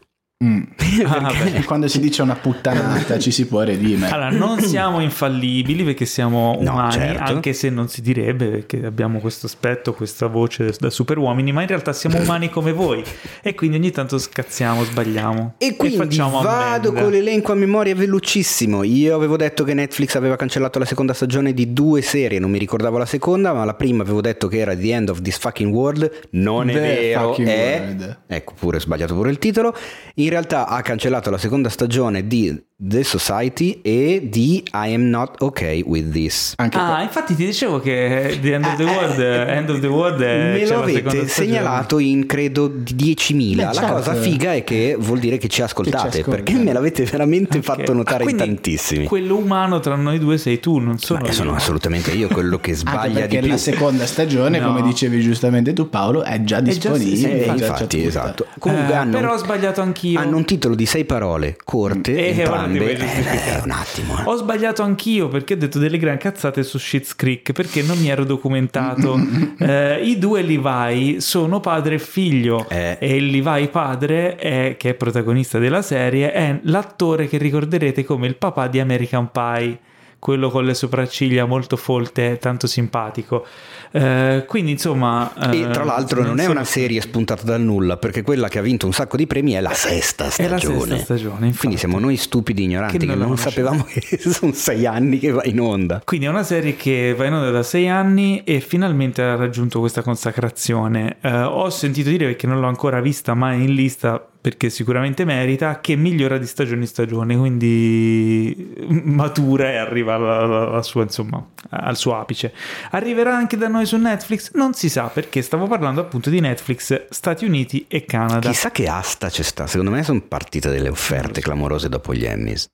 Mm. Ah, quando si dice una puttanata ci si può redimere. Allora, non siamo infallibili perché siamo umani, no, certo. anche se non si direbbe perché abbiamo questo aspetto, questa voce da super uomini, ma in realtà siamo umani come voi e quindi ogni tanto scazziamo, sbagliamo. E quindi e vado con l'elenco a memoria velocissimo. Io avevo detto che Netflix aveva cancellato la seconda stagione di due serie, non mi ricordavo la seconda, ma la prima avevo detto che era The End of This Fucking World. Non The è vero, è... World. Ecco, pure sbagliato pure il titolo. In realtà ha cancellato la seconda stagione di The Society e di I Am Not Okay With This. Anche ah, infatti ti dicevo che The End of the eh, World, eh, End of the World è, me lo avete segnalato in credo 10.000. Beh, la certo. cosa figa è che vuol dire che ci ascoltate, che perché me l'avete veramente okay. fatto notare ah, in tantissimi. Quello umano tra noi due sei tu, non sono Beh, sono assolutamente io quello che sbaglia di più. la seconda stagione, no. come dicevi giustamente tu Paolo, è già disponibile. È già, sì, infatti, esatto. Comunque eh, hanno, però ho sbagliato anch'io. Hanno un titolo di sei parole corte, eh, entrambe. Eh, un attimo. Eh. Ho sbagliato anch'io perché ho detto delle gran cazzate su Shit's Creek perché non mi ero documentato. eh, I due Levi sono padre e figlio eh. e il Levi padre, è, che è protagonista della serie, è l'attore che ricorderete come il papà di American Pie quello con le sopracciglia molto folte, tanto simpatico. Eh, quindi insomma... Eh, e tra l'altro non, non è una serie spuntata dal nulla, perché quella che ha vinto un sacco di premi è la sesta stagione. È la sesta stagione, infatti. Quindi siamo noi stupidi ignoranti che non, che non sapevamo che sono sei anni che va in onda. Quindi è una serie che va in onda da sei anni e finalmente ha raggiunto questa consacrazione. Eh, ho sentito dire, perché non l'ho ancora vista mai in lista, perché sicuramente merita, che migliora di stagione in stagione, quindi matura e arriva alla, alla sua, insomma, al suo apice. Arriverà anche da noi su Netflix? Non si sa perché stavo parlando appunto di Netflix, Stati Uniti e Canada. Chissà che asta c'è sta, secondo me sono partite delle offerte clamorose dopo gli Emmys.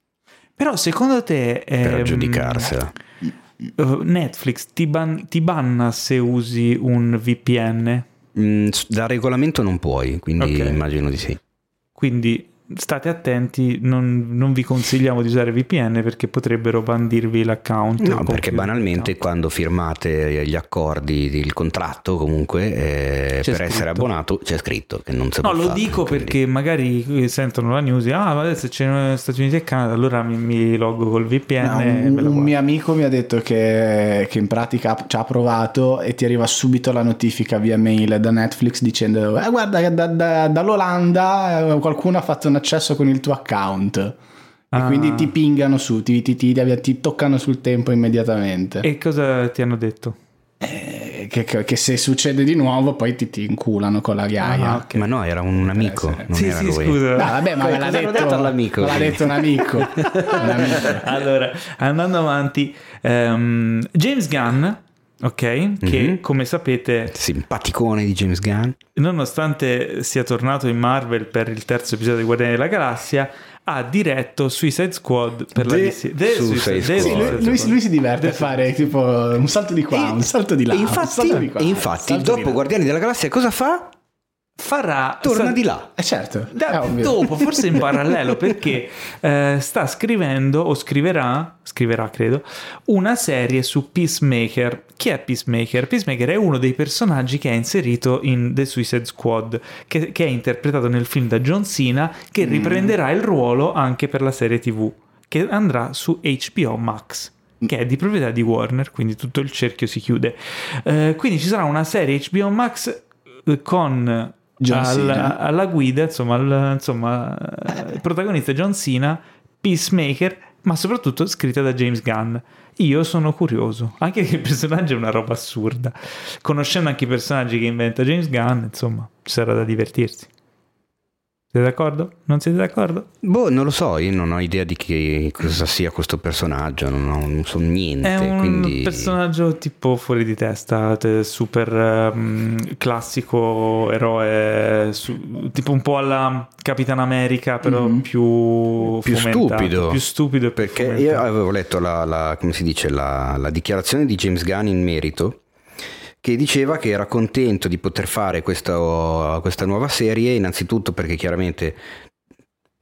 Però secondo te... Per ehm, aggiudicarsela. Netflix ti, ban- ti banna se usi un VPN? Mm, da regolamento non puoi, quindi okay. immagino di sì. Quindi state attenti, non, non, vi consigliamo di usare VPN perché potrebbero bandirvi l'account. No, perché banalmente quando firmate gli accordi, il contratto comunque eh, per scritto. essere abbonato c'è scritto che non si no, lo dico quindi... perché magari sentono la news, ah ma adesso c'è Stati Uniti e Canada, allora mi, mi loggo col VPN. No, un, un mio amico mi ha detto che, che, in pratica ci ha provato e ti arriva subito la notifica via mail da Netflix dicendo eh, guarda che da, da, dall'Olanda eh, qualcuno ha fatto una accesso con il tuo account. Ah. E quindi ti pingano su, ti, ti, ti, ti, toccano sul tempo immediatamente. E cosa ti hanno detto? Eh, che, che, che, se succede di nuovo poi ti, ti inculano con la ghiaia. Ah, okay. Ma no, era un amico, eh, non sì, era sì, lui. Scusa. No, vabbè, ma me l'ha detto, detto all'amico. Me l'ha detto un amico. un amico. allora, andando avanti, um, James Gunn ok? Che mm-hmm. come sapete... Simpaticone di James Gunn. Nonostante sia tornato in Marvel per il terzo episodio di Guardiani della Galassia, ha diretto Suicide Squad per de, la DC. De Suicide Squad. Sì, lui, lui, lui, si diverte a fare tipo un salto di qua, e, un salto di là. E infatti, di qua, e infatti dopo Guardiani della Galassia cosa fa? Farà torna sa- di là eh certo da, dopo forse in parallelo perché eh, sta scrivendo o scriverà scriverà credo una serie su Peacemaker chi è Peacemaker? Peacemaker è uno dei personaggi che è inserito in The Suicide Squad che, che è interpretato nel film da John Cena che mm. riprenderà il ruolo anche per la serie tv che andrà su HBO Max che è di proprietà di Warner, quindi tutto il cerchio si chiude. Eh, quindi ci sarà una serie HBO Max eh, con alla, alla, guida, insomma, al, insomma il eh, protagonista John Cena, Peacemaker, ma soprattutto scritta da James Gunn. Io sono curioso, anche che il personaggio è una roba assurda. Conoscendo anche i personaggi che inventa James Gunn, insomma, ci sarà da divertirsi. Siete d'accordo? Non siete d'accordo? Boh, non lo so, io non ho idea di che cosa sia questo personaggio, non, ho, non so niente. È un quindi... personaggio tipo fuori di testa, super um, classico eroe, su, tipo un po' alla Capitan America, però mm. più, più stupido. Più stupido perché io avevo letto la, la, come si dice, la, la dichiarazione di James Gunn in merito che diceva che era contento di poter fare questa, questa nuova serie, innanzitutto perché chiaramente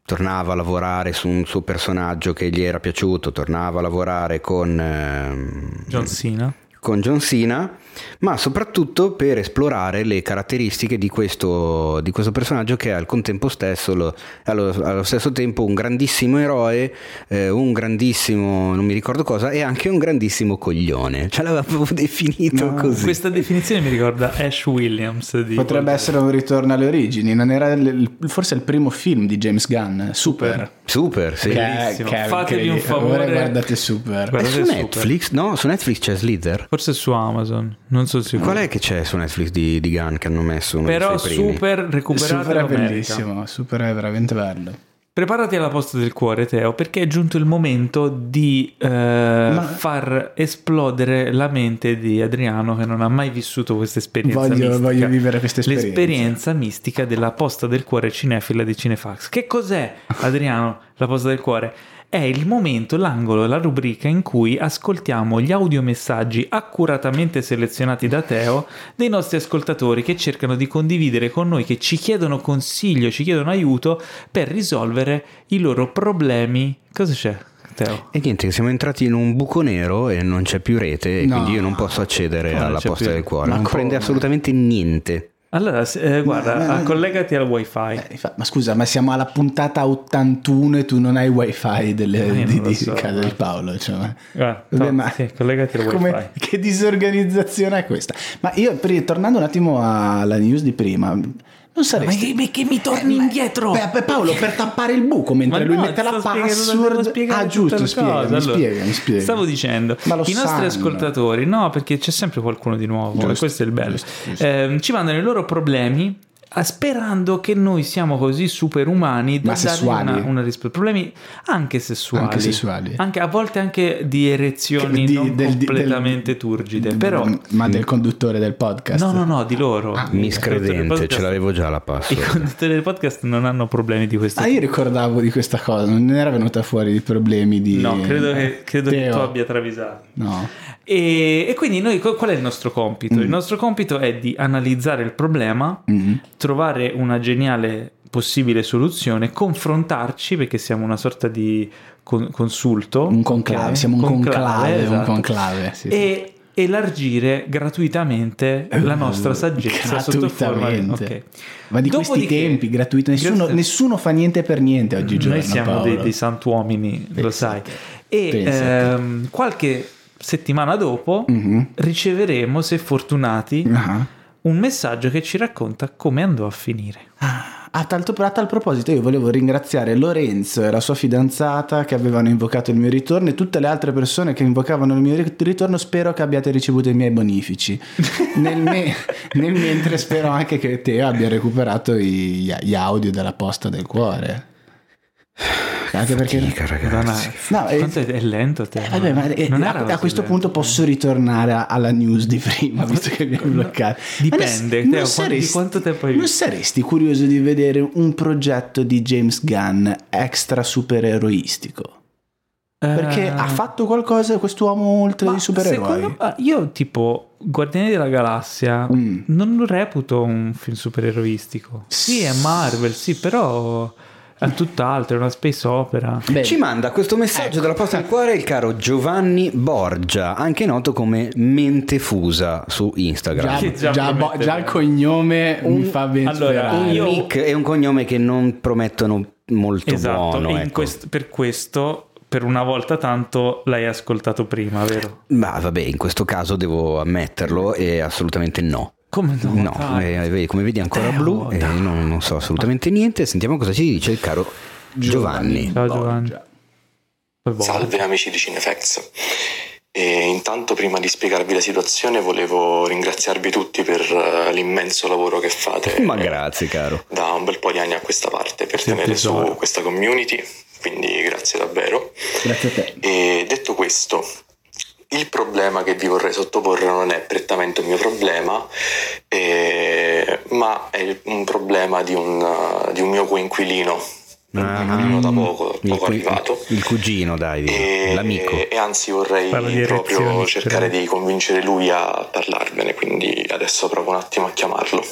tornava a lavorare su un suo personaggio che gli era piaciuto, tornava a lavorare con eh, John Cena. Con John Cena ma soprattutto per esplorare le caratteristiche di questo, di questo personaggio che è al contempo stesso, lo, allo, allo, stesso tempo un grandissimo eroe, eh, un grandissimo, non mi ricordo cosa, e anche un grandissimo coglione. Ce l'aveva proprio definito no, così. Questa definizione mi ricorda Ash Williams. Potrebbe essere un ritorno alle origini, non era il, forse il primo film di James Gunn, Super. Super, sì. Che, che Fatevi un favore. Guardate Super. Guardate su super. Netflix? No, su Netflix c'è Slither. Forse su Amazon. Non so sicuro. Qual è che c'è su Netflix di, di Gun che hanno messo uno Però super recuperate Super è bellissimo, Super è veramente bello. Preparati alla posta del cuore, Teo, perché è giunto il momento di eh, Ma... far esplodere la mente di Adriano che non ha mai vissuto questa esperienza voglio, mistica. Voglio vivere questa esperienza. L'esperienza mistica della posta del cuore cinefila di Cinefax. Che cos'è, Adriano, la posta del cuore? È il momento, l'angolo, la rubrica in cui ascoltiamo gli audiomessaggi accuratamente selezionati da Teo dei nostri ascoltatori che cercano di condividere con noi, che ci chiedono consiglio, ci chiedono aiuto per risolvere i loro problemi. Cosa c'è? Teo. E niente, siamo entrati in un buco nero e non c'è più rete e no. quindi io non posso accedere Come alla posta più? del cuore. Ma non come? prende assolutamente niente. Allora, eh, guarda, ma, collegati al wifi. Eh, ma scusa, ma siamo alla puntata 81 e tu non hai wifi delle, di, di so, casa di Paolo. Cioè, ma... Guarda, Vabbè, ma sì, collegati al wifi. Che disorganizzazione è questa? Ma io, tornando un attimo alla news di prima, non saresti... Ma che, che mi torni eh, indietro? Beh, Paolo, per tappare il buco mentre lui mette la password... Ah, giusto, spiega, mi allora, spiega, mi spiega. Stavo dicendo, i sanno. nostri ascoltatori, no, perché c'è sempre qualcuno di nuovo, giusto, questo è il bello. Giusto, giusto. Eh, ci mandano i loro problemi sperando che noi siamo così superumani da Ma dare una, una risposta. Problemi anche sessuali, anche sessuali, anche, a volte anche di erezioni di, non del, completamente del, turgide. Però, ma del conduttore del podcast? No, no, no, di loro. Ah, miscredente, ce l'avevo già la password. I conduttori del podcast non hanno problemi di questo. Ah, io ricordavo di questa cosa, non ne era venuta fuori di problemi di. No, credo che, credo che tu abbia travisato. No. E, e, quindi noi qual è il nostro compito? Mm. Il nostro compito è di analizzare il problema, mm. Trovare una geniale possibile soluzione, confrontarci perché siamo una sorta di con, consulto. Un conclave, siamo un conclave, conclave esatto. un conclave sì, e sì. elargire gratuitamente la nostra saggezza sotto forma di... Okay. Ma di questi tempi, gratuito, nessuno, nessuno, fa niente per niente oggigiorno. Noi siamo dei, dei, santuomini, Pensate. lo sai. E ehm, qualche settimana dopo mm-hmm. riceveremo, se fortunati, uh-huh. Un messaggio che ci racconta come andò a finire. Ah. A tal, a tal, proposito, io volevo ringraziare Lorenzo e la sua fidanzata che avevano invocato il mio ritorno e tutte le altre persone che invocavano il mio ritorno. Spero che abbiate ricevuto i miei bonifici. nel, me, nel, mentre spero anche che te abbia recuperato gli, gli audio della posta del cuore. Anche perché Fatica, ragazzi. No, è, è lento te. Eh, vabbè, ma è, a, a, questo lento. punto posso ritornare alla news di prima, visto che mi hai bloccato. Dipende, non, Teo, saresti, di quanto tempo hai Non saresti curioso di vedere un progetto di James Gunn extra supereroistico? Perché ha fatto qualcosa quest'uomo oltre di supereroi? Secondo, io tipo Guardiani della Galassia mm. non lo reputo un film supereroistico. Sì, è Marvel, sì, però è tutt'altro, è una space opera. Beh. Ci manda questo messaggio ecco. dalla posta del cuore il caro Giovanni Borgia, anche noto come Mente Fusa su Instagram. Già, già, già, bo- già il cognome un, mi fa ben allora, Un io... nick e un cognome che non promettono molto esatto, buono. Ecco. Quest- per questo per una volta tanto l'hai ascoltato prima, vero? Ma vabbè, in questo caso devo ammetterlo, è assolutamente no. Come no? No, eh, come vedi ancora Teo, blu, eh, non, non, so assolutamente niente. Sentiamo cosa ci dice il caro Giovanni. Ciao Giovanni. Salve amici di Cinefex. E intanto prima di spiegarvi la situazione volevo ringraziarvi tutti per uh, l'immenso lavoro che fate. Ma grazie caro. Da un bel po' di anni a questa parte per Sei tenere su questa community, quindi grazie davvero. Grazie a te. E detto questo, il problema che vi vorrei sottoporre non è prettamente un mio problema, eh, ma è un problema di un, di un mio coinquilino. Ah, un da poco, poco il, arrivato. Il cugino, dai, e, l'amico. E anzi vorrei proprio cercare di convincere lui a parlarmene, quindi adesso provo un attimo a chiamarlo.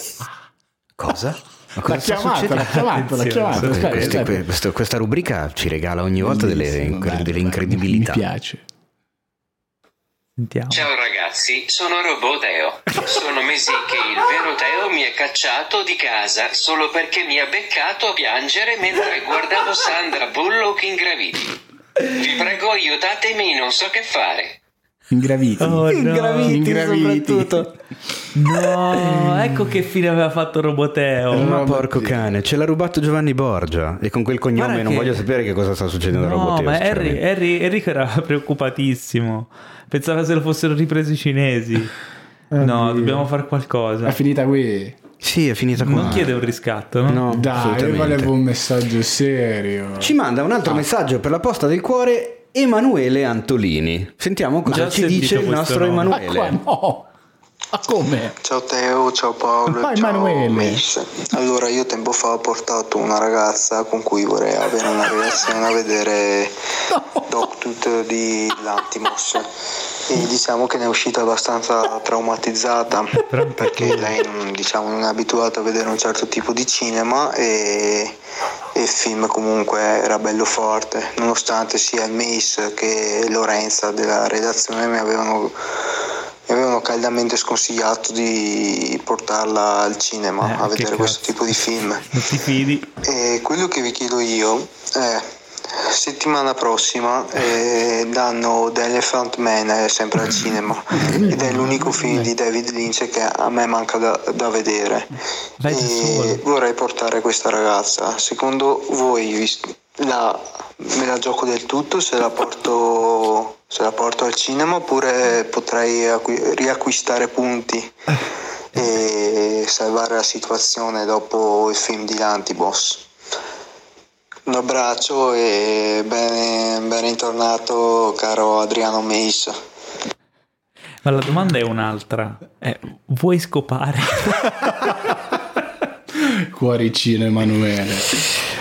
Cosa? L'ha chiamato, l'ha chiamato, l'ha chiamato. Questa, questa, questa, rubrica ci regala ogni volta delle, delle incredibilità. Mi piace. Sentiamo. Ciao ragazzi, sono Roboteo. Sono mesi che il vero Teo mi ha cacciato di casa solo perché mi ha beccato a piangere mentre guardavo Sandra Bullock in graviti. Vi prego aiutatemi, non so che fare. Ingraviti. Oh, no. Ingraviti, Ingraviti. soprattutto. No, ecco che fine aveva fatto Roboteo. Ma porco cane, ce l'ha rubato Giovanni Borgia e con quel cognome Guarda non che... voglio sapere che cosa sta succedendo no, a Roboteo. ma Harry, Harry, Enrico era preoccupatissimo. Pensava se lo fossero ripresi i cinesi. no, dobbiamo fare qualcosa. È finita qui. Sì, è finita qua. Non chiede un riscatto, no? No, Dai, io volevo un messaggio serio. Ci manda un altro messaggio per la posta del cuore Emanuele Antolini. Sentiamo cosa Già ci dice il nostro nome. Ma Emanuele. qua no! Ma come? Ciao Teo, ciao Paolo, Ma ciao Emanuele. Allora, io tempo fa ho portato una ragazza con cui vorrei avere una relazione a vedere Doctut di Lantimos e diciamo che ne è uscita abbastanza traumatizzata perché lei non, diciamo, non è abituata a vedere un certo tipo di cinema e, e il film comunque era bello forte nonostante sia il Mace che Lorenza della redazione mi avevano mi avevano caldamente sconsigliato di portarla al cinema Eh, a vedere questo tipo di film. Non ti fidi? E quello che vi chiedo io è settimana prossima eh, danno The Elephant Man eh, sempre al cinema. Ed è l'unico film di David Lynch che a me manca da, da vedere. E vorrei portare questa ragazza. Secondo voi la, me la gioco del tutto se la porto se la porto al cinema oppure potrei acqui- riacquistare punti e salvare la situazione dopo il film di Lantiboss un abbraccio e ben, ben ritornato caro Adriano Meis. Ma la domanda è un'altra. Eh, vuoi scopare? Cuoricino Emanuele.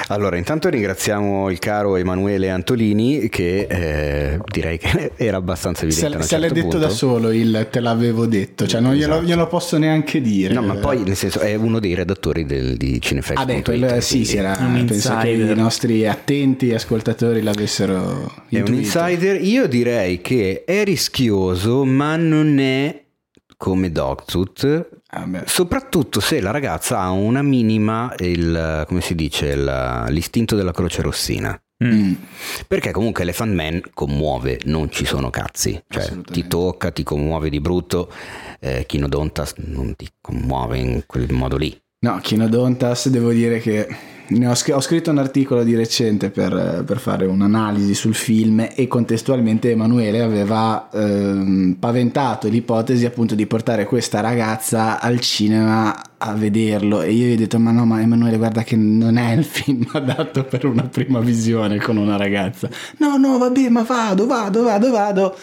Allora, intanto ringraziamo il caro Emanuele Antolini che eh, direi che era abbastanza Se, evidente. a un se l'hai certo detto da punto. solo il te l'avevo detto, cioè non glielo, Esatto. glielo posso neanche dire. No, ma poi nel senso è uno dei redattori del, di Cinefest. Ah beh, quello sì, sì, era, Un penso che insider. i nostri attenti ascoltatori l'avessero È un insider. Io direi che è rischioso, ma non è come Dogtooth. Ah. Soprattutto se la ragazza ha una minima, il, come si dice, il- l'istinto della croce rossina. Mm. Perché comunque Elephant Man commuove, non ci sono cazzi. Cioè, ti tocca, ti commuove di brutto. Eh, Kinodontas non ti commuove in quel modo lì. No, Kinodontas devo dire che ho, scr- ho scritto un articolo di recente per, per fare un'analisi sul film e contestualmente Emanuele aveva ehm, paventato l'ipotesi appunto di portare questa ragazza al cinema a vederlo. E io gli ho detto ma no ma Emanuele guarda che non è il film adatto per una prima visione con una ragazza. No no vabbè ma vado vado vado vado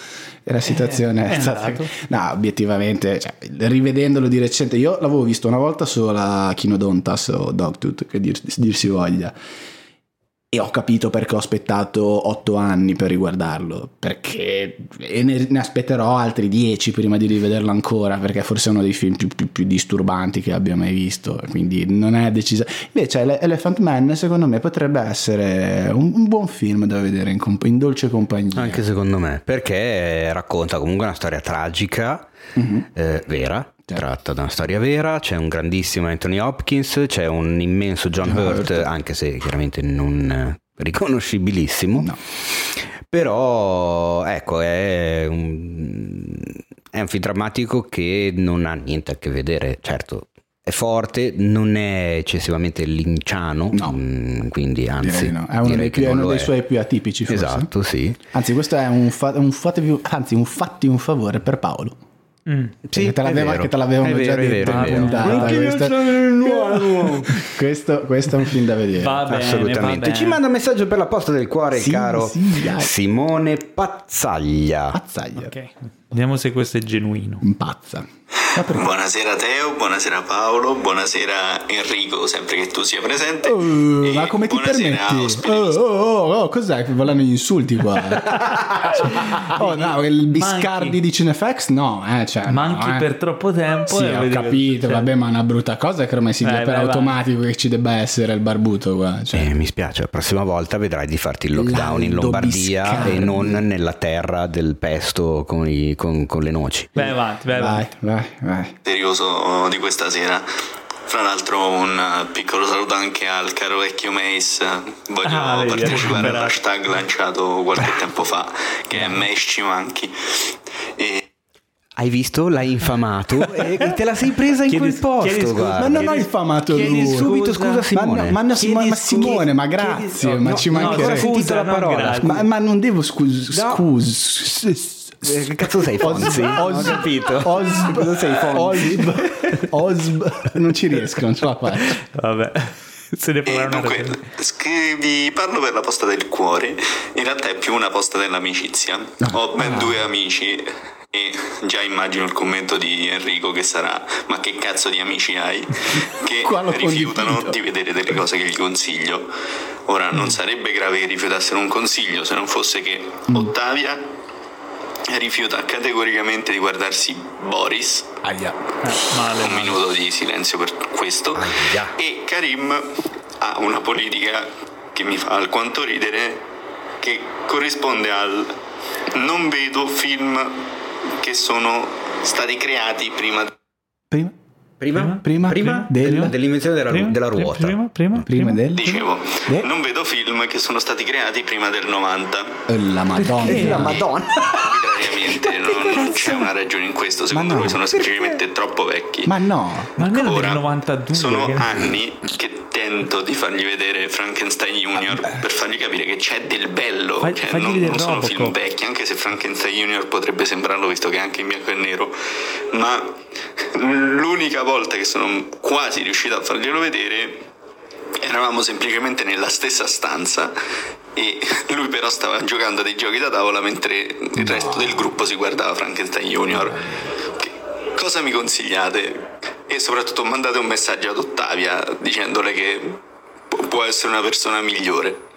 la situazione è è stata andato. No, obiettivamente, cioè, rivedendolo di recente, io l'avevo visto una volta sola Kinodontas o Dogtooth, che dir, dir si voglia. E ho capito perché ho aspettato otto anni per riguardarlo, perché e ne, ne aspetterò altri dieci prima di rivederlo ancora, perché forse è uno dei film più, più- più disturbanti che abbia mai visto, quindi non è deciso. Invece Ele- Elephant Man secondo me potrebbe essere un, un buon film da vedere in, comp- in dolce compagnia. Anche secondo me, perché racconta comunque una storia tragica, Mhm. eh, vera, tratta da una storia vera, c'è un grandissimo Anthony Hopkins, c'è un immenso John, John Hurt, Hurt. anche se chiaramente non eh, riconoscibilissimo. No. Però ecco, è un, è un film drammatico che non ha niente a che vedere, certo. È forte, non è eccessivamente linciano, No. mm, quindi anzi, no. È uno, dei, più- uno dei è. suoi più atipici forse. Esatto, sì. Anzi, questo è un, fa- un fatevi, anzi, un fatti un favore per Paolo. Mm. Sì, che te, è l'aveva- vero. che te l'avevano già vero, è detto in puntata. Anche io Questo, sono il nuovo. questo, questo è un film da vedere. Va bene, Assolutamente. va Ci manda un messaggio per la posta del cuore, Sì, caro sì. Simone Pazzaglia. Pazzaglia. Ok, vediamo se questo è genuino. Impazza. Perché? Buonasera Teo, buonasera Paolo, buonasera Enrico, sempre che tu sia presente. Oh, ma come ti permetti? Oh, oh, oh, oh, cos'è volano gli insulti qua? oh no, il Biscardi Manchi. di Cinefax? No, eh, cioè, Manchi no, eh. per troppo tempo. Sì, ho capito, cioè, vabbè, ma è una brutta cosa che ormai si Vai, dia per vai, vai. automatico che ci debba essere il barbuto qua. Cioè. Eh, mi spiace, la prossima volta vedrai di farti il lockdown in L'Aldo Lombardia Biscardi. e non nella terra del pesto con, i- con- con le noci. Vai avanti, vai Vai, vai, vai. Serioso di questa sera. Fra l'altro un piccolo saluto anche al caro vecchio Mace, voglio Ah, partecipare all'hashtag lanciato qualche tempo fa, che è Mace ci manchi. E Hai visto? L'hai infamato e te la sei presa in Chiedi- quel posto. chiedi scusa. Ma non ho chiedi- infamato chiedi lui. subito scusa, Simone. Ma, no, ma, no, Chiedi ma. Simone, ma Chiedi- grazie, no, ma no, ci no, mancherebbe. ancora sentito scusa, la no, parola, ma, ma non devo scus- No. scus- Eh, Che cazzo sei Fonzi? Os- Ho capito. Osb, Cosa sei Fonzi? Osb, Osb, non ci riesco, non ce la faccio. Vabbè, se ne una dunque, sc- vi parlo per la posta del cuore, in realtà è più una posta dell'amicizia. Ho ben due amici e già immagino il commento di Enrico che sarà ma che cazzo di amici hai? Che rifiutano di vedere delle cose che gli consiglio. Ora, non sarebbe grave che rifiutassero un consiglio se non fosse che Ottavia rifiuta categoricamente di guardarsi Boris Aia. Male. un minuto di silenzio per questo. Aia. E Karim ha una politica che mi fa alquanto ridere, che corrisponde al non vedo film che sono stati creati prima Prima? Prima? Prima? Prima? Del- Dell'invenzione della, Prima, della prima, ruota. Prima, prima, Prima del... Dicevo, Eh? non vedo film che sono stati creati prima del 90. Eh, La madonna. Perché? La Madonna. Arbitrariamente, non, non c'è una ragione in questo. Secondo no, lui sono semplicemente troppo vecchi. Ma no. Ma almeno Ora, del 92. Sono che- anni che tento di fargli vedere Frankenstein Junior per fargli capire che c'è del bello. Fai- cioè, non, non sono Robocop. film vecchi, anche se Frankenstein Junior potrebbe sembrarlo visto che è anche in bianco e nero. Ma l'unica volta che sono quasi riuscito a farglielo vedere eravamo semplicemente nella stessa stanza e lui però stava giocando a dei giochi da tavola mentre il resto del gruppo si guardava Frankenstein Junior. Che- cosa mi consigliate? E soprattutto mandate un messaggio ad Ottavia dicendole che pu- può essere una persona migliore.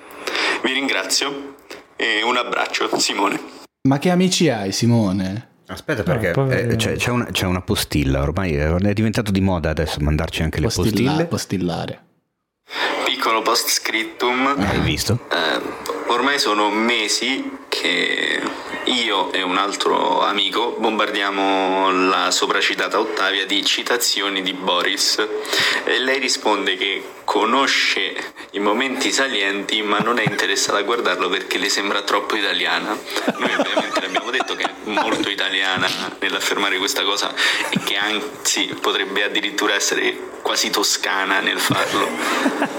Vi ringrazio e un abbraccio, Simone. Ma che amici hai, Simone? Aspetta perché poverino. eh, c'è, c'è una, c'è una postilla, ormai è è diventato di moda adesso mandarci anche le Postilla- postille. postillare. Piccolo post scriptum. Hai visto? Eh, ormai sono mesi che io e un altro amico bombardiamo la sopracitata Ottavia di citazioni di Boris e lei risponde che conosce i momenti salienti ma non è interessata a guardarlo perché le sembra troppo italiana. Noi ovviamente le abbiamo detto che è molto italiana nell'affermare questa cosa e che anzi potrebbe addirittura essere quasi toscana nel farlo.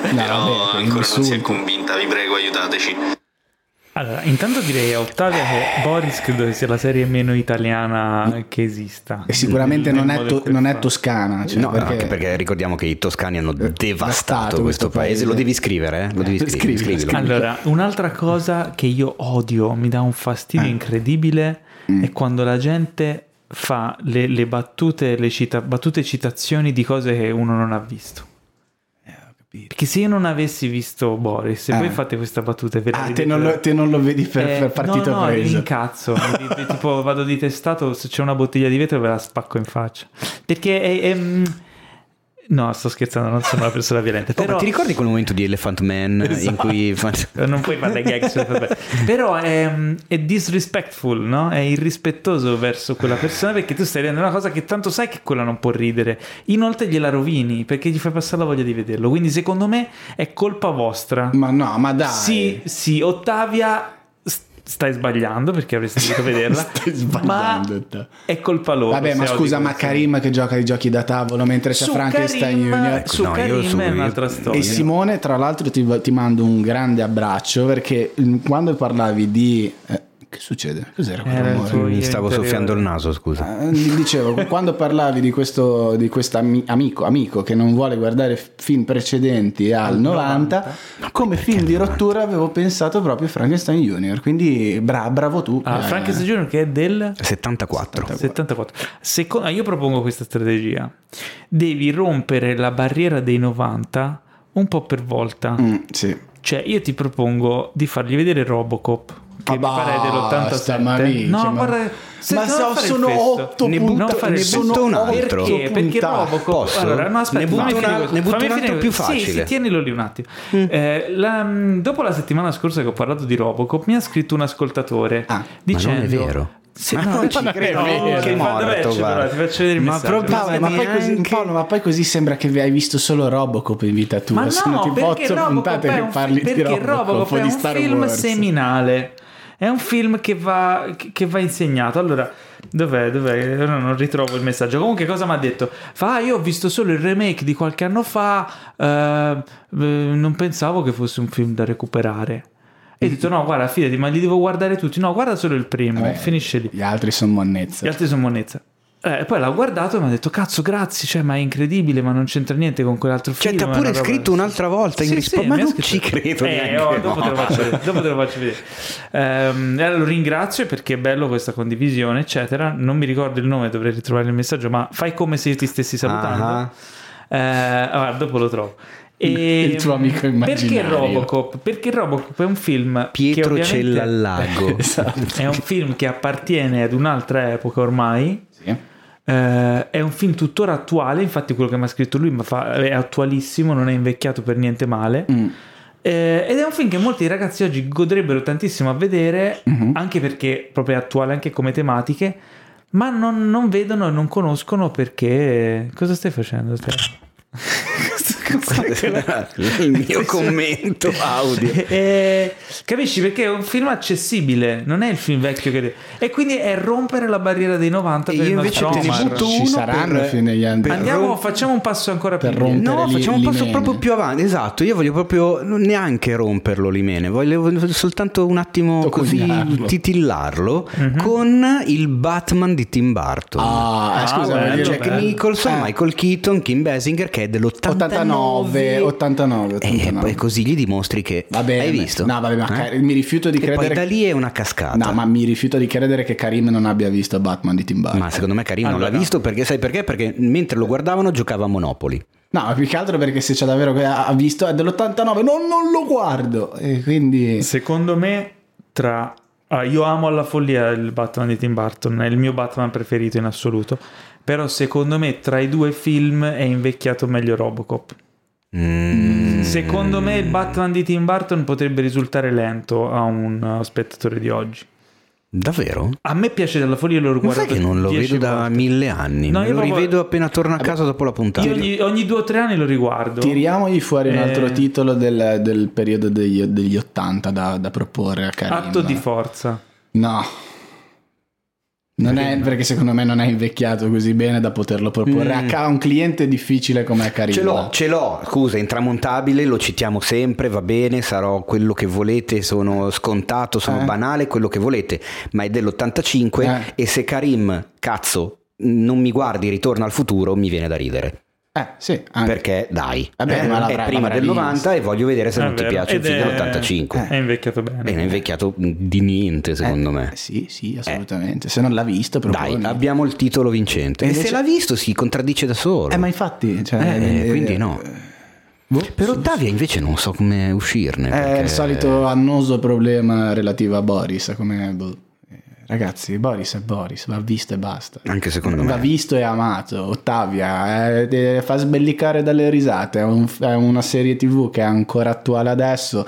Però vabbè, ancora non si è convinta, vi prego aiutateci. Allora, intanto direi a Ottavia che Boris credo che sia la serie meno italiana che esista. E sicuramente non è, to- non è toscana. Cioè no, perché... anche perché ricordiamo che i toscani hanno devastato questo questo paese. paese. Lo devi scrivere, eh? Lo devi Eh, scrivere. scrivilo, scrivilo. Allora, un'altra cosa che io odio, mi dà un fastidio incredibile, è quando la gente fa le, le battute, le cita- battute citazioni di cose che uno non ha visto. Perché se io non avessi visto Boris e Ah. voi fate questa battuta ve Ah, te non, lo, te non lo vedi per, Eh, per partito no, no, preso. incazzo. Mi- mi- tipo vado di testato, se c'è una bottiglia di vetro ve la spacco in faccia. Perché è... è- mm, No, sto scherzando, non sono una persona violenta. Oh, Però... ma ti ricordi quel momento di Elephant Man in Esatto. cui fa- Non puoi fare le gag su-. Però è, è disrespectful, no? È irrispettoso verso quella persona perché tu stai vedendo una cosa che tanto sai che quella non può ridere. Inoltre gliela rovini perché gli fai passare la voglia di vederlo. Quindi secondo me è colpa vostra. Ma no, ma dai. Sì, sì, Ottavia stai sbagliando perché avresti dovuto vederla. Stai sbagliando, Ma è colpa loro. Vabbè, ma scusa, ma. Karim che gioca ai giochi da tavolo mentre c'è Su Frankenstein Karim- Junior. Su No, io Karim su- è io- un'altra storia. E Simone, tra l'altro, ti, ti mando un grande abbraccio perché mm, quando parlavi di. Eh, che succede? Cos'era quel il rumore? mi stavo interiore. soffiando il naso, scusa. Eh, Dicevo, quando parlavi di questo di amico, amico che non vuole guardare film precedenti al 90, come film di rottura avevo pensato proprio a Frankenstein Junior. Quindi bra- bravo tu. Ah, Eh, Frankenstein Junior che è del 74. 74. Secondo, io propongo questa strategia. Devi rompere la barriera dei 90 un po' per volta. mm, sì. Cioè, io ti propongo di fargli vedere Robocop. Che Ma mi pare basta, dell'87. ma minchia, no, ma- guarda, se ma non so- sono otto Ne punta- non fare ne festo. un altro. Perché? Perché. Robocop Posso? Allora, no, aspetta, Ne butto fammi una- finire- ne butto un altro finire- più Sì, facile. sì, tienilo lì un attimo. Eh, la- mh, dopo la settimana scorsa che ho parlato di Robocop, mi ha scritto un ascoltatore Ah, ma dicendo non è vero. Sì, Ma no, non ci no, credo, no, vero. che dov'è Morto, guarda. Ti faccio vedere il Ma Paolo, ma, poi così, Paolo, ma poi così sembra che hai visto solo Robocop in vita tua. Ma Sono no, tipo perché otto Robocop puntate è che un, parli perché di Robocop, Robocop o è un film seminale. È un film che va, che va insegnato. Allora, dov'è? Dov'è? Ora non ritrovo il messaggio. Comunque, cosa mi ha detto? Fa, ah, io ho visto solo il remake di qualche anno fa. eh, eh, non pensavo che fosse un film da recuperare. E ho detto no, guarda, fidati, ma li devo guardare tutti. No, guarda solo il primo, Vabbè, finisce lì. Gli altri sono monnezza. Gli altri sono monnezza. Eh, poi l'ho guardato e mi ha detto cazzo grazie, cioè, ma è incredibile, ma non c'entra niente con quell'altro Cioè, film. ti ha pure roba- scritto un'altra volta in Sì, risposta. sì, ma non scritto- ci credo Eh, neanche. oh, dopo, te lo No. faccio vedere, dopo te lo faccio vedere. Ehm, allora, lo ringrazio perché è bello questa condivisione, eccetera. Non mi ricordo il nome, dovrei ritrovare il messaggio, ma fai come se io ti stessi salutando. Ah. Eh, allora, dopo lo trovo. E Il tuo amico Perché immaginario. Robocop? Perché Robocop è un film Pietro che ovviamente Cella al lago. Esatto. è un film che appartiene ad un'altra epoca ormai. Sì. Eh, è un film tuttora attuale, infatti quello che mi ha scritto lui fa- è attualissimo, non è invecchiato per niente male. Mm. Eh, ed è un film che molti ragazzi oggi godrebbero tantissimo a vedere, Mhm. anche perché proprio è attuale anche come tematiche, ma non, non vedono e non conoscono perché... Cosa stai facendo te? il mio commento audio. Eh, capisci perché è un film accessibile, non è il film vecchio che... E quindi è rompere la barriera dei 90 E per io invece te ne butto Ci uno saranno per- fine anni. per Andiamo, rom- facciamo un passo ancora più rompere No, li- facciamo un passo l'imene. proprio più avanti. Esatto, io voglio proprio neanche romperlo l'imene, voglio soltanto un attimo così Toccunarlo. titillarlo Mhm. con il Batman di Tim Burton. Ah, Ah, scusa, bello, voglio Jack bello. Nicholson, Eh. Michael Keaton, Kim Basinger che è dell'89 89, 89, 89. E, e così gli dimostri che Va bene. hai visto? No, vabbè, ma Eh? Mi rifiuto di E poi credere da lì è una cascata. No, ma mi rifiuto di credere che Karim non abbia visto Batman di Tim Burton. Ma secondo me Karim non Allora. l'ha visto perché sai perché? Perché mentre lo guardavano giocava a Monopoli. No, ma più che altro perché se c'è davvero ha visto è dell'89, non, non lo guardo. E quindi Secondo me, tra. ah, io amo alla follia il Batman di Tim Burton, è il mio Batman preferito in assoluto. Però secondo me tra i due film è invecchiato meglio Robocop. Mm. Secondo me il Batman di Tim Burton potrebbe risultare lento a un spettatore di oggi. Davvero? A me piace della follia, l'ho guardato sai che non lo 10 vedo da volte. mille anni? No, Me io lo proprio- rivedo appena torno a casa dopo la puntata. Io ogni, ogni due o tre anni lo riguardo. tiriamogli fuori un altro Eh. titolo del, del periodo degli, degli 80 da, da proporre a Karim. Atto di forza. No. Non è perché secondo me non è invecchiato così bene da poterlo proporre Mm. a a un cliente difficile come Karim. Ce l'ho, ce l'ho, scusa, intramontabile, lo citiamo sempre, va bene, sarò quello che volete, sono scontato, sono Eh. banale, quello che volete, ma è dell'85 Eh. e se Karim, cazzo, non mi guardi Ritorna al futuro, mi viene da ridere. Eh, sì, anche. Perché dai, Vabbè, eh, ma è prima del visto. 90 e voglio vedere se È non ti vero. piace il Ed film è- dell'85. È invecchiato bene. È invecchiato di niente, secondo me. Eh, sì, sì, assolutamente. Se non l'ha visto, proponi. Dai, abbiamo il titolo vincente. E E, invece- se l'ha visto si contraddice da solo. Eh, ma infatti, cioè, Eh, eh, quindi no. boh, Per Ottavia invece non so come uscirne. È perché- il solito annoso problema relativo a Boris. Come, boh. Eh, Ragazzi, Boris è Boris, va visto e basta. Anche secondo Va me. visto e amato. Ottavia eh, eh, fa sbellicare dalle risate. È, un- è una serie tv che è ancora attuale adesso.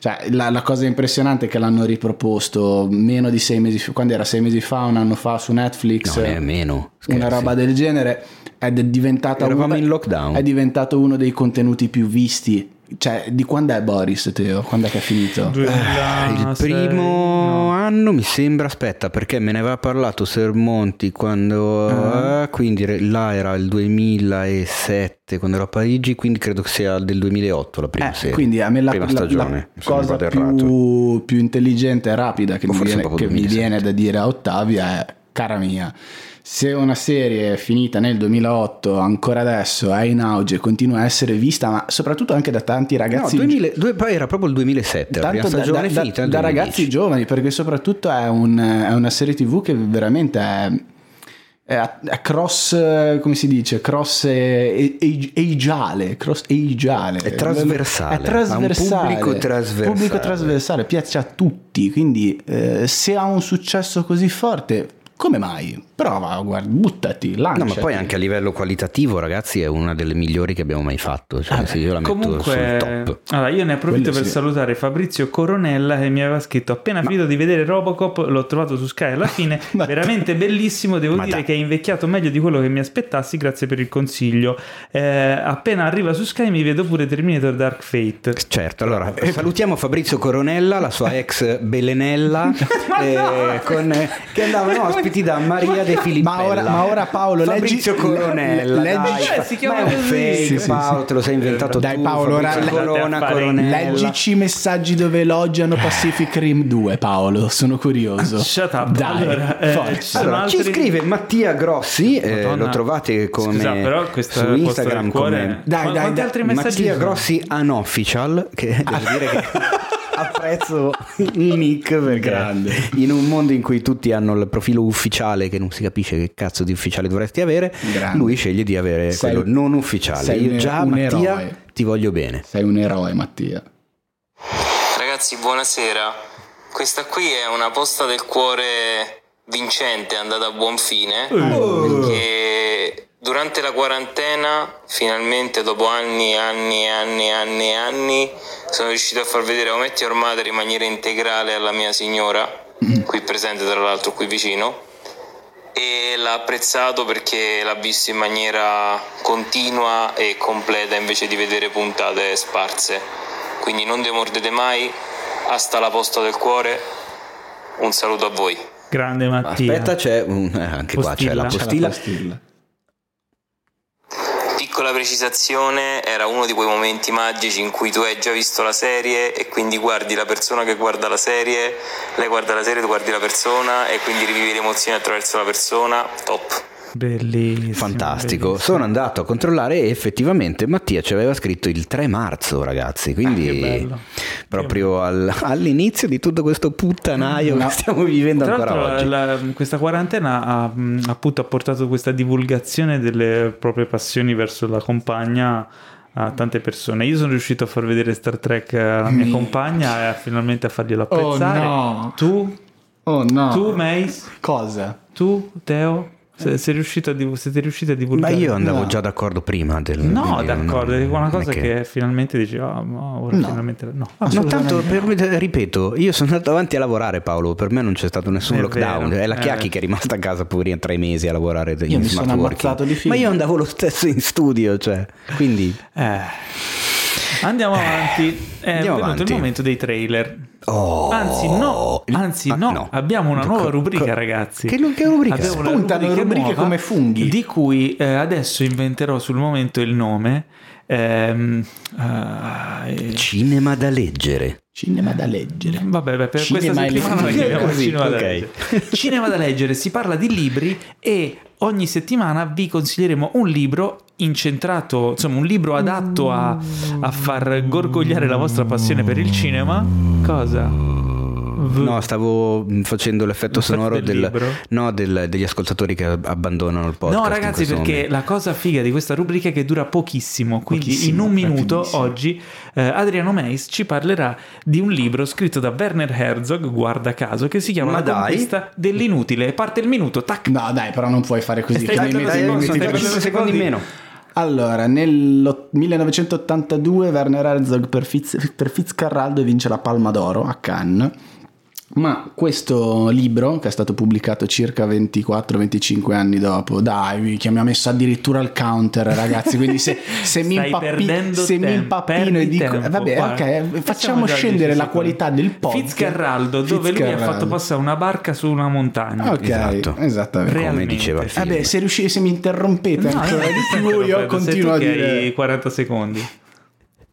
Cioè, la, la cosa impressionante è che l'hanno riproposto meno di sei mesi fa. Quando era sei mesi fa, un anno fa su Netflix. No, è meno. una scherzi. roba del genere è diventata Eravamo uno- in lockdown. è diventato uno dei contenuti più visti cioè di quando è Boris Teo quando è che è finito 2006, Il primo no. anno mi sembra, aspetta, perché me ne aveva parlato Sermonti quando... Eh, quindi là era il 2007 quando ero a Parigi, quindi credo che sia del 2008 la prima Eh, serie. quindi a me la, prima la- stagione. la cosa più, più intelligente e rapida che, mi viene, che mi 2007. viene da dire a Ottavia è cara mia se una serie è finita nel 2008 ancora adesso è in auge e continua a essere vista ma soprattutto anche da tanti No, ragazzi 2000 due- poi era proprio il 2007, la prima Tanto da, da- da 2010. ragazzi giovani, perché soprattutto è, un- è una serie tv che veramente è, è, è cross, come si dice, cross ageale, cross ageale. È trasversale, È trasversale. un pubblico trasversale. Pubblico trasversale, piace a tutti, quindi eh, se ha un successo così forte, come mai? Prova, guarda, buttati, No, lanciati. ma poi anche a livello qualitativo, ragazzi, è una delle migliori che abbiamo mai fatto. Cioè, sì, io la metto sul Comunque, top. allora io ne approfitto Quello per sì. salutare Fabrizio Coronella che mi aveva scritto appena finito di vedere Robocop, l'ho trovato su Sky alla fine, Ma- veramente bellissimo, devo Ma dire dai. che è invecchiato meglio di quello che mi aspettassi, grazie per il consiglio. Eh, appena arriva su Sky mi vedo pure Terminator Dark Fate. Certo, allora salutiamo Fabrizio Coronella, la sua ex Belenella, eh, con- che andava no, Come ti ospiti da Maria De Filippella. Ma ora, ma ora Paolo, Fabrizio leggi, Coronella. leggi- dai, Eh, si chiama così. Sì, sì, Paolo, sì. te lo sei inventato Dai, tu. Paolo, ora- le- Corona, Coronella. Leggici i messaggi dove elogiano Pacific Rim 2, Paolo. Sono curioso. Shut up. Dai, Allora, eh, forza. ci Allora, ci altri- scrive Mattia Grossi, eh, lo trovate come Scusa, però su Instagram come Dai, dai, quanti dai. altri messaggi Mattia sono? Grossi Unofficial, che devo dire che apprezzo il nick perché Grande. in un mondo in cui tutti hanno il profilo ufficiale che non si capisce che cazzo di ufficiale dovresti avere, Grande. lui sceglie di avere Sei- quello non ufficiale. sei Io un- già un Mattia eroe. ti voglio bene. Sei un eroe, Mattia. Ragazzi, buonasera. Questa qui è una posta del cuore vincente, andata a buon fine. Perché durante la quarantena, finalmente dopo anni e anni e anni e anni e anni, sono riuscito a far vedere Ometti Your Mother in maniera integrale alla mia signora, qui presente tra l'altro qui vicino. E l'ha apprezzato perché l'ha visto in maniera continua e completa invece di vedere puntate sparse. Quindi non demordete mai, hasta la posta del cuore, un saluto a voi. Grande Mattia. Aspetta, c'è un, eh, anche qua c'è la Postilla. postilla. Piccola precisazione, era uno di quei momenti magici in cui tu hai già visto la serie e quindi guardi la persona che guarda la serie, lei guarda la serie, tu guardi la persona e quindi rivivi le emozioni attraverso la persona, top. Bellissimo. Fantastico, bellissimo. sono andato a controllare e effettivamente Mattia ci aveva scritto il 3 marzo ragazzi, quindi Ah, proprio al- all'inizio di tutto questo puttanaio No. che stiamo vivendo Tra ancora oggi. la- questa quarantena ha, appunto ha portato questa divulgazione delle proprie passioni verso la compagna a tante persone. Io sono riuscito a far vedere Star Trek alla mia Mi- compagna e a- finalmente a farglielo apprezzare. Oh, no. Tu, Oh no. tu, Mace, Cosa? tu, Teo, se- sei riuscito a div- siete riusciti a Ma divulgare? io andavo No. già d'accordo prima del... No, d'accordo, è una cosa è che... finalmente dici, ah, ma ora No. finalmente no. No, tanto per- ripeto, io sono andato avanti a lavorare Paolo, per me non c'è stato nessun È lockdown, vero, è la Chiacchi vero. che è rimasta a casa poverina tre mesi a lavorare in Io mi smart sono working. di film. Ma io andavo lo stesso in studio, cioè, quindi... Eh. Andiamo avanti. È Andiamo venuto avanti. il momento dei trailer. Oh. Anzi, no, anzi, Ah, no. abbiamo una nuova rubrica, co- ragazzi. Che, che rubrica? Abbiamo Spuntano rubriche nuova come funghi. Di cui eh, adesso inventerò sul momento il nome. Ehm, eh, Cinema da leggere. Cinema da leggere. Vabbè, beh, per Cinema questa settimana chiamiamo Così, cinema, da ok. leggere. cinema da leggere si parla di libri e ogni settimana vi consiglieremo un libro incentrato, insomma un libro adatto a, a far gorgogliare la vostra passione per il cinema. Cosa? V- No, stavo facendo l'effetto L'effetto sonoro del del- no, del- degli ascoltatori che abbandonano il podcast. No, ragazzi, perché momento. la cosa figa di questa rubrica è che dura pochissimo. Quindi, Pochissimo, in un minuto oggi eh, Adriano Meis ci parlerà di un libro scritto da Werner Herzog, guarda caso, che si chiama Ma La dai. conquista dell'inutile. Parte il minuto, tac. No, dai, però non puoi fare così. Stai mi facendo secondi, in meno. Allora, nel 1982 Werner Herzog per, Fitz, per Fitzcarraldo vince la Palma d'Oro a Cannes. Ma questo libro, che è stato pubblicato circa 24-25 anni dopo, dai, che mi ha messo addirittura il counter, ragazzi. Quindi se, se mi, impappi- se mi impappino e dico, tempo, eh, vabbè, guarda. ok, Facciamo scendere 10 la qualità del podcast. Fitzcarraldo, dove lui ha fatto passare una barca su una montagna. Ok, Esatto. esattamente. Come Realmente. diceva il film. Vabbè, se, riusci- se mi interrompete No, ancora io di più, io continuo a dire. hai 40 secondi.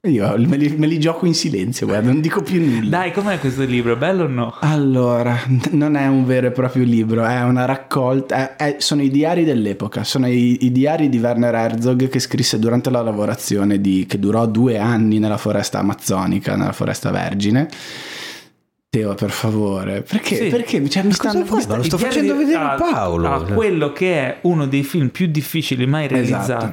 Io me li, me li gioco in silenzio, guarda, non dico più nulla. Dai, com'è questo libro? Bello o no? Allora, non è un vero e proprio libro, è una raccolta, è- è- sono i diari dell'epoca, sono i, i diari di Werner Herzog che scrisse durante la lavorazione di, che durò due anni nella foresta amazzonica, nella foresta vergine. Teo, per favore, perché? Sì. Perché? Cioè, mi stanno... Ma lo sto facendo di- vedere a- a Paolo. a quello che è uno dei film più difficili mai Esatto.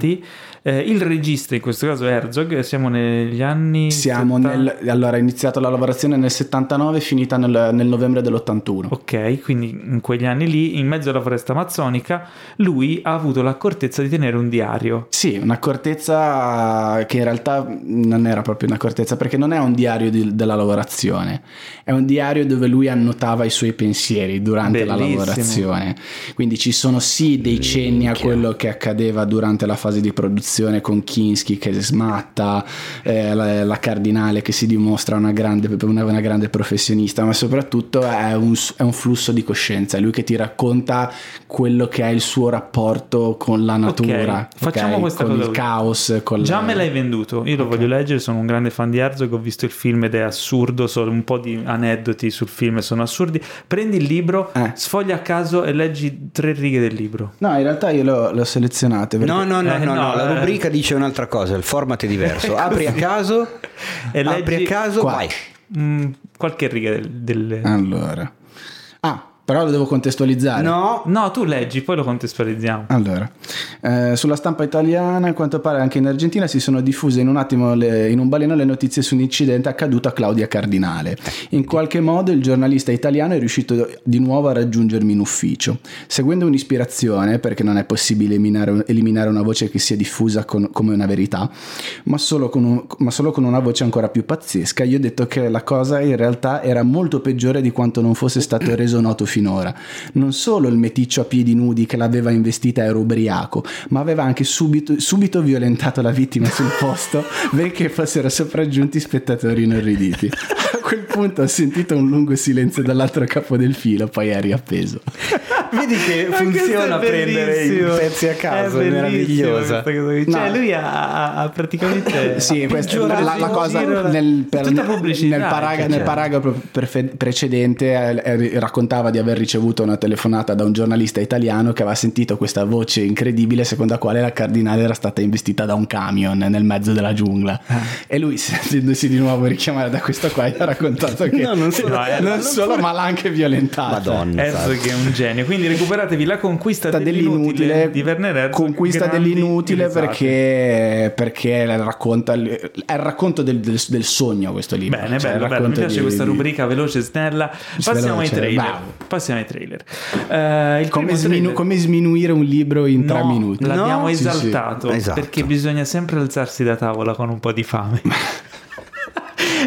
Eh, il regista, in questo caso Herzog, siamo negli anni. Siamo 70 nel... Allora, è iniziato la lavorazione nel 79 finita nel, nel novembre dell'81. Ok, quindi in quegli anni lì, in mezzo alla foresta amazzonica, lui ha avuto l'accortezza di tenere un diario. Sì, un'accortezza che in realtà non era proprio un'accortezza perché non è un diario di- della lavorazione, è un diario dove lui annotava i suoi pensieri durante la Bellissimo. lavorazione. Quindi ci sono sì dei cenni a quello che accadeva durante la fase di produzione con Kinski che smatta, eh, la, la Cardinale che si dimostra una grande, una, una grande professionista, ma soprattutto è un, è un flusso di coscienza, è lui che ti racconta quello che è il suo rapporto con la natura, Ok, facciamo ok? questa con cosa il caos, con Già le- me l'hai venduto, io lo voglio leggere, sono un grande fan di Herzog, ho visto il film ed è assurdo, sono un po' di aneddoti sul film sono assurdi. Prendi il libro, Eh. sfoglia a caso e leggi tre righe del libro. No, in realtà io l'ho, l'ho selezionato. perché- No, no, no, Eh, no, no, no, la eh. Rubrica dice un'altra cosa, il format è diverso. Apri a caso, E apri leggi- a caso, Qua. vai. Mm, qualche riga del... del- Allora. Però lo devo contestualizzare. No, No, tu leggi, poi lo contestualizziamo. Allora, eh, sulla stampa italiana, a quanto pare anche in Argentina, si sono diffuse in un attimo, le- in un baleno, le notizie su un incidente accaduto a Claudia Cardinale. In qualche modo il giornalista italiano è riuscito di nuovo a raggiungermi in ufficio. Seguendo un'ispirazione, perché non è possibile eliminare, eliminare una voce che sia diffusa con- come una verità, ma solo, con un- ma solo con una voce ancora più pazzesca, io ho detto che la cosa in realtà era molto peggiore di quanto non fosse stato reso noto finora. Non solo il meticcio a piedi nudi che l'aveva investita era ubriaco, ma aveva anche subito, subito violentato la vittima sul posto, benché fossero sopraggiunti spettatori inorriditi. A quel punto ho sentito un lungo silenzio dall'altro capo del filo, poi è riappeso. Vedi che funziona è prendere i pezzi a caso, è, bellissimo meravigliosa. Cioè, No. lui ha, ha praticamente Sì, questa è la, la cosa nel, per- tutta pubblicità. nel, paraga- cioè, nel paragrafo prefe- precedente eh, eh, raccontava di aver ricevuto una telefonata da un giornalista italiano che aveva sentito questa voce incredibile secondo la quale la cardinale era stata investita da un camion nel mezzo della giungla Ah. e lui sentendosi di nuovo richiamare da questo qua gli ha raccontato che No, non solo- No, eh, non solo ma l'ha anche violentata Madonna. Che è un genio. Quindi recuperatevi la conquista dell'inutile, dell'inutile di Werner Herzog. conquista dell'inutile perché, perché racconta è il racconto del, del- del sogno questo libro Bene, Cioè, bello, bello. Mi piace di- questa rubrica veloce e snella. Passiamo ai Veloce, trailer. bravo. Passiamo ai trailer. Il come, sminu- trailer- come sminuire un libro in tre No, minuti L'abbiamo No? Sì, sì. esaltato Esatto. perché bisogna sempre alzarsi da tavola con un po' di fame.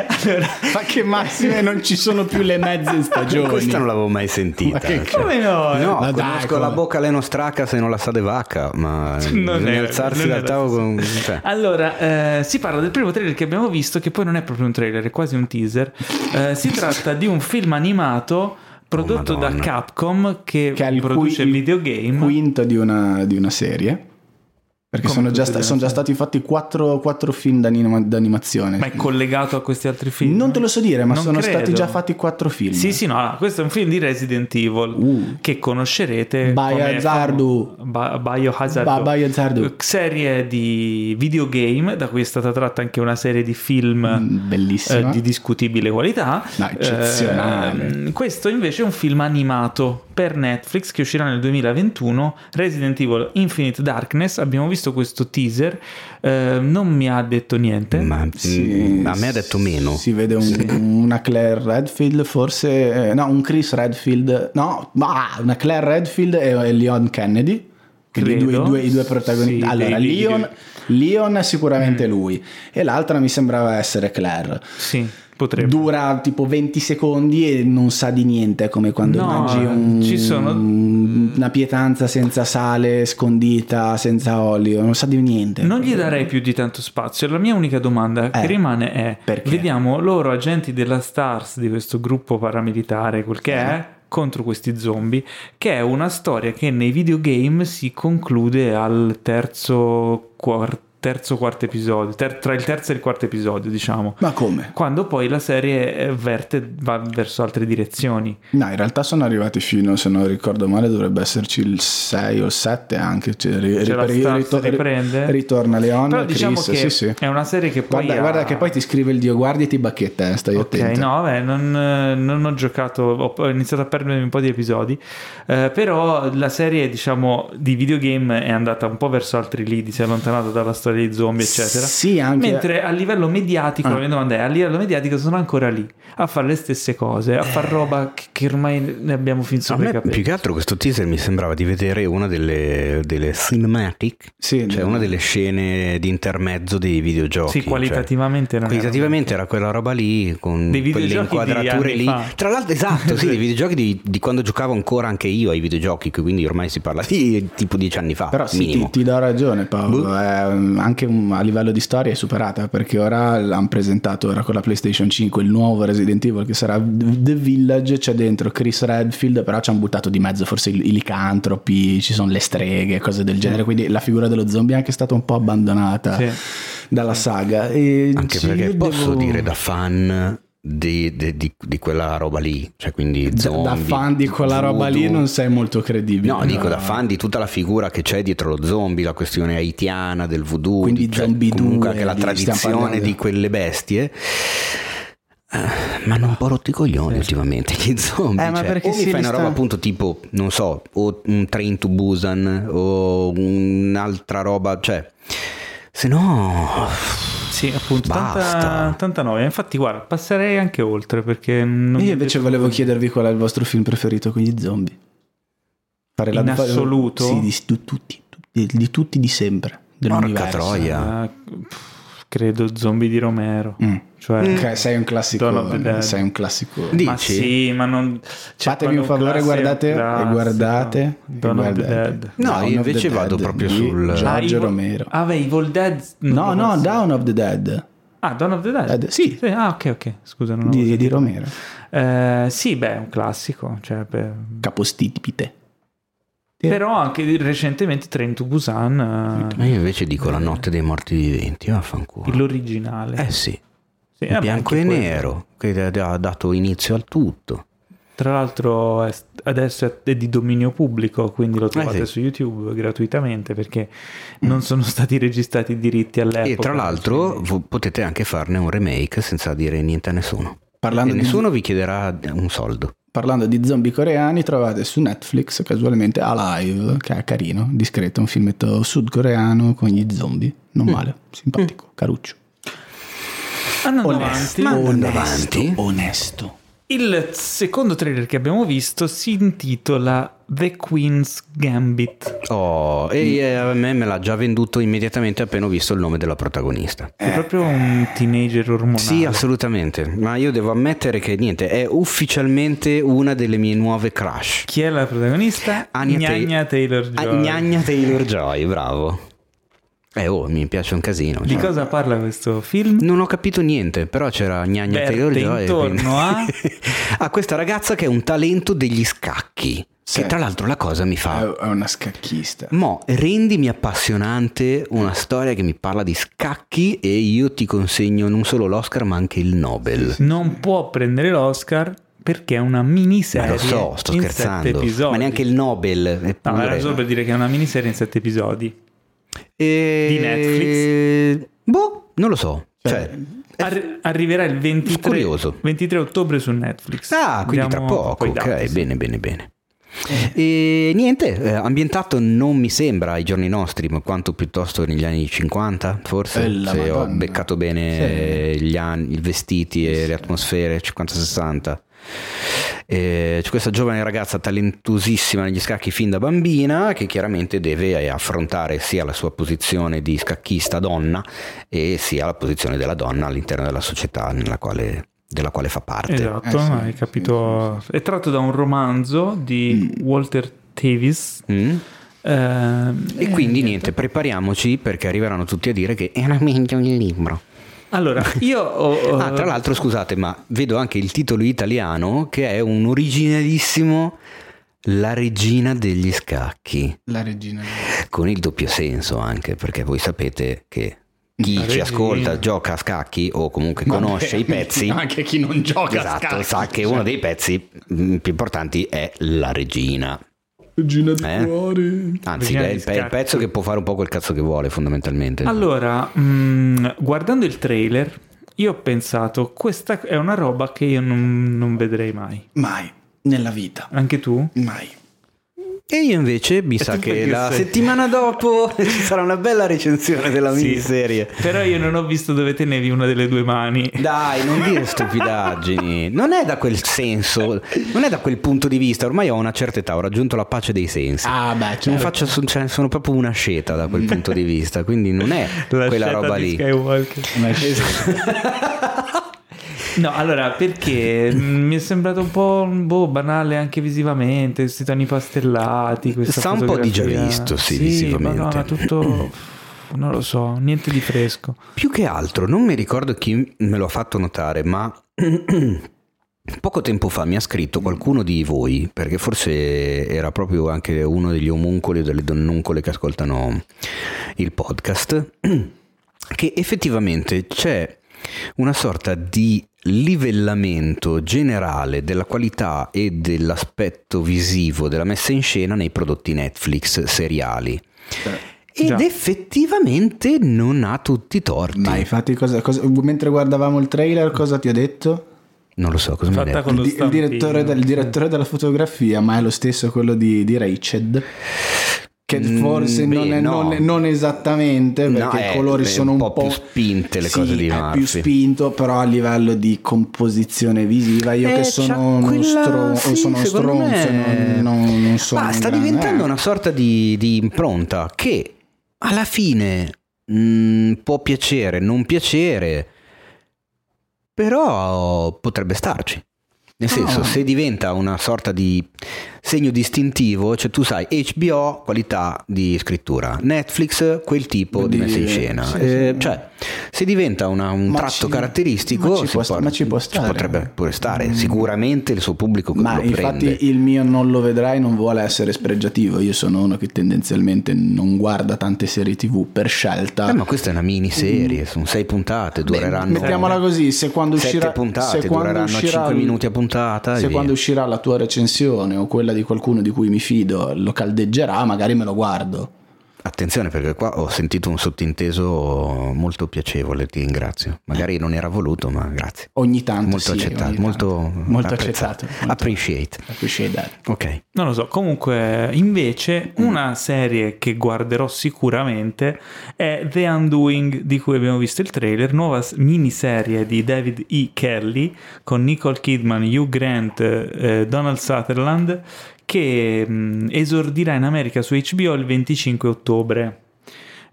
allora, ma che massime non ci sono più le mezze stagioni Questa non l'avevo mai sentita. Ma che cioè. come no? No, Ma dai, conosco come- la bocca leno straca se non la sa de vacca, ma Non è- alzarsi non dal tavolo con... cioè. Allora, eh, si parla del primo trailer che abbiamo visto, che poi non è proprio un trailer, è quasi un teaser. Eh, si tratta di un film animato prodotto da Madonna. Capcom che, che il produce qui- videogame. quinto di una, di una serie perché sono già, sta- sono già stati fatti quattro, quattro film d'anima- d'animazione Ma è collegato a questi altri film? non te lo so dire ma Non sono credo. stati già fatti quattro film Sì, sì, no, allora, questo è un film di Resident Evil Uh. che conoscerete come Biohazard. famo- Ba- Biohazard. Ba- Biohazard. serie di videogame, da cui è stata tratta anche una serie di film Mm, bellissima eh, di discutibile qualità. No, eccezionale. Eh, questo invece è un film animato per Netflix che uscirà nel 2021, Resident Evil Infinite Darkness. Abbiamo visto questo teaser, eh, non mi ha detto niente. Ma Sì, mm, a me ha detto meno. Si vede un- una Claire Redfield, forse eh, no, un Chris Redfield, no, ma una Claire Redfield e, e Leon Kennedy. I due, due- i due protagonisti. Sì, allora, dei- dei- Leon, Leon è Mm. sicuramente lui, e l'altra mi sembrava essere Claire. Sì, potrebbe. Dura tipo 20 secondi e non sa di niente, come quando No, mangi un- ci sono- una pietanza senza sale, scondita, senza olio, non sa di niente. Non gli darei più di tanto spazio. La mia unica domanda che Eh, rimane è: perché? vediamo loro agenti della STARS di questo gruppo paramilitare, quel che è, contro questi zombie, che è una storia che nei videogame si conclude al terzo quarto. Terzo quarto episodio, ter- tra il terzo e il quarto episodio, diciamo. Ma come? Quando poi la serie eh, verte, va verso altre direzioni. No, in realtà sono arrivati fino, se non ricordo male, dovrebbe esserci il 6 o il 7 anche. Cioè, ri- la ri- Stars rito- riprende? Ritorna Leon, Però diciamo Chris, che sì, sì. è una serie che poi. Guarda, ha- guarda che poi ti scrive il Dio guardi e ti bacchetta, eh, stai Ok, attento. no, vabbè, non, non ho giocato, ho ho iniziato a perdermi un po' di episodi, eh, però la serie, diciamo, di videogame è andata un po' verso altri lidi, si è allontanata dalla storia dei zombie, eccetera. Sì, anche- Mentre a livello mediatico, Ah. la mia domanda è, a livello mediatico sono ancora lì a fare le stesse cose, a fare roba che, che ormai ne abbiamo fin A sopra i me capelli. più che altro questo teaser mi sembrava di vedere una delle, delle cinematic, Sì, cioè una delle scene di intermezzo dei videogiochi. Sì, qualitativamente cioè, era- qualitativamente era quella roba lì con Dei quelle videogiochi di inquadrature lì. fa. Tra l'altro, esatto, sì, dei videogiochi di, di quando giocavo ancora anche io ai videogiochi, che quindi ormai si parla di tipo dieci anni fa, Però sì, ti, ti do ragione Paolo, Boh. è, anche a livello di storia è superata perché ora l'hanno presentato ora con la PlayStation 5 il nuovo Resident Evil che sarà The Village, c'è dentro Chris Redfield, però ci hanno buttato di mezzo forse i, licantropi, ci sono le streghe, cose del genere, quindi la figura dello zombie è anche stata un po' abbandonata Sì. dalla saga. E Anche perché io posso devo- dire da fan di, di- di- di quella roba lì, cioè quindi da, zombie, da fan di quella roba lì voodoo. non sei molto credibile. No, dico da No. fan di tutta la figura che c'è dietro lo zombie, la questione haitiana del voodoo, Quindi di- cioè, Zombie comunque 2, anche la tradizione di quelle bestie. Eh, ma hanno un po' rotto i coglioni ultimamente gli zombie. Eh, ma cioè, perché o mi fai una rista- roba appunto tipo, non so, o un Train to Busan o un'altra roba, cioè, se no... Sì, appunto, Basta. tanta, tanta noia. Infatti, guarda, passerei anche oltre perché... Non Io invece volevo chiedervi qual è il vostro film preferito con gli zombie. Fare In assoluto? Sì, di, di tutti, di, di tutti di sempre. Porca troia. Pff, credo Zombie di Romero. Mm. Cioè, Ok, sei un classico. Dawn. Sei un classico. Di- ma Dici? sì, ma non... cioè, Fatevi un favore, guardate e guardate. Dawn e of the guardate. Dead. No, Dawn io invece vado Dead proprio sul- Ah, Giorgio Evil- Romero. Ah, beh, Evil Dead... No, no, so. Down of the Dead Ah, Dawn of the Dead? Dead, sì. Ah, ok, ok. Scusa, non ho di, di Romero. Eh, sì, beh, è un classico. Cioè, per- Capostipite. Però anche recentemente Train to Busan, eh, Ma io invece dico La notte dei morti viventi, vaffanculo. l'originale. Eh sì, Sì, vabbè, bianco e quello. nero, che ha dato inizio al tutto. Tra l'altro è- adesso è di dominio pubblico, quindi lo trovate sì. su YouTube gratuitamente perché non sono stati registrati i diritti all'epoca. E tra l'altro potete anche farne un remake senza dire niente a nessuno. Parlando e di- nessuno vi chiederà un soldo. Parlando di zombie coreani, trovate su Netflix casualmente Alive, che è carino, discreto, un filmetto sudcoreano con gli zombie. Non male, simpatico, caruccio. Andando Onesto, avanti, onesto, avanti. onesto. Il secondo trailer che abbiamo visto si intitola The Queen's Gambit. Oh, e eh, a me me l'ha già venduto immediatamente appena ho visto il nome della protagonista. È proprio un teenager ormonale. Sì, assolutamente, ma io devo ammettere che niente, è ufficialmente una delle mie nuove crush. Chi è la protagonista? Anya Gnagna Taylor Ah, Joy. Gnagna Taylor Joy, bravo. Eh, oh, mi piace un casino. Di cioè. cosa parla questo film? Non ho capito niente, però c'era Gnagna Taylor Joy. intorno a- a questa ragazza che è un talento degli scacchi. Sì. Che tra l'altro la cosa mi fa. È, una scacchista. Mo, rendimi appassionante una storia che mi parla di scacchi e io ti consegno non solo l'Oscar ma anche il Nobel. Non può prendere l'Oscar perché è una Ma miniserie lo so, sto in scherzando. Ma neanche il Nobel. No, eppure. era solo per dire che è una miniserie in sette episodi. E- di Netflix? Boh, non lo so. Cioè, Cioè, Arri- arriverà il 23, Curioso. 23 ottobre su Netflix. Ah, quindi tra Diamo poco, ok, date, sì. bene, bene, bene. E niente, eh, ambientato non mi sembra ai giorni nostri, ma quanto piuttosto negli anni 50, forse, Eh, la se ho Madonna. beccato bene eh, gli anni, i vestiti e le atmosfere, 50-60. Eh, c'è questa giovane ragazza talentosissima negli scacchi fin da bambina che chiaramente deve eh, affrontare sia la sua posizione di scacchista donna e sia la posizione della donna all'interno della società nella quale, della quale fa parte. Esatto, Eh, sì, hai capito. È tratto da un romanzo di Walter Tevis. Mm? Ehm, E quindi niente, prepariamoci perché arriveranno tutti a dire che era meglio il libro. Allora, io ho, Ah, tra l'altro, scusate, ma vedo anche il titolo italiano che è un originalissimo La regina degli scacchi, La regina. con il doppio senso anche, perché voi sapete che chi ci ascolta gioca a scacchi o comunque conosce i pezzi. Anche chi non gioca a Esatto, scacchi, sa che cioè. uno dei pezzi mm, più importanti è la regina. Regina di Eh? cuore. Anzi, Regina è il, pe- pezzo che può fare un po' quel cazzo che vuole, fondamentalmente. Allora, mh, guardando il trailer, io ho pensato, questa è una roba che io non, non vedrei mai. Mai. Nella vita. Anche tu? Mai. E io invece mi sa che la sei... settimana dopo ci sarà una bella recensione della sì, miniserie. Però io non ho visto dove tenevi una delle due mani. Dai, non dire stupidaggini. Non è da quel senso, non è da quel punto di vista. Ormai ho una certa età, ho raggiunto la pace dei sensi. Ah, beh, certo. non faccio, cioè, sono proprio una sceta da quel punto di vista. Quindi non è la quella roba lì. Skywalker. Una sceta. No, allora perché mi è sembrato un po' boh, banale anche visivamente, questi toni pastellati. Sta un po' di già visto, sì, sì visivamente. Ma no, tutto non lo so, niente di fresco. Più che altro, non mi ricordo chi me lo ha fatto notare, ma poco tempo fa mi ha scritto qualcuno di voi, perché forse era proprio anche uno degli omuncoli o delle donnuncole che ascoltano il podcast, che effettivamente c'è una sorta di livellamento generale della qualità e dell'aspetto visivo della messa in scena nei prodotti Netflix seriali. Beh. Ed Già. effettivamente non ha tutti i torti. Ma infatti, cosa, cosa, mentre guardavamo il trailer, cosa ti ho detto? Non lo so, cosa mi ha detto? Il, il, direttore, del, il, direttore della fotografia, ma è lo stesso quello di, di Rached che mm, forse Beh, non, è, no. non, non, esattamente perché no, i colori sono un, un po', più spinte le sì, cose di Murphy. è più spinto però a livello di composizione visiva io eh, che sono uno, stro- sì, sono stronzo me... non, non, sono Ma sta grande, diventando eh. una sorta di, di, impronta che alla fine mh, mm, può piacere non piacere però potrebbe starci nel senso, oh. se diventa una sorta di segno distintivo, cioè tu sai HBO, qualità di scrittura, Netflix, quel tipo di, di messa in scena. Sì, eh, sì. Cioè, se diventa una, un ma tratto ci, caratteristico, ma ci, può, può, ma ci, può stare. Ci potrebbe pure stare. Mm. Sicuramente il suo pubblico ma lo infatti prende. il mio non lo vedrai non vuole essere spregiativo. Io sono uno che tendenzialmente non guarda tante serie TV per scelta. Eh, ma questa è una miniserie, mm. sono sei puntate, dureranno. Beh, mettiamola così: se quando uscirà. Puntate, se dureranno uscirà, 5 minuti a puntata. Se quando uscirà la tua recensione o quella di qualcuno di cui mi fido lo caldeggerà, magari me lo guardo. Attenzione perché qua ho sentito un sottinteso molto piacevole, ti ringrazio. Magari non era voluto, ma grazie. Ogni tanto molto sì, accettato, molto, molto accettato. Molto appreciate. Appreciate that. Ok. Non lo so, comunque invece una serie che guarderò sicuramente è The Undoing di cui abbiamo visto il trailer, nuova miniserie di David E. Kelly con Nicole Kidman, Hugh Grant, eh, Donald Sutherland che mh, mm, esordirà in America su HBO il 25 ottobre.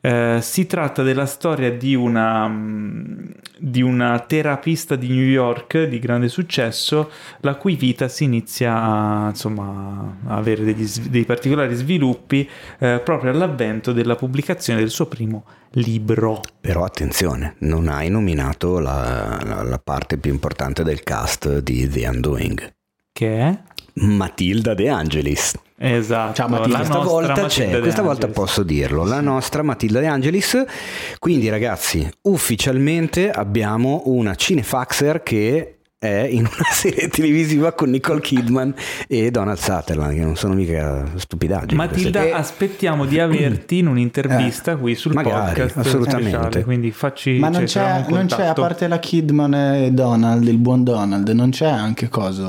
Eh, si tratta della storia di una, mm, di una, terapista di New York di grande successo, la cui vita si inizia a, insomma, a avere degli, dei particolari sviluppi eh, proprio all'avvento della pubblicazione del suo primo libro. Però attenzione, non hai nominato la, la, la parte più importante del cast di The Undoing. Che è? Matilda De Angelis. Esatto, Ciao Matilda, questa volta c'è, questa volta posso dirlo, la nostra Matilda De Angelis. Quindi ragazzi, ufficialmente abbiamo una cinefaxer che è in una serie televisiva con Nicole Kidman e Donald Sutherland, che non sono mica stupidaggini. Matilda, queste. aspettiamo di averti in un'intervista eh, qui sul magari, podcast. Assolutamente. Speciale, quindi facci, Ma non, cioè, c'è, non c'è, a parte la Kidman e Donald, il buon Donald, non c'è anche cosa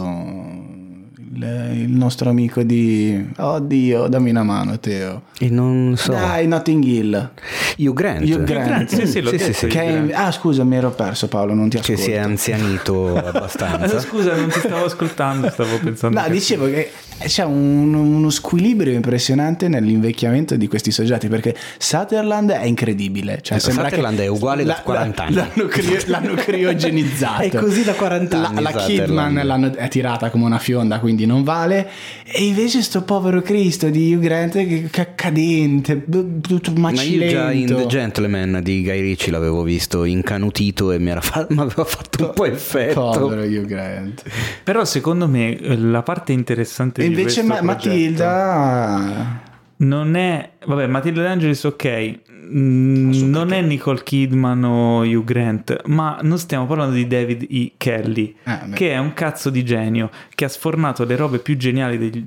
il, nostro amico di oddio dammi una mano Teo. E non so. Dai Notting Hill. Hugh Grant. Hugh Grant, sì sì, sì, sì, sì che, ah scusa mi ero perso Paolo non ti ascolto che si è anzianito abbastanza. Scusa non ti stavo ascoltando stavo pensando no che dicevo che c'è un, uno squilibrio impressionante nell'invecchiamento di questi soggetti perché Sutherland è incredibile cioè sembra Sutherland che è uguale da 40 anni l'hanno, crio, l'hanno criogenizzato. È così da 40 anni la, la Kidman l'hanno, è tirata come una fionda quindi non vale. E invece sto povero Cristo di Hugh Grant che, cadente tutto macilento ma io già in The Gentleman di Guy Ritchie l'avevo visto incanutito e mi, fa- mi aveva fatto un po' effetto. Povero Hugh Grant. Però secondo me la parte interessante di invece ma- Matilda non è vabbè Matilda D'Angelis ok. Mm, non è Nicole Kidman o Hugh Grant ma non stiamo parlando di David E. Kelly ah, che è un cazzo di genio che ha sfornato le robe più geniali degli,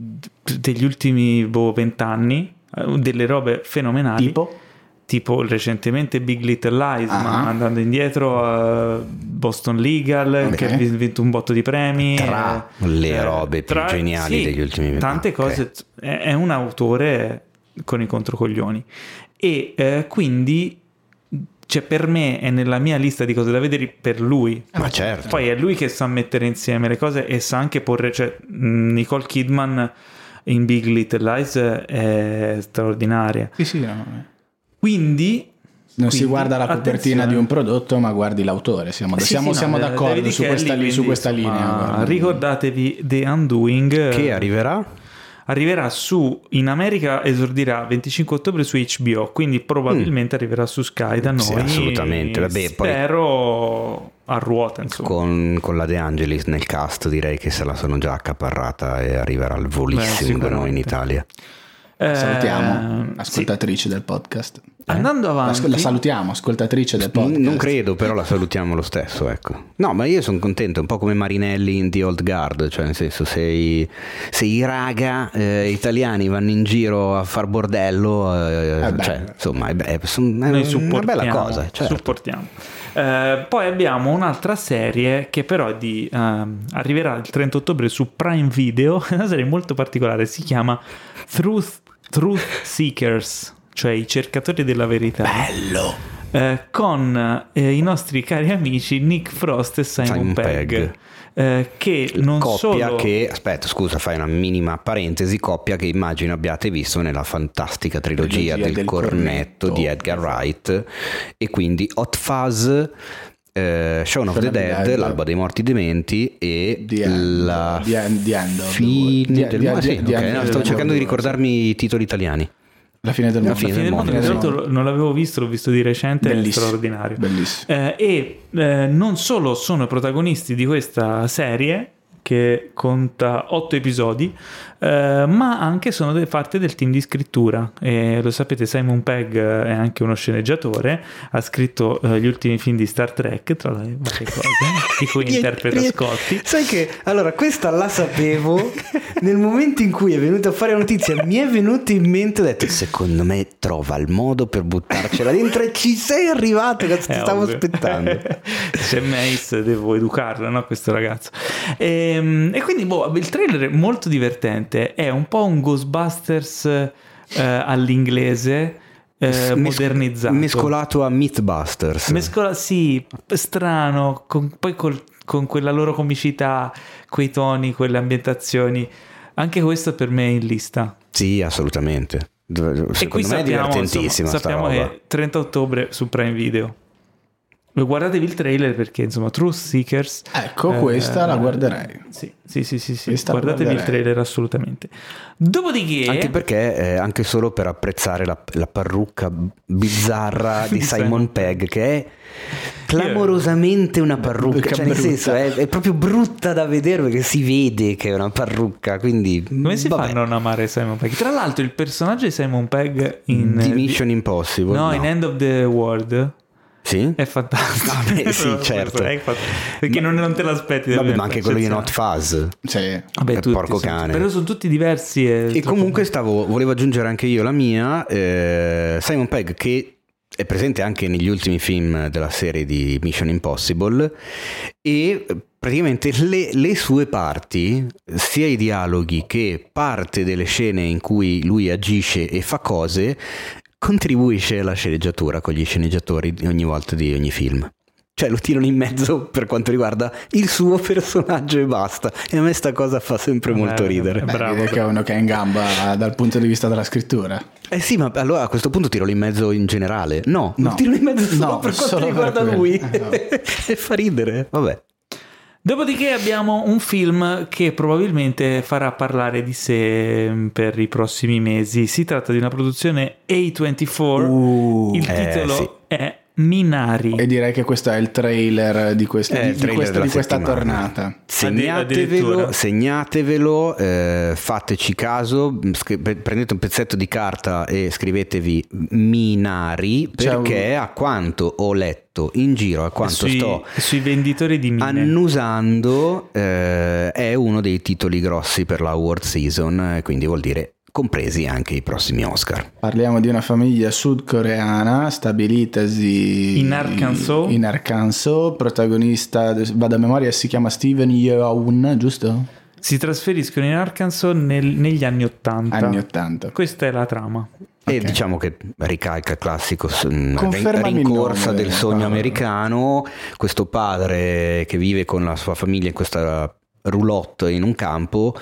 degli ultimi boh, vent'anni eh, delle robe fenomenali. Tipo tipo recentemente Big Little Lies, Ah. ma andando indietro a Boston Legal, Ok. che ha vinto un botto di premi. Tra eh, le robe più geniali degli ultimi vent'anni. Tante cose, è, è un autore con i controcoglioni. E eh, quindi, cioè, per me è nella mia lista di cose da vedere per lui. Ma certo. Poi è lui che sa mettere insieme le cose e sa anche porre, cioè Nicole Kidman in Big Little Lies è straordinaria. Sì, sì, no. Quindi Non si Quindi, guarda la copertina attenzione. di un prodotto, ma guardi l'autore. Siamo, Sì, siamo- sì, siamo no, d'accordo David su questa, quindi, su questa insomma, linea. guarda. Ricordatevi The Undoing. Che eh, arriverà? arriverà su in America esordirà 25 ottobre su HBO quindi probabilmente arriverà su Sky da Mm. Sì, noi assolutamente. Vabbè, poi- spero a ruota insomma Con, con la De Angelis nel cast direi che se la sono già accaparrata e arriverà al Beh, volissimo da noi in. Italia. Eh, Salutiamo, sì. ascoltatrice del podcast. Andando La, avanti la salutiamo, ascoltatrice del podcast. Non credo, però la salutiamo lo stesso, ecco. No, ma io sono contento, un po' come Marinelli in The Old Guard, cioè nel senso se i, se i raga eh, italiani vanno in giro a far bordello, eh, Eh cioè, insomma, è, è- son- è noi una bella cosa, certo. supportiamo. Eh, poi abbiamo un'altra serie che però è di, ehm, arriverà il 30 ottobre su Prime Video, è una serie molto particolare, si chiama Truth, Truth Seekers, cioè i cercatori della verità. Bello. Eh, con eh, i nostri cari amici Nick Frost e Simon, Simon Pegg, Pegg. eh, che non coppia solo... che, aspetta scusa, fai una minima parentesi, coppia che immagino abbiate visto nella fantastica trilogia Trilogia del, del cornetto, cornetto. di Edgar Wright e quindi Hot Fuzz, eh, Shaun of Shaun the Dead, Dead. L'alba dei morti dementi e The End. la The End- The End the fine del the- Sì, no, stavo cercando di ricordarmi i titoli italiani. La fine del mondo. fine Fine del mondo, tra l'altro non l'avevo visto, l'ho visto di recente, è Bellissimo. straordinario. Bellissimo. Eh, e eh, non solo sono protagonisti di questa serie che conta otto episodi, eh, ma anche sono parte del team di scrittura. E lo sapete, Simon Pegg eh, è anche uno sceneggiatore, ha scritto eh, gli ultimi film di Star Trek, tra le varie cose, di cui interpreta Scotty. Sai che allora questa la sapevo nel momento in cui è venuto a fare la notizia mi è venuto in mente ho detto secondo me trova il modo per buttarcela dentro e ci sei arrivato che ti stavo ovvio. aspettando C'è Mace, devo educarlo, no? Questo ragazzo. Ehm, E, quindi, boh, il trailer è molto divertente. È un po' un Ghostbusters eh, all'inglese eh, modernizzato. mescolato a Mythbusters Mescola- sì, strano, con- poi col- con quella loro comicità, quei toni, quelle ambientazioni. Anche questo per me è in lista. sì assolutamente secondo e qui sappiamo, insomma, sappiamo che 30 ottobre su Prime Video. Guardatevi il trailer perché insomma Truth Seekers Ecco, eh, questa la guarderei. Sì, sì, sì, sì, sì. Guardatevi il guarderei. trailer assolutamente. Dopodiché anche perché eh, anche solo per apprezzare la, la parrucca bizzarra di Simon Pegg che è clamorosamente una parrucca cioè nel senso è, è proprio brutta da vedere perché si vede che è una parrucca quindi come si vabbè. fa a non amare Simon Pegg? Tra l'altro il personaggio di Simon Pegg in di eh, Mission Impossible No, no. in End of the World sì? è fantastico. Vabbè, sì, Proprio certo. è fant- Perché non, non te l'aspetti Vabbè, ma anche quello di Not. Fuzz Sì. Vabbè, Eh, tutti porco sono- cane. Però sono tutti diversi e, E comunque stavo, volevo aggiungere anche io la mia, eh, Simon Pegg che è presente anche negli ultimi film della serie di Mission Impossible e praticamente le, le sue parti, sia i dialoghi che parte delle scene in cui lui agisce e fa cose, contribuisce alla sceneggiatura con gli sceneggiatori di ogni volta di ogni film. Cioè lo tirano in mezzo per quanto riguarda il suo personaggio e basta. E a me sta cosa fa sempre Eh, molto ridere. eh, Beh, Bravo. che è uno che è in gamba dal punto di vista della scrittura. Eh sì, ma allora a questo punto tiro in mezzo in generale. No, No. lo tiro in mezzo solo No, per quanto solo per riguarda quello. lui. Eh, no. e fa ridere. Vabbè. Dopodiché abbiamo un film che probabilmente farà parlare di sé mm, per i prossimi mesi. Si tratta di una produzione A24. Uh, Il eh, titolo sì. è Minari. E direi che questo è il trailer di, questa- È il di- di trailer questo- della di questa tornata. Segnatevelo, segnatevelo eh, fateci caso, prendete un pezzetto di carta e scrivetevi Minari perché a quanto ho letto in giro, a quanto sui, sto sui venditori di mine. annusando, eh, è uno dei titoli grossi per la award season, eh, quindi vuol dire compresi anche i prossimi Oscar. Parliamo di una famiglia sudcoreana stabilitasi In Arkansas. In Arkansas, protagonista, vado a memoria, si chiama Steven Yeun, giusto? Si trasferiscono in Arkansas nel- negli anni 80. Anni 80. Questa è la trama. E Ok. diciamo che ricalca il classico mh, Confermami rincorsa nome, del sogno americano, questo padre che vive con la sua famiglia in questa roulotte in un campo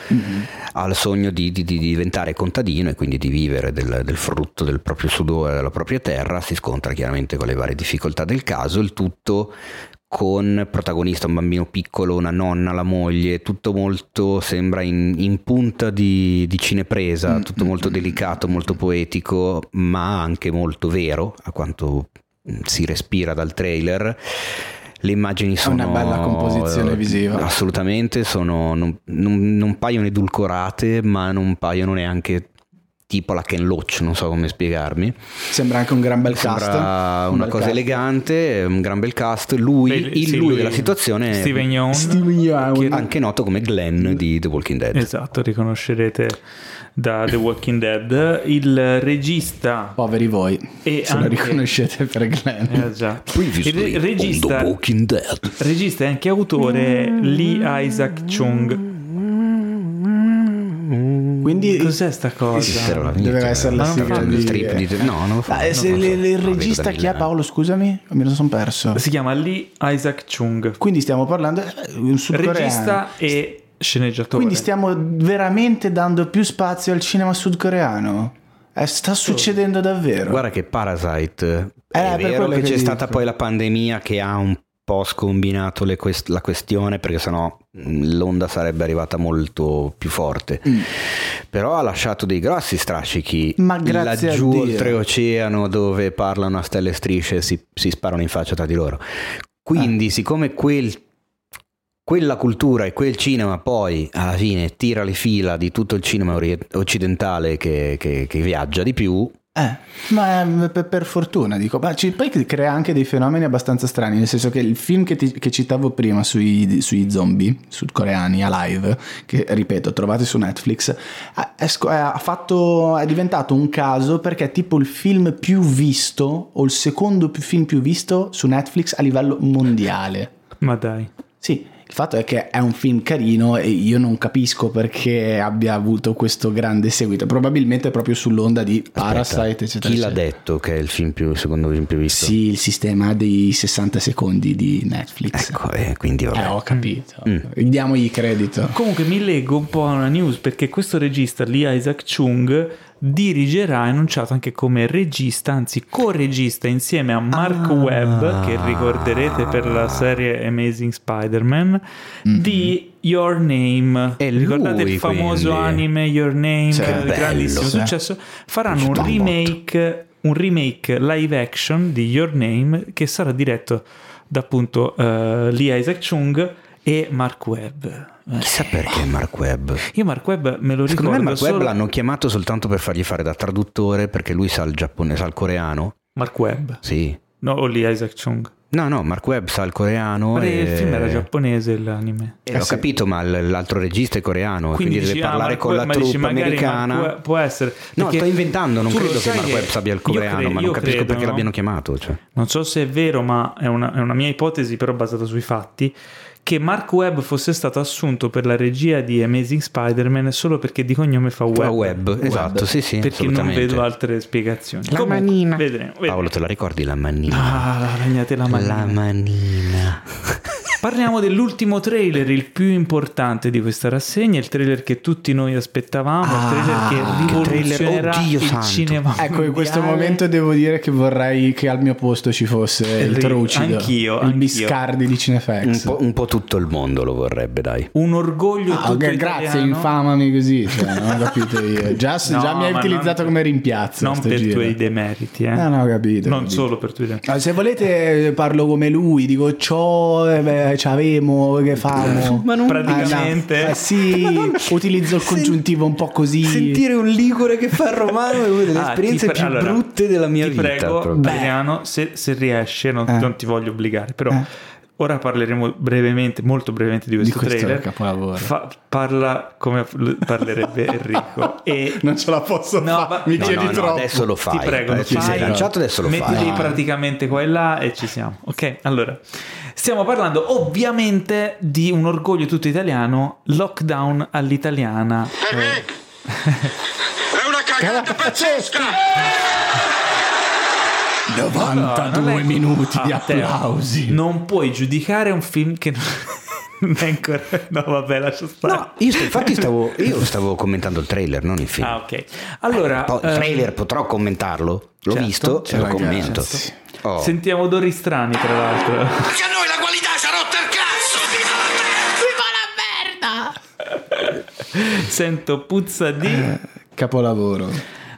ha il sogno di, di- di diventare contadino e quindi di vivere del, del frutto del proprio sudore della propria terra, si scontra chiaramente con le varie difficoltà del caso, il tutto con protagonista un bambino piccolo, una nonna, la moglie, tutto molto sembra in, in punta di, di cinepresa, tutto molto delicato, molto poetico, ma anche molto vero, a quanto si respira dal trailer. Le immagini sono una bella composizione visiva. Assolutamente, sono, non, non- non paiono edulcorate, ma non paiono neanche tipo la Ken Loach, non so come spiegarmi. Sembra anche un gran bel cast. Sembra Un una bel cosa cast. elegante, un gran bel cast. Lui, Beh, il sì, lui, lui- della situazione, Steven Yeun. Steven Yeun. Che- anche noto come Glenn di The Walking Dead. Esatto, riconoscerete da The Walking Dead. Il regista Poveri voi, E se lo anche- riconoscete per Glenn. Eh, già. Il regista, Walking Dead. regista e anche autore Lee Isaac Chung. Quindi Cos'è sta cosa? Doveva essere la non sigla di- il strip di- No, non lo fa. Ah, se il, il regista chi è Paolo, scusami? Me lo sono perso. Si chiama Lee Isaac Chung. Quindi stiamo parlando eh, un sudcoreano. Regista e sceneggiatore. Quindi stiamo veramente dando più spazio al cinema sudcoreano. Eh, sta succedendo davvero. Guarda che Parasite Eh, è per vero che che c'è dico. stata poi la pandemia che ha un po' scombinato le quest- la questione perché sennò mh, l'onda sarebbe arrivata molto più forte. Però ha lasciato dei grossi strascichi Mm. Ma laggiù oltreoceano dove parlano a stelle e strisce e si, si sparano in faccia tra di loro. Quindi Ah. siccome quel quella cultura e quel cinema poi alla fine tira le fila di tutto il cinema ori- occidentale che, che- che viaggia di più, Eh, ma eh, per, per fortuna dico, ma ci- poi crea anche dei fenomeni abbastanza strani, nel senso che il film che, ti- che citavo prima sui, sui zombie sudcoreani, Alive, che ripeto trovate su Netflix, è, ha fatto, è diventato un caso perché è tipo il film più visto o il secondo più- film più visto su Netflix a livello mondiale. Ma dai. Sì, il fatto è che è un film carino e io non capisco perché abbia avuto questo grande seguito. Probabilmente proprio sull'onda di Parasite, Aspetta, eccetera. chi l'ha eccetera. detto che è il film più, secondo film più visto? Sì, il sistema dei 60 secondi di Netflix. Ecco, eh, quindi vabbè. Eh, ho capito. Diamogli credito. Comunque mi leggo un po' una news perché questo regista Lee Isaac Chung dirigerà, è annunciato anche come regista, anzi co-regista insieme a Mark Ah. Webb, che ricorderete per la serie Amazing Spider-Man, di Your Name. È Ricordate lui, il famoso quindi. anime Your Name, Sì, che bello, grandissimo sì. successo. Faranno un remake, un remake live action di Your Name che sarà diretto da appunto eh, Lee Isaac Chung e Mark Webb. Eh, Chissà perché Mark Webb. Io Mark Webb me lo ricordo Secondo me Mark solo... Webb l'hanno chiamato soltanto per fargli fare da traduttore perché lui sa il giapponese, sa il coreano. Mark Webb, Sì. no, o Lee Isaac Chung. No, no, Mark Webb sa il coreano. Ma e... Il film era giapponese l'anime. Eh, ho sì. capito, ma l'altro regista è coreano, quindi, dici, deve ah, parlare Mark con la Webb- magari americana. Mark Webb- può essere. No, sto inventando, non credo che Mark Webb sappia il coreano, cre- ma non capisco credo, perché no? l'abbiano chiamato. Cioè. Non so se è vero, ma è una, è una mia ipotesi, però basata sui fatti. Che Mark Webb fosse stato assunto per la regia di Amazing Spider-Man solo perché di cognome fa Webb. Fa web, esatto, sì, sì, Perché non vedo altre spiegazioni. La Comunque, manina. Vedremo. vedremo. Paolo, te la ricordi la manina? Ah, la ragnate la manina. La manina. Parliamo dell'ultimo trailer, il più importante di questa rassegna, il trailer che tutti noi aspettavamo, il trailer Ah, che che trailer, rivoluzionerà oddio il santo. cinema. Ecco, in questo mondiale. momento devo dire che vorrei che al mio posto ci fosse il Trucido. anch'io, Il anch'io. Biscardi di Un Cinefax. po', un po' tutto il mondo lo vorrebbe, dai. Un orgoglio Ah, tutto ok, grazie, infamami così. Cioè, non ho capito io. Già, No, già mi hai utilizzato non- come rimpiazzo. Non per i tuoi demeriti, eh. No, no, ho capito. non capito. solo per i tuoi demeriti. Ah, Se volete eh, parlo come lui, dico ciò, eh, beh, c'avemo, che famo. Ma non- Praticamente. Ah, no. Eh, sì, utilizzo il congiuntivo un po' così. Sentire un ligure che fa il romano è una delle Ah, esperienze ti pre- più allora, brutte della mia ti vita. prego, proprio. Adriano, se, se riesce, non, Eh. non ti voglio obbligare, però Eh. ora parleremo brevemente, molto brevemente di questo, Di questo trailer. capolavoro. Fa- parla come parlerebbe Enrico. E Non ce la posso No, fare, mi no, chiedi no, no, troppo. adesso lo fai. ti prego, lo ti sei fai. lanciato, adesso lo mettili fai. praticamente qua e là e ci siamo. Ok, allora stiamo parlando ovviamente di un orgoglio tutto italiano, lockdown all'italiana. Me è una cagata pazzesca! 92 No, è- minuti di Ah, applausi. Non puoi giudicare un film che non è ancora. No, vabbè, lascia stare. No, io sto- infatti stavo, io stavo commentando il trailer, non il film. Ah, ok. Allora, Poi, il ehm, trailer potrò commentarlo? L'ho certo, visto e lo ragazzi. commento. Oh. sentiamo odori strani, tra l'altro. Perché a noi la qualità ci ha rotto il cazzo! Viva la merda! Sento puzza di. Capolavoro.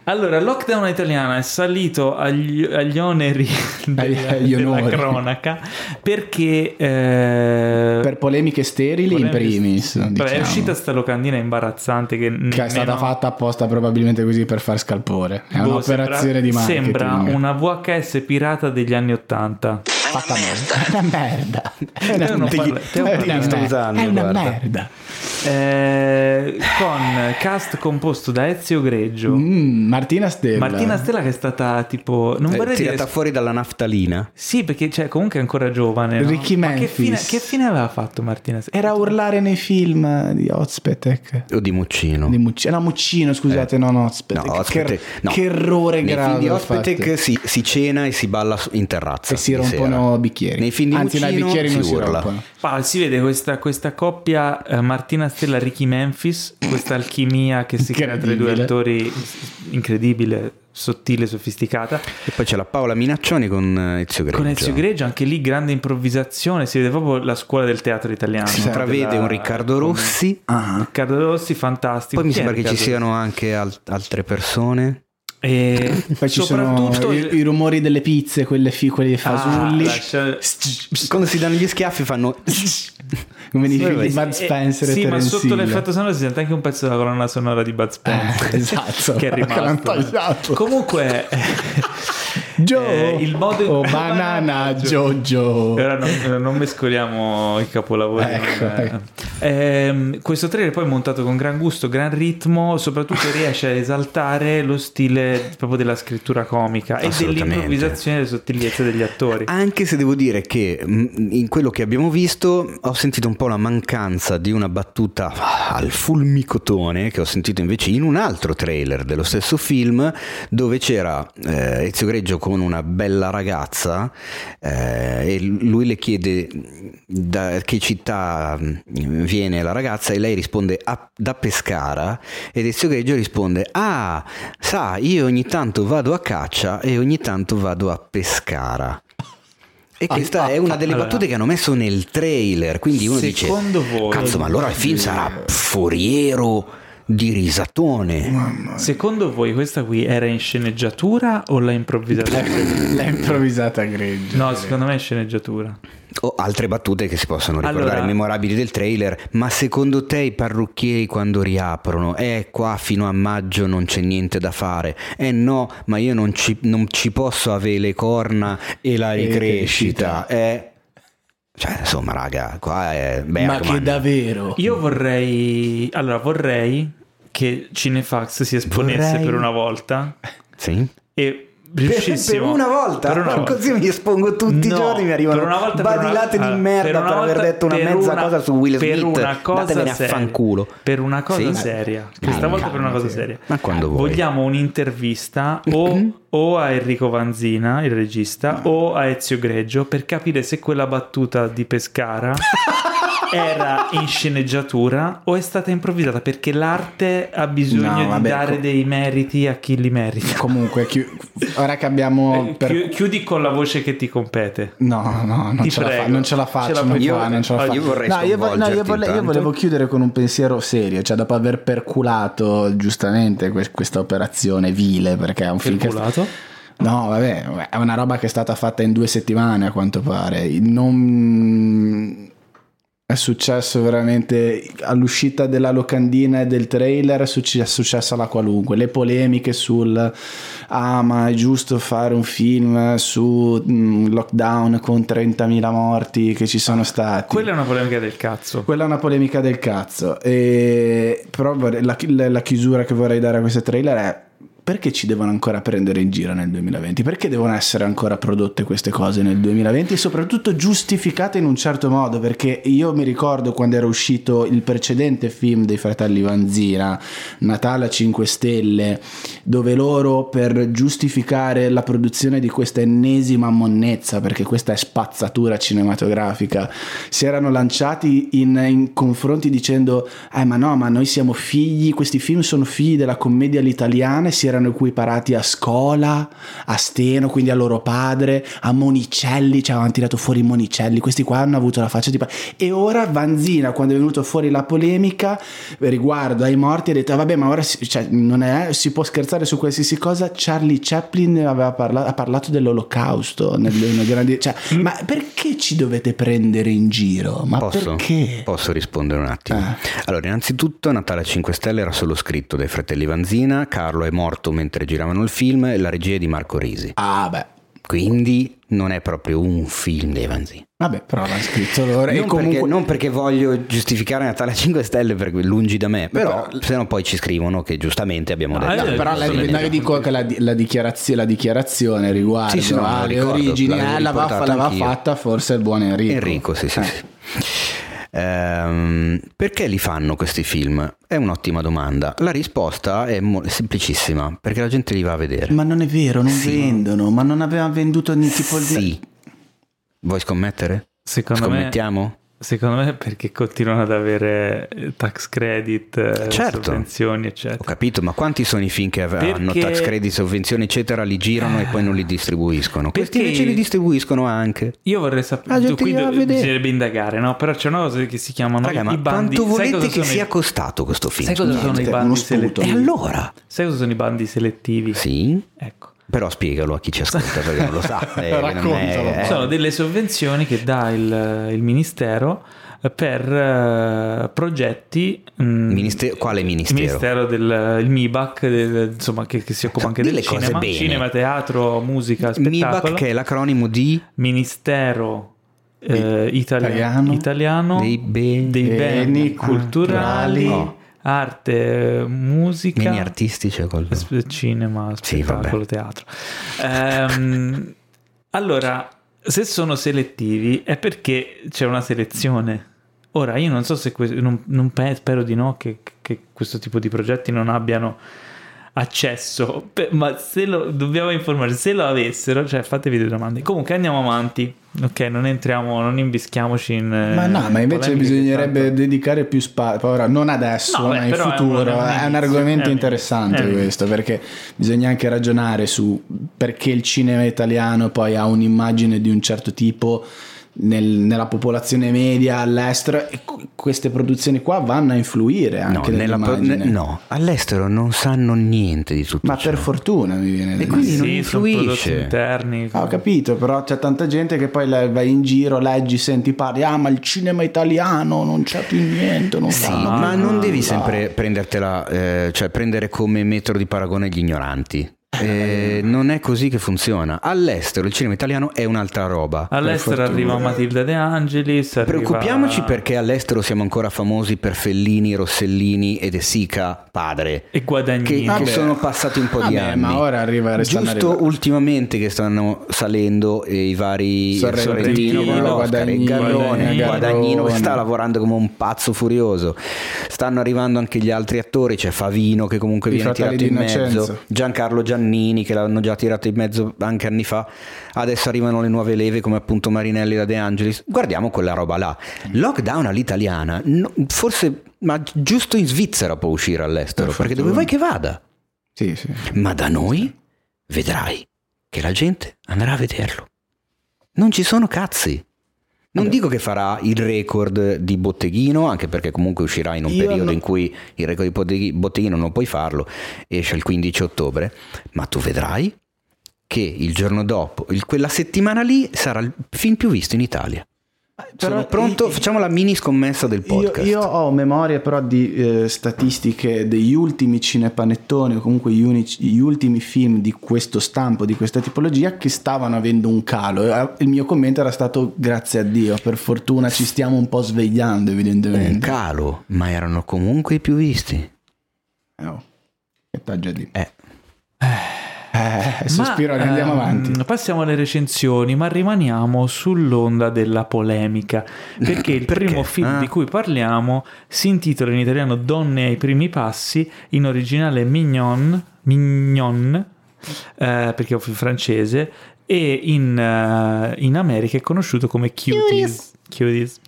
Allora, lockdown italiana è salito agli, agli oneri della, Agli della cronaca perché eh, Per polemiche sterili in polemiche- primis. Vabbè, diciamo. è uscita sta locandina imbarazzante che, che è stata fatta apposta probabilmente così per far scalpore. È boh, un'operazione sembra, di marketing. Sembra una VHS pirata degli anni Ottanta. fatta merda. È una merda. È una merda. parlo- te lo È una merda. Eh, con cast composto da Ezio Greggio, Mm, Martina Stella. Martina Stella che è stata tipo... Non Eh, vorrei dire... tirata fuori dalla naftalina. Sì, perché cioè, comunque è ancora giovane. no? Ricky Ma che fine, che fine aveva fatto Martina Stella? Era a urlare nei film di Ozpetek. O di Muccino. Di Muccino, no, Muccino, scusate, no, no, Ozpetek. No, Ospite- che, no. che errore Nei grave. film di ho Ospitec fatto. si, si cena e si balla in terrazza. E si rompono sera. bicchieri. Nei film di Anzi, no, i Muccino bicchieri non si si urla. rompono. Ah, si vede questa, questa coppia eh, Martina Stella Ricky Memphis, questa alchimia che si crea tra i due attori incredibile, sottile, sofisticata. E poi c'è la Paola Minaccioni con eh, Ezio Greggio. Con Ezio Greggio, anche lì grande improvvisazione, si vede proprio la scuola del teatro italiano. Si intravede della- un Riccardo Rossi. Ah, Riccardo Rossi, fantastico. Poi mi Chi è sembra che ci Riccardo siano anche al- altre persone. E poi ci sono soprattutto i, il- i rumori delle pizze, quelle fi, quelli Ah, fasulli. lascia- Quando si danno gli schiaffi fanno... come film di Sì, Bud Eh, Spencer e Sì, ma sotto Hill. l'effetto sonoro si sente anche un pezzo della colonna sonora di Bud Spencer. Eh, esatto, che è che rimasto. tagliato. Comunque, Joe eh, il modo oh, banana Jojo. Ora non, non mescoliamo i capolavori. Ecco, non- ecco. Ehm, questo trailer poi è montato con gran gusto, gran ritmo, soprattutto riesce a esaltare lo stile proprio della scrittura comica e dell'improvvisazione e delle sottigliezze degli attori. Anche se devo dire che mh, in quello che abbiamo visto ho sentito un po' la mancanza di una battuta al fulmicotone che ho sentito invece in un altro trailer dello stesso film dove c'era eh, Ezio Greggio con una bella ragazza eh, e lui le chiede da che città mh, viene la ragazza e lei risponde "Ah, da Pescara ed Ezio Greggio risponde ah sa io ogni tanto vado a caccia e ogni tanto vado a Pescara e questa è una delle allora. battute che hanno messo nel trailer quindi uno dice Secondo voi- cazzo ma allora il film sarà foriero di risatone Secondo voi questa qui era in sceneggiatura o l'ha improvvisata? L'ha improvvisata Greggio. No, secondo me è sceneggiatura. o altre battute che si possono ricordare Allora- memorabili del trailer ma secondo te i parrucchieri quando riaprono eh qua fino a maggio non c'è niente da fare eh no ma io non ci, non ci posso avere le corna e la E ricrescita eh cioè insomma raga qua è Ma Bergman. che davvero? Io vorrei. Allora, vorrei che Cinefax si esponesse Vorrei- per una volta sì e riuscissimo. per una volta, per una volta. così mi espongo tutti i No, giorni mi arrivano per una volta, per una- badilate di allora, merda per, una aver detto una per mezza una- cosa su Will per Smith una cosa datevene a seria. fanculo Per una cosa Sì? seria. Questa volta per una cosa seria. Ma quando vuoi. Vogliamo un'intervista o, o a Enrico Vanzina, il regista, o a Ezio Greggio per capire se quella battuta di Pescara era in sceneggiatura o è stata improvvisata perché l'arte ha bisogno No, di vabbè, dare co- dei meriti a chi li merita. Comunque, chi- ora che abbiamo... Eh, per- chi- Chiudi con la voce che ti compete. No, no, non ce, la fa- non ce la Ce faccio. la non puoi qua, fare. non ce la Ah, faccio. io vorrei no, io, vo- no, io, vole- io volevo chiudere con un pensiero serio, cioè dopo aver perculato giustamente que- questa operazione vile, perché è un film che... Perculato? No, vabbè, è una roba che è stata fatta in due settimane a quanto pare. Non... È successo veramente all'uscita della locandina e del trailer, è successo alla qualunque. Le polemiche sul ah, ma è giusto fare un film su mh, lockdown con 30.000 morti che ci sono stati. Quella è una polemica del cazzo. Quella è una polemica del cazzo. E, però la, la chiusura che vorrei dare a questo trailer è perché ci devono ancora prendere in giro nel 2020? Perché devono essere ancora prodotte queste cose nel 2020 e soprattutto giustificate in un certo modo? Perché io mi ricordo quando era uscito il precedente film dei fratelli Vanzina, Natale a 5 Stelle, dove loro per giustificare la produzione di questa ennesima monnezza, perché questa è spazzatura cinematografica, si erano lanciati in, in confronti dicendo, eh ma no, ma noi siamo figli, questi film sono figli della commedia all'italiana e si erano equiparati a Scola, a Steno, quindi a loro padre, a Monicelli, cioè avevano tirato fuori Monicelli, questi qua hanno avuto la faccia tipo... E ora Vanzina, quando è venuto fuori la polemica riguardo ai morti, ha detto, ah, vabbè, ma ora si, cioè, non è, si può scherzare su qualsiasi cosa, Charlie Chaplin aveva parlato, ha parlato dell'olocausto, nel, nel grandi, cioè, mm. ma perché ci dovete prendere in giro? Ma posso, perché? Posso rispondere un attimo? Eh. Allora, innanzitutto Natale 5 Stelle era solo scritto dai fratelli Vanzina, Carlo è morto fatto mentre giravano il film la regia è di Marco Risi. Ah, beh. Quindi non è proprio un film dei Vanzi. Vabbè, però l'ha scritto loro. Non, comunque... perché, non perché voglio giustificare Natale a 5 Stelle, perché lungi da me, però, però se no poi ci scrivono che giustamente abbiamo detto. No, però la, no, io dico che la, la, dichiarazio, la dichiarazione riguardo sì, sì, no, alle origini eh, l'aveva, fatta forse il buon Enrico. Enrico, sì, sì. Eh. sì. Ehm, perché li fanno questi film? È un'ottima domanda. La risposta è mo- semplicissima, perché la gente li va a vedere. Ma non è vero, non sì. vendono, ma non aveva venduto niente tipo il... Sì. Vuoi scommettere? Secondo Scommettiamo? me Secondo me perché continuano ad avere eh, tax credit, eh, certo. sovvenzioni, eccetera. Ho capito, ma quanti sono i film che perché... hanno tax credit, sovvenzioni, eccetera, li girano eh... e poi non li distribuiscono? Questi invece li distribuiscono anche. Io vorrei sapere, tu, qui bisognerebbe indagare, no? Però c'è una cosa che si chiamano Raga, i bandi. Quanto volete che sia i... costato questo film? Sai cosa Niente, sono i bandi selettivi? E allora? Sai cosa sono i bandi selettivi? Sì. Ecco. Però spiegalo a chi ci ascolta perché non lo sa. Eh, Raccontalo. È... Sono delle sovvenzioni che dà il, il ministero per uh, progetti. Mh, Ministero, quale ministero? Il ministero del il MIBAC, del, insomma, che, che, si occupa anche del cinema, cinema, teatro, musica, spettacolo. MIBAC che è l'acronimo di Ministero eh, italiano, italiano, dei, be- dei beni, culturali. No. Arte, musica, beni artistici, cinema, spettacolo, sì, teatro. Ehm, allora, se sono selettivi è perché c'è una selezione. Ora, io non so se que- non, non pe- spero di no che, che, questo tipo di progetti non abbiano accesso, ma se lo dobbiamo informare, se lo avessero, cioè fatevi delle domande. Comunque andiamo avanti. Ok, non entriamo, non imbischiamoci in. Ma no, ma invece bisognerebbe tanto... dedicare più spazio. Ora, non adesso, no, beh, ma in futuro. È un, è un argomento è interessante è questo, perché bisogna anche ragionare su perché il cinema italiano poi ha un'immagine di un certo tipo nel, nella popolazione media all'estero e queste produzioni qua vanno a influire anche no, nella pro- no, all'estero non sanno niente di tutto ma ciò. per fortuna mi viene da e quindi sì, non influisce. interni. Ah, ho capito però c'è tanta gente che poi vai in giro leggi senti parli ah ma il cinema italiano non c'è più niente non sì, ma non devi sempre prendertela eh, cioè prendere come metro di paragone gli ignoranti eh, non è così che funziona. All'estero il cinema italiano è un'altra roba. All'estero arriva Matilda De Angelis. Preoccupiamoci perché all'estero siamo ancora famosi per Fellini, Rossellini e De Sica padre. E Guadagnini. Che, che sono passati un po' Vabbè, di anni. Ma ora arriva Giusto arriva. ultimamente che stanno salendo i vari Sorrentino, Sorrentino Guadagnino, Garrone, Guadagnino che sta lavorando come un pazzo furioso. Stanno arrivando anche gli altri attori, c'è Favino che comunque I viene tirato in mezzo, Giancarlo Giannini Giannini che l'hanno già tirato in mezzo anche anni fa, adesso arrivano le nuove leve come appunto Marinelli da De Angelis, guardiamo quella roba là. Lockdown all'italiana, no, forse, ma giusto in Svizzera può uscire all'estero, per perché dove vuoi che vada? Sì, sì. Ma da noi vedrai che la gente andrà a vederlo. Non ci sono cazzi. Non dico che farà il record di botteghino, anche perché comunque uscirà in un Io periodo no. in cui il record di botteghino non puoi farlo, esce il 15 ottobre, ma tu vedrai che il giorno dopo, quella settimana lì, sarà il film più visto in Italia. Sono Però pronto, io- facciamo la mini scommessa del Io, podcast. io ho memoria però di eh, statistiche degli ultimi cinepanettoni o comunque gli, unici- gli ultimi film di questo stampo, di questa tipologia che stavano avendo un calo. Eh, Il mio commento era stato grazie a Dio, per fortuna ci stiamo un po' svegliando Un evidentemente. calo, ma erano comunque i più visti. Oh, che t'aggia di... Eh. Eh, sospiro, Ma, andiamo ehm, avanti. Passiamo alle recensioni, ma rimaniamo sull'onda della polemica. Perché il Perché? primo film Ah. di cui parliamo si intitola in italiano Donne ai primi passi, in originale Mignon, Mignon eh, perché è un film francese, e in, eh, in America è conosciuto come Cuties. Cuties.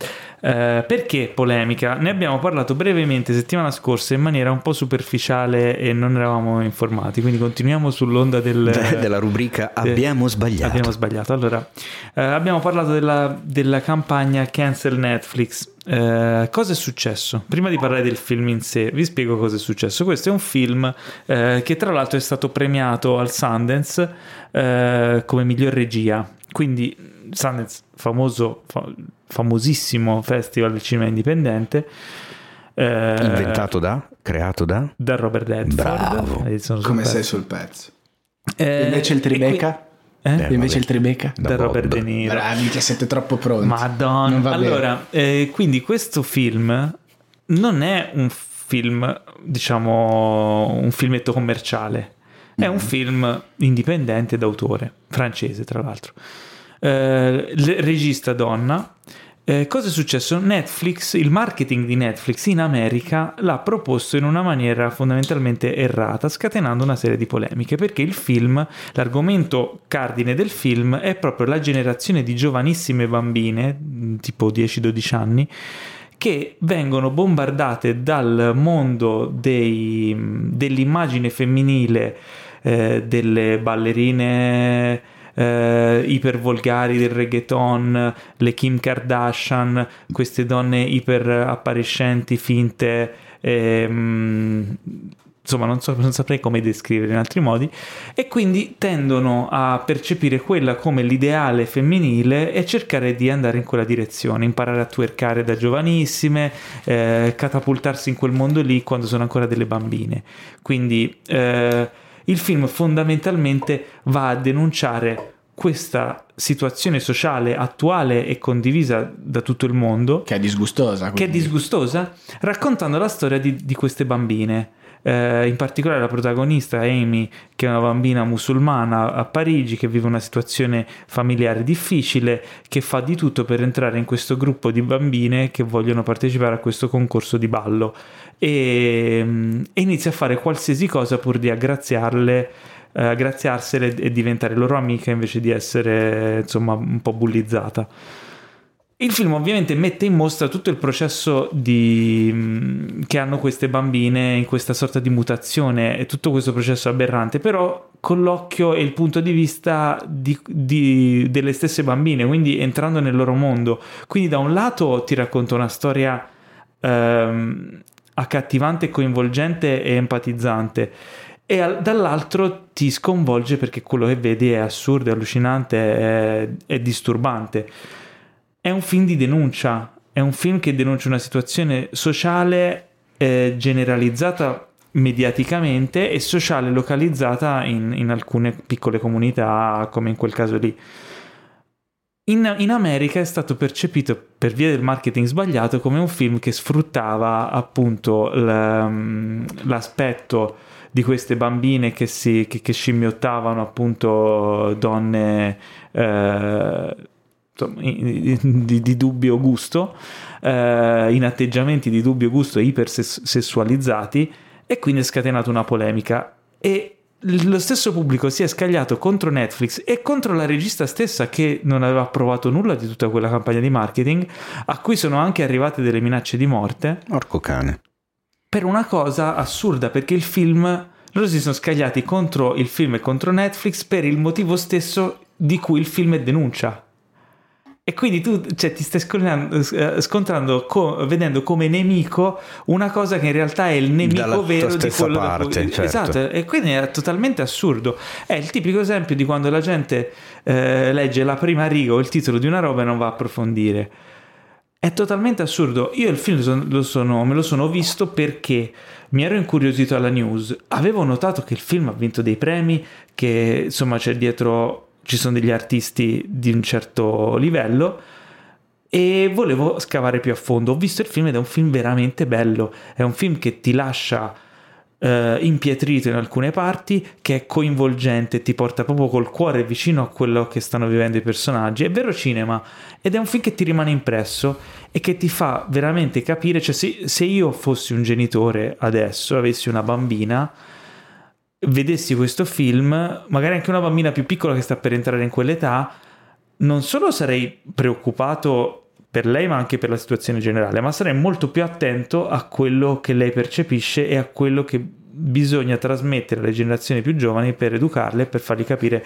Eh, perché polemica? Ne abbiamo parlato brevemente settimana scorsa in maniera un po' superficiale e non eravamo informati, quindi continuiamo sull'onda del, Della rubrica de- Abbiamo sbagliato. Abbiamo sbagliato. Allora, eh, abbiamo parlato della, della campagna Cancel Netflix. Eh, cosa è successo? Prima di parlare del film in sé, vi spiego cosa è successo. Questo è un film eh, che tra l'altro è stato premiato al Sundance eh, come miglior regia. Quindi Sundance, famoso, fa- famosissimo festival del cinema indipendente. eh, Inventato da? Creato da? da Robert Redford. Bravo. Sono Come sei sul pezzo? Eh, Invece il e qui- Tribeca? Eh? Eh, Invece il Tribeca? da, Da Bob. Robert De Niro. Bravi che siete troppo pronti. Madonna. Allora, eh, quindi questo film non è un film, diciamo, un filmetto commerciale. È un film indipendente d'autore, francese tra l'altro. Eh, regista donna. Eh, cosa è successo? Netflix, il marketing di Netflix in America l'ha proposto in una maniera fondamentalmente errata, scatenando una serie di polemiche, perché il film, l'argomento cardine del film è proprio la generazione di giovanissime bambine, tipo 10-12 anni, che vengono bombardate dal mondo dei- dell'immagine femminile, eh, delle ballerine eh, ipervolgari del reggaeton, le Kim Kardashian, queste donne iper appariscenti, finte, ehm, insomma non, so- non saprei come descrivere in altri modi, e quindi tendono a percepire quella come l'ideale femminile e cercare di andare in quella direzione, imparare a twerkare da giovanissime, eh, catapultarsi in quel mondo lì quando sono ancora delle bambine. Quindi eh, il film fondamentalmente va a denunciare questa situazione sociale attuale e condivisa da tutto il mondo Che è disgustosa. che è disgustosa, raccontando la storia di, di queste bambine. Eh, in particolare la protagonista Amy, che è una bambina musulmana a Parigi, che vive una situazione familiare difficile, che fa di tutto per entrare in questo gruppo di bambine che vogliono partecipare a questo concorso di ballo e, mm, e inizia a fare qualsiasi cosa pur di aggraziarle eh, aggraziarsele e diventare loro amica invece di essere insomma un po' bullizzata. Il film ovviamente mette in mostra tutto il processo di, mh, che hanno queste bambine in questa sorta di mutazione e tutto questo processo aberrante, però con l'occhio e il punto di vista di- di- delle stesse bambine, quindi entrando nel loro mondo. Quindi da un lato ti racconta una storia ehm, accattivante, coinvolgente e empatizzante. E al- dall'altro ti sconvolge perché quello che vedi è assurdo, è allucinante, è, è disturbante. È un film di denuncia, è un film che denuncia una situazione sociale eh, generalizzata mediaticamente e sociale localizzata in, in alcune piccole comunità, come in quel caso lì. In, in America è stato percepito per via del marketing sbagliato come un film che sfruttava appunto l- l'aspetto di queste bambine che, si, che, che scimmiottavano appunto donne eh, di, di dubbio gusto, eh, in atteggiamenti di dubbio gusto ipersessualizzati e quindi è scatenato una polemica. E lo stesso pubblico si è scagliato contro Netflix e contro la regista stessa che non aveva approvato nulla di tutta quella campagna di marketing a cui sono anche arrivate delle minacce di morte Orco cane. per una cosa assurda perché il film loro si sono scagliati contro il film e contro Netflix per il motivo stesso di cui il film è denuncia e quindi tu cioè, ti stai scontrando, eh, scontrando co- vedendo come nemico una cosa che in realtà è il nemico Dalla vero di quello parte, cui- certo. esatto e quindi è totalmente assurdo è il tipico esempio di quando la gente eh, legge la prima riga o il titolo di una roba e non va a approfondire è totalmente assurdo. Io il film lo sono, me lo sono visto perché mi ero incuriosito alla news. Avevo notato che il film ha vinto dei premi, che insomma c'è dietro, ci sono degli artisti di un certo livello e volevo scavare più a fondo. Ho visto il film ed è un film veramente bello. È un film che ti lascia eh, impietrito in alcune parti, che è coinvolgente, ti porta proprio col cuore vicino a quello che stanno vivendo i personaggi. È vero cinema ed è un film che ti rimane impresso e che ti fa veramente capire, cioè se, se io fossi un genitore adesso, avessi una bambina, vedessi questo film, magari anche una bambina più piccola che sta per entrare in quell'età, non solo sarei preoccupato per lei ma anche per la situazione generale, ma sarei molto più attento a quello che lei percepisce e a quello che bisogna trasmettere alle generazioni più giovani per educarle per fargli capire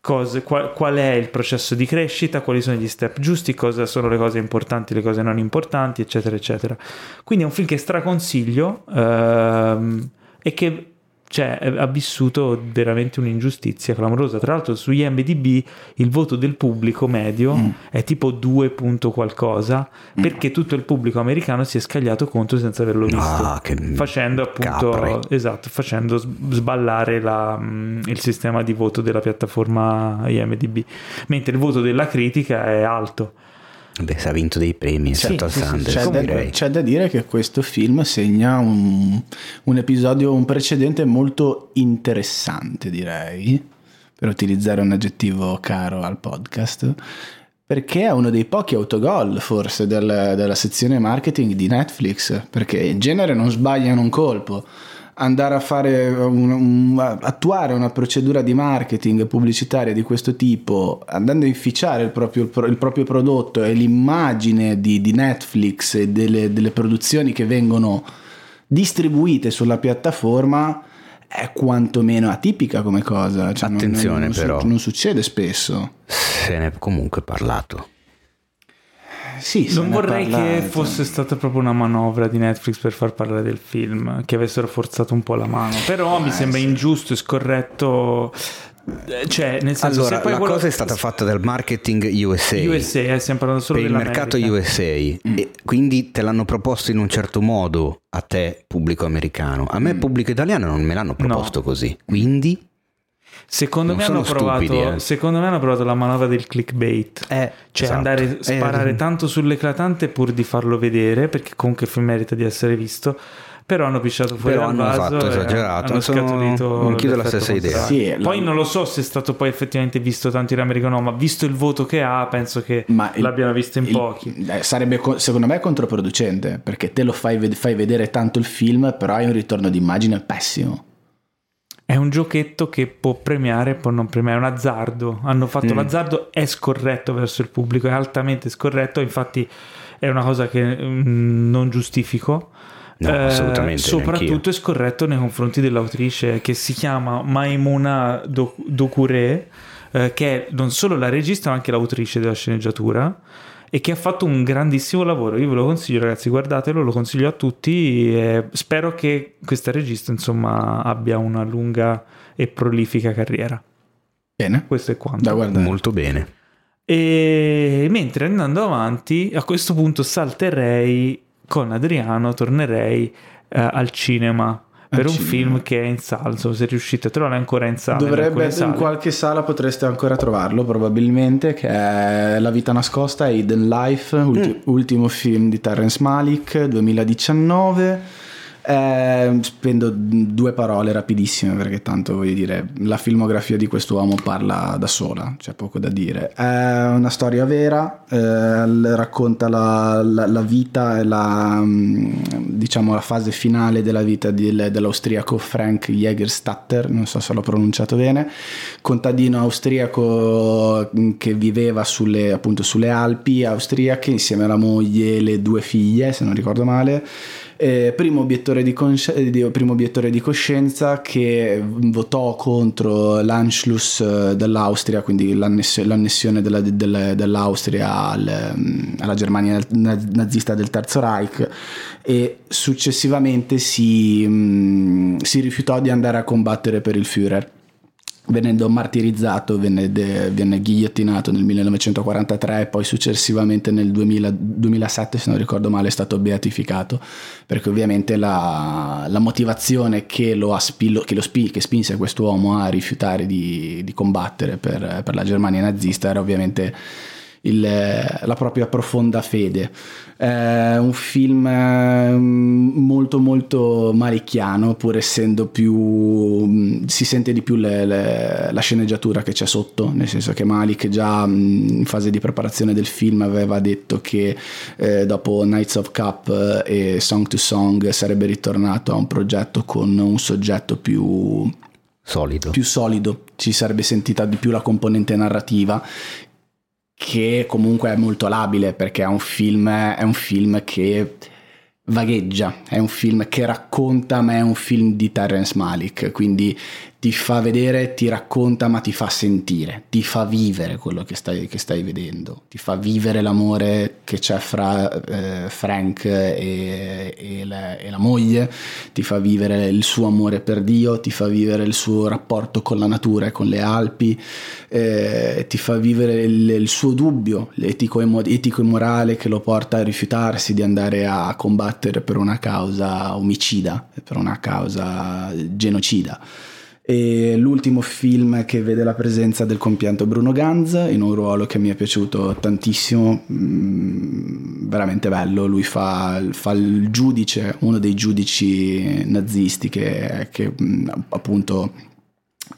cose, qual, qual, è il processo di crescita, quali sono gli step giusti, cosa sono le cose importanti, le cose non importanti, eccetera, eccetera. Quindi è un film che straconsiglio ehm, e che cioè, ha vissuto veramente un'ingiustizia clamorosa. Tra l'altro, su IMDb il voto del pubblico medio mm. è tipo 2 punto qualcosa, mm. perché tutto il pubblico americano si è scagliato contro senza averlo visto, ah, facendo appunto esatto, facendo sballare la, mm, il sistema di voto della piattaforma IMDb, mentre il voto della critica è alto. Beh, ha vinto dei premi, sì, certo sì, Sanders, c'è, da, c'è, da, dire che questo film segna un, un, episodio, un precedente molto interessante, direi, per utilizzare un aggettivo caro al podcast, perché è uno dei pochi autogol forse del, della sezione marketing di Netflix, perché in genere non sbagliano un colpo andare a fare un, un, attuare una procedura di marketing pubblicitaria di questo tipo, andando a inficiare il proprio, il proprio prodotto e l'immagine di, di Netflix e delle, delle produzioni che vengono distribuite sulla piattaforma è quantomeno atipica come cosa. Cioè Attenzione non, non, però. Non succede spesso. Se ne è comunque parlato sì, non vorrei che fosse stata proprio una manovra di Netflix per far parlare del film, che avessero forzato un po' la mano. Però eh, mi sembra sì. ingiusto e scorretto eh, cioè, nel senso, allora, la quello... cosa è stata fatta dal marketing USA, USA eh, stiamo parlando solo per il mercato USA, mm. e quindi te l'hanno proposto in un certo modo a te, pubblico americano. A me, mm. pubblico italiano, non me l'hanno proposto no. così. Quindi Secondo me, provato, stupidi, eh. secondo me, hanno provato, la manovra del clickbait, eh, cioè esatto. andare a sparare eh, tanto sull'eclatante pur di farlo vedere, perché comunque il film merita di essere visto. Però hanno pisciato fuori però hanno fatto esagerato. Hanno scaturito anch'io la stessa idea. Sì, Poi la... non lo so se è stato poi effettivamente visto tanto in America o no, ma visto il voto che ha, penso che ma l'abbiano visto in il, pochi. Eh, sarebbe secondo me controproducente perché te lo fai, fai vedere tanto il film, però hai un ritorno d'immagine pessimo. È un giochetto che può premiare può non premiare, è un azzardo. Hanno fatto mm. l'azzardo, è scorretto verso il pubblico, è altamente scorretto, infatti è una cosa che mm, non giustifico. No, eh, assolutamente. Soprattutto neanch'io. è scorretto nei confronti dell'autrice che si chiama Maimuna Dokure, eh, che è non solo la regista ma anche l'autrice della sceneggiatura e che ha fatto un grandissimo lavoro. Io ve lo consiglio, ragazzi, guardatelo, lo consiglio a tutti. E spero che questa regista, insomma, abbia una lunga e prolifica carriera. Bene. Questo è quanto. Da guardare. Molto bene. E mentre andando avanti, a questo punto salterei con Adriano, tornerei eh, al cinema per un film che è in salso, se riuscite a trovarlo ancora in sala. Dovrebbe, in, in, qualche sala potreste ancora trovarlo probabilmente, che è La vita nascosta, Hidden Life, ulti- mm. ultimo film di Terrence Malik, 2019 eh, spendo due parole rapidissime perché tanto voglio dire la filmografia di quest'uomo parla da sola, c'è poco da dire. È una storia vera, eh, racconta la, la, la, vita e la, mm, diciamo, la fase finale della vita di, dell'austriaco Frank Jägerstatter, non so se l'ho pronunciato bene, contadino austriaco mm, che viveva sulle, appunto, sulle Alpi austriache insieme alla moglie e le due figlie, se non ricordo male eh, primo, obiettore di consci- eh, primo, obiettore di coscienza che votò contro l'Anschluss eh, dell'Austria, quindi l'anness- l'annessione della, della, dell'Austria al, mm, alla Germania nazista del Terzo Reich e successivamente si, mh, mm, si rifiutò di andare a combattere per il Führer venendo martirizzato, venne, de, venne, ghigliottinato nel 1943 e poi successivamente nel 2000, 2007, se non ricordo male, è stato beatificato, perché ovviamente la, la motivazione che, lo, aspi, che, lo spi, che spinse quest'uomo a rifiutare di, di combattere per, per la Germania nazista era ovviamente il, la propria profonda fede. È un film ehm, molto molto malicchiano, pur essendo più... si sente di più le, le, la sceneggiatura che c'è sotto, nel senso che Malik già in fase di preparazione del film aveva detto che eh, dopo Nights of Cup e Song to Song sarebbe ritornato a un progetto con un soggetto più solido. più solido, ci sarebbe sentita di più la componente narrativa che comunque è molto labile perché è un film, è un film che vagheggia, è un film che racconta, ma è un film di Terence Malik, quindi ti fa vedere, ti racconta, ma ti fa sentire, ti fa vivere quello che stai, che stai vedendo, ti fa vivere l'amore che c'è fra eh, Frank e, e, la, e, la, moglie, ti fa vivere il suo amore per Dio, ti fa vivere il suo rapporto con la natura e con le Alpi, eh, ti fa vivere il, il suo dubbio etico e, etico e morale che lo porta a rifiutarsi di andare a combattere per una causa omicida, per una causa genocida e l'ultimo film che vede la presenza del compianto Bruno Ganz in un ruolo che mi è piaciuto tantissimo, mm, veramente bello, lui fa, fa il giudice, uno dei giudici nazisti che, che mm, appunto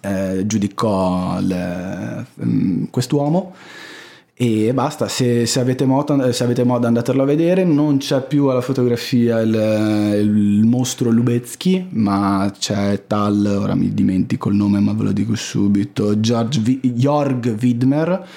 eh, giudicò le, mm, quest'uomo e basta, se, se, avete modo, se, avete modo, andatelo a vedere, non c'è più alla fotografia il, il mostro Lubezki, ma c'è tal, ora mi dimentico il nome ma ve lo dico subito, George v- Jorg Widmer,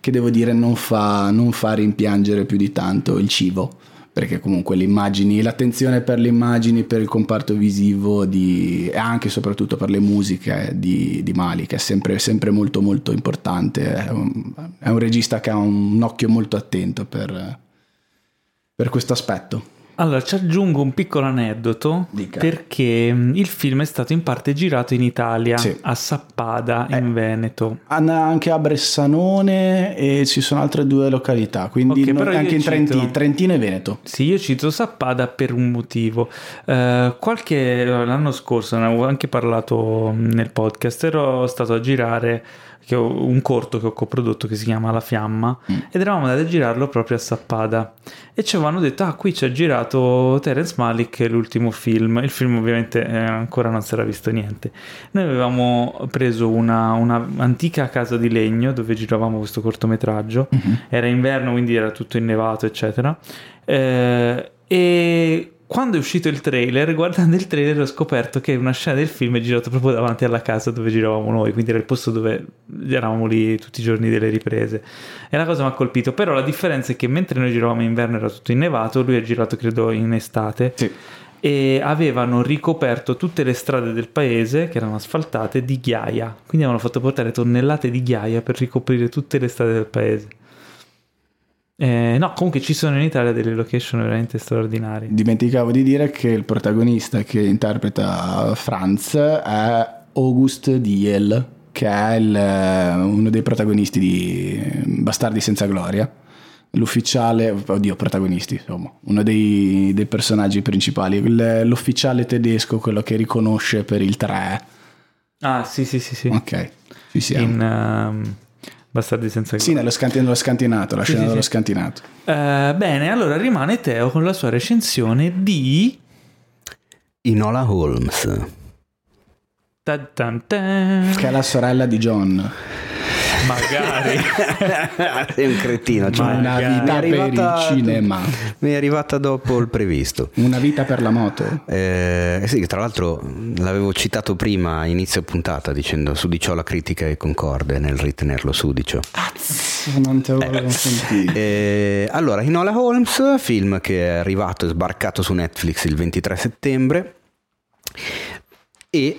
che devo dire non fa, non fa rimpiangere più di tanto il cibo perché comunque le immagini, l'attenzione per le immagini, per il comparto visivo di, e anche e soprattutto per le musiche di, di Mali, che è sempre, sempre, molto molto importante, è un, è un, regista che ha un occhio molto attento per, per questo aspetto. Allora, ci aggiungo un piccolo aneddoto Dica. perché mm, il film è stato in parte girato in Italia, sì. a Sappada, eh, in Veneto. Anche a Bressanone e ci sono altre due località, quindi okay, non, anche in cito, Trentino, Trentino e Veneto. Sì, io cito Sappada per un motivo. Uh, qualche l'anno scorso, ne avevo anche parlato nel podcast, ero stato a girare ho, un corto che ho coprodotto che si chiama La Fiamma mm. ed eravamo andati a girarlo proprio a Sappada e ci avevano detto ah qui ci ha girato Terence Malik l'ultimo film. Il film ovviamente eh, ancora non si era visto niente. Noi avevamo preso una, una, antica casa di legno dove giravamo questo cortometraggio. Mm-hmm. era inverno quindi era tutto innevato eccetera. Eh, e quando è uscito il trailer, guardando il trailer ho scoperto che una scena del film è girata proprio davanti alla casa dove giravamo noi, quindi era il posto dove eravamo lì tutti i giorni delle riprese. E la cosa mi ha colpito, però la differenza è che mentre noi giravamo in inverno era tutto innevato, lui ha girato credo in estate. Sì. E avevano ricoperto tutte le strade del paese che erano asfaltate di ghiaia, quindi avevano fatto portare tonnellate di ghiaia per ricoprire tutte le strade del paese. Eh, no, comunque ci sono in Italia delle location veramente straordinarie. Dimenticavo di dire che il protagonista che interpreta Franz è August Diel, che è il, uno dei protagonisti di Bastardi senza gloria. L'ufficiale, oddio, protagonisti, insomma, uno dei, dei personaggi principali, l'ufficiale tedesco, quello che riconosce per il 3. Ah, sì, sì, sì, sì. Ok, ci siamo. In, um, Bastardi senza Sì, nello, scanti- nello scantinato, la sì, scena sì, dello sì. scantinato. Uh, bene, allora rimane Teo con la sua recensione di... Inola Holmes. Ta-tan-tan. Che è la sorella di John. Magari. Sei un cretino. Cioè una vita per il cinema. Mi è arrivata dopo il previsto. Una vita per la moto. Eh, sì, tra l'altro l'avevo citato prima a inizio puntata dicendo sudicio la critica e concorde nel ritenerlo sudicio. Cazzo, non te lo eh. sentito. Eh, allora, Inola Holmes, film che è arrivato e sbarcato su Netflix il 23 settembre e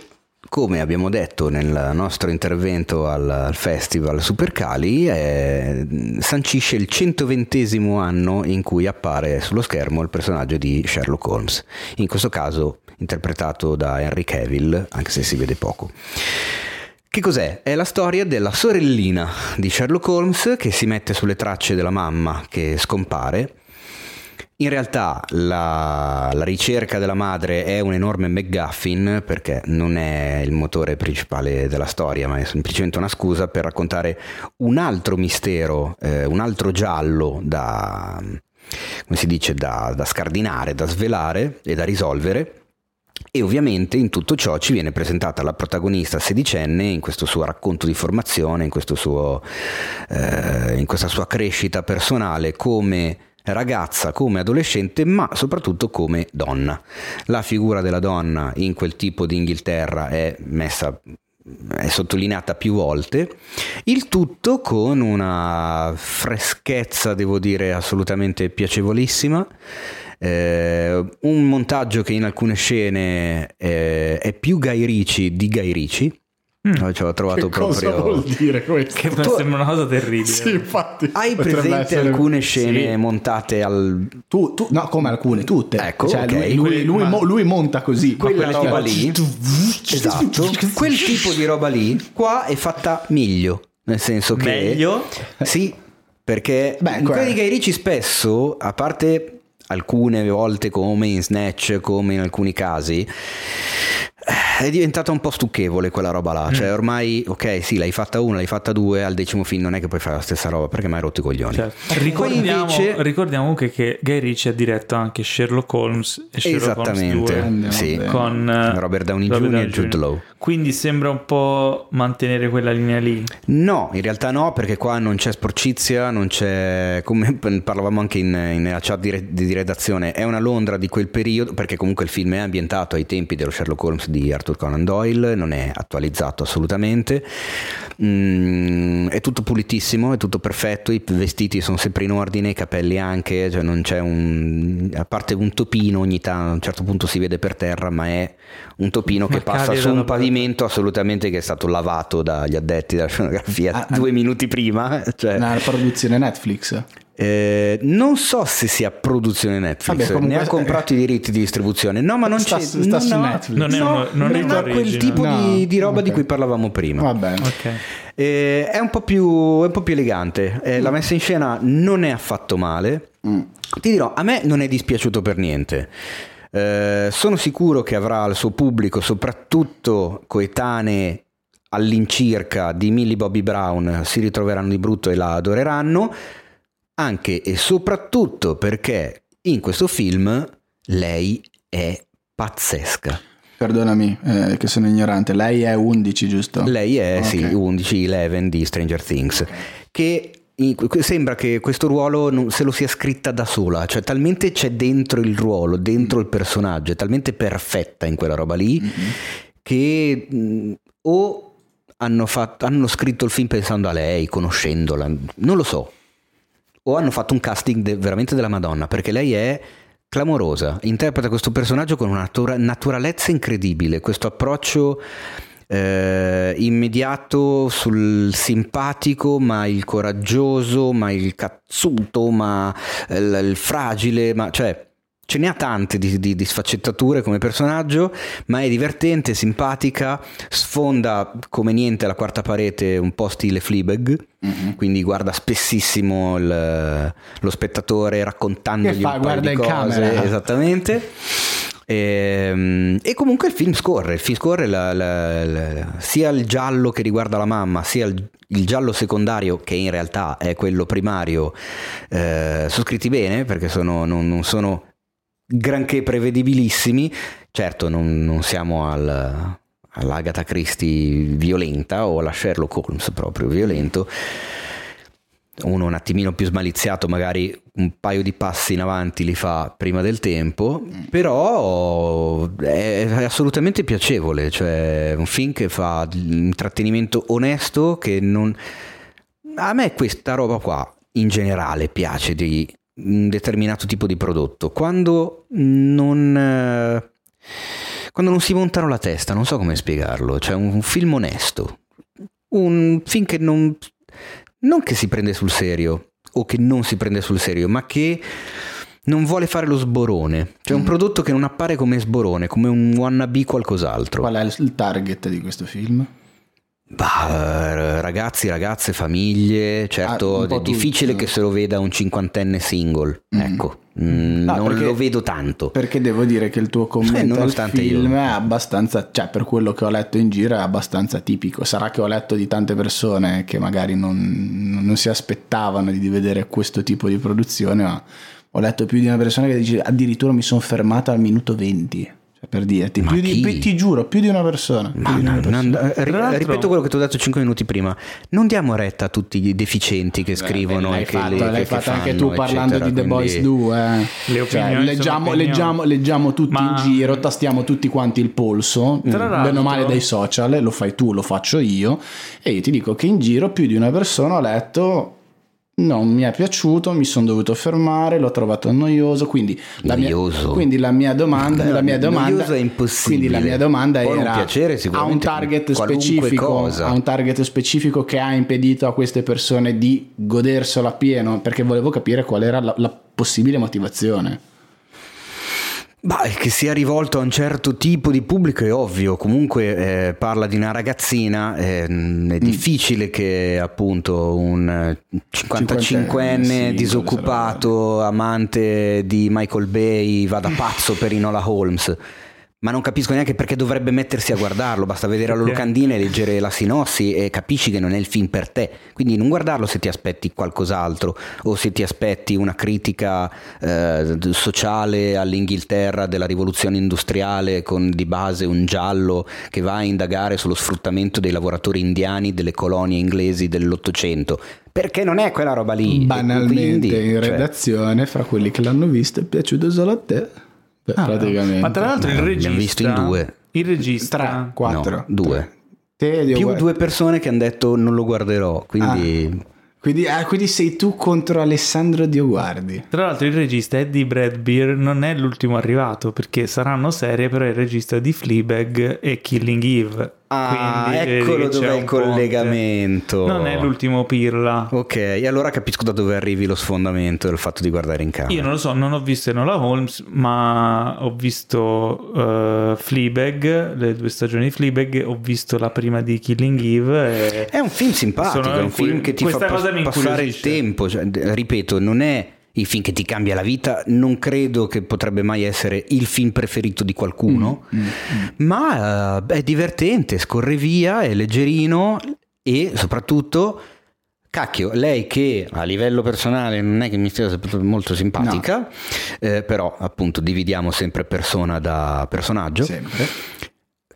come abbiamo detto nel nostro intervento al, al Festival Supercali, eh, sancisce il 120 anno in cui appare sullo schermo il personaggio di Sherlock Holmes, in questo caso interpretato da Henry Cavill, anche se si vede poco Che cos'è? È la storia della sorellina di Sherlock Holmes che si mette sulle tracce della mamma che scompare. In realtà la, la ricerca della madre è un enorme McGuffin perché non è il motore principale della storia, ma è semplicemente una scusa per raccontare un altro mistero, eh, un altro giallo da, come si dice, da, da scardinare, da svelare e da risolvere. E ovviamente in tutto ciò ci viene presentata la protagonista sedicenne in questo suo racconto di formazione, in, suo, eh, in questa sua crescita personale come ragazza, come adolescente, ma soprattutto come donna. La figura della donna in quel tipo di Inghilterra è messa è sottolineata più volte, il tutto con una freschezza, devo dire, assolutamente piacevolissima eh, un montaggio che in alcune scene eh, è più Guy Ricci di Guy Ricci. Mm. Ci ho trovato che proprio. Cosa vuol dire questo? Che tu... sembra una cosa terribile. sì, infatti. Hai presente essere... alcune scene sì. montate al. Tu, tu, no, come alcune, tutte. Ecco, cioè, okay. lui, lui, ma... lui, monta così. Quella roba lì. esatto. Quel tipo di roba lì, qua è fatta meglio. Nel senso che. Meglio? Sì, perché Beh, in quelli di Guy Ricci spesso, a parte alcune volte come in Snatch, come in alcuni casi, è diventata un po' stucchevole quella roba là. Cioè, mm. ormai, ok, sì, l'hai fatta una, l'hai fatta due, al decimo film non è che puoi fare la stessa roba perché mai hai rotto i coglioni. Certo. Ricordiamo, invece... ricordiamo comunque che Guy Ritchie ha diretto anche Sherlock Holmes e Sherlock Esattamente, Holmes 2 sì. con eh, Robert Downey Robert Jr. e Jude Law. Quindi sembra un po' mantenere quella linea lì. No, in realtà no, perché qua non c'è sporcizia, non c'è, come parlavamo anche in, in chat di, di redazione, è una Londra di quel periodo, perché comunque il film è ambientato ai tempi dello Sherlock Holmes di Arthur Conan Doyle, non è attualizzato assolutamente, mm, è tutto pulitissimo, è tutto perfetto, i vestiti sono sempre in ordine, i capelli anche, cioè non c'è un, a parte un topino ogni tanto, a un certo punto si vede per terra, ma è un topino ma che passa su un pavimento assolutamente che è stato lavato dagli addetti della scenografia ah, due ah, minuti prima. Cioè. Una produzione Netflix. Eh, non so se sia produzione Netflix, Vabbè, ne ha comprato i diritti di distribuzione. No, ma non sta, c'è. Sta su Netflix. Non è, no, uno, non non è quel tipo no. di, di, roba okay. di cui parlavamo prima. Va bene. Okay. Eh, è, un po più, è un po' più elegante. Eh, mm. La messa in scena non è affatto male. Mm. Ti dirò, a me non è dispiaciuto per niente. Eh, sono sicuro che avrà il suo pubblico, soprattutto coetanee all'incirca di Millie Bobby Brown, si ritroveranno di brutto e la adoreranno anche e soprattutto perché in questo film lei è pazzesca. Perdonami eh, che sono ignorante, lei è 11 giusto? Lei è okay. sì, 11, 11 di Stranger Things, okay. che sembra che questo ruolo non, se lo sia scritta da sola, cioè talmente c'è dentro il ruolo, dentro mm. il personaggio, è talmente perfetta in quella roba lì mm-hmm. che mh, o hanno, fatto, hanno scritto il film pensando a lei, conoscendola, non lo so, o hanno fatto un casting de- veramente della Madonna, perché lei è clamorosa, interpreta questo personaggio con una natura- naturalezza incredibile, questo approccio eh, immediato sul simpatico, ma il coraggioso, ma il cazzuto, ma il, il fragile, ma cioè Ce ne ha tante di, di, di, sfaccettature come personaggio, ma è divertente, simpatica, sfonda come niente la quarta parete un po' stile Fleabag, mm-hmm. quindi guarda spessissimo il, lo spettatore raccontandogli fa, un po' di cose. Camera. Esattamente. E, ehm, e, comunque il film scorre, il film scorre la, la, la, sia il giallo che riguarda la mamma, sia il, il, giallo secondario che in realtà è quello primario, eh, sono scritti bene perché sono, non, non sono granché prevedibilissimi. Certo, non, non siamo al, all'Agatha Christie violenta o alla Sherlock Holmes proprio violento. Uno un attimino più smaliziato, magari un paio di passi in avanti li fa prima del tempo, però è assolutamente piacevole, cioè un film che fa intrattenimento onesto che non... A me questa roba qua in generale piace di un determinato tipo di prodotto, quando non, quando non si montano la testa, non so come spiegarlo, cioè un, un film onesto, un film che non, non che si prende sul serio o che non si prende sul serio, ma che non vuole fare lo sborone, cioè un mm. prodotto che non appare come sborone, come un wannabe qualcos'altro. Qual è il target di questo film? Bah, ragazzi, ragazze, famiglie, certo Ah, è difficile tutto. che se lo veda un cinquantenne single, ecco, Mm, No, non perché- lo vedo tanto. Perché devo dire che il tuo Eh, commento al nonostante film io- è abbastanza, cioè per quello che ho letto in giro è abbastanza tipico. Sarà che ho letto di tante persone che magari non, non si aspettavano di vedere questo tipo di produzione, ma ho letto più di una persona che dice addirittura mi sono fermata al minuto 20. Per dirti, Ma più di- ti giuro, più di una persona. Ma di una no, persona. non- eh, ri- l'altro- ripeto quello che ti ho detto 5 minuti prima. Non diamo retta a tutti i deficienti che scrivono l'hai e che, fatto, le- l'hai che fatto anche tu parlando eccetera, di The Boys quindi- 2 eh. Le Cioè, leggiamo, leggiamo, leggiamo tutti Ma- in giro tastiamo tutti quanti il polso Tra bene l'altro- o male dai social lo fai tu lo faccio io e io ti dico che in giro più di una persona ha letto non mi è piaciuto mi sono dovuto fermare l'ho trovato noioso quindi la mia, Noioso? quindi la mia domanda, No, la mia domanda noioso è impossibile. quindi la mia domanda Può era piacere ha un target specifico cosa. ha un target specifico che ha impedito a queste persone di goderselo appieno perché volevo capire qual era la, la possibile motivazione Bah, che sia rivolto a un certo tipo di pubblico è ovvio, comunque eh, parla di una ragazzina, eh, Mm. è difficile che appunto un eh, 55enne Cinquantenne, sì, disoccupato, amante di Michael Bay vada pazzo per Inola Holmes. Ma non capisco neanche perché dovrebbe mettersi a guardarlo, basta vedere la locandina e leggere la sinossi e capisci che non è il film per te. Quindi non guardarlo se ti aspetti qualcos'altro o se ti aspetti una critica eh, sociale all'Inghilterra della rivoluzione industriale con di base un giallo che va a indagare sullo sfruttamento dei lavoratori indiani delle colonie inglesi dell'Ottocento. Perché non è quella roba lì. Banalmente quindi, in cioè, redazione fra quelli che l'hanno visto è piaciuto solo a te Beh, praticamente Ma tra l'altro il regista... abbiamo visto in due. Il regista... tre, quattro No, due. Te, più guarda- due persone che hanno detto non lo guarderò, quindi quindi, ah, quindi sei tu contro Alessandro Dioguardi Tra l'altro il regista Eddie Bradbeer non è l'ultimo arrivato perché saranno serie però è il regista di Fleabag e Killing Eve. Ah, Quindi, eccolo dov'è un il ponte. collegamento. Non è l'ultimo pirla. Ok, e allora capisco da dove arrivi lo sfondamento del fatto di guardare in camera. Io non lo so, non ho visto Enola Holmes, ma ho visto uh, Fleabag, le due stagioni di Fleabag, ho visto la prima di Killing Eve. E... È un film simpatico, è un film che ti fa pas- passare il tempo. Cioè, ripeto, non è il film che ti cambia la vita, non credo che potrebbe mai essere il film preferito di qualcuno, Mm, ma eh, è divertente, scorre via, è leggerino e soprattutto... Cacchio, lei che a livello personale non è che mi stia molto simpatica, eh, però appunto dividiamo sempre persona da personaggio. sempre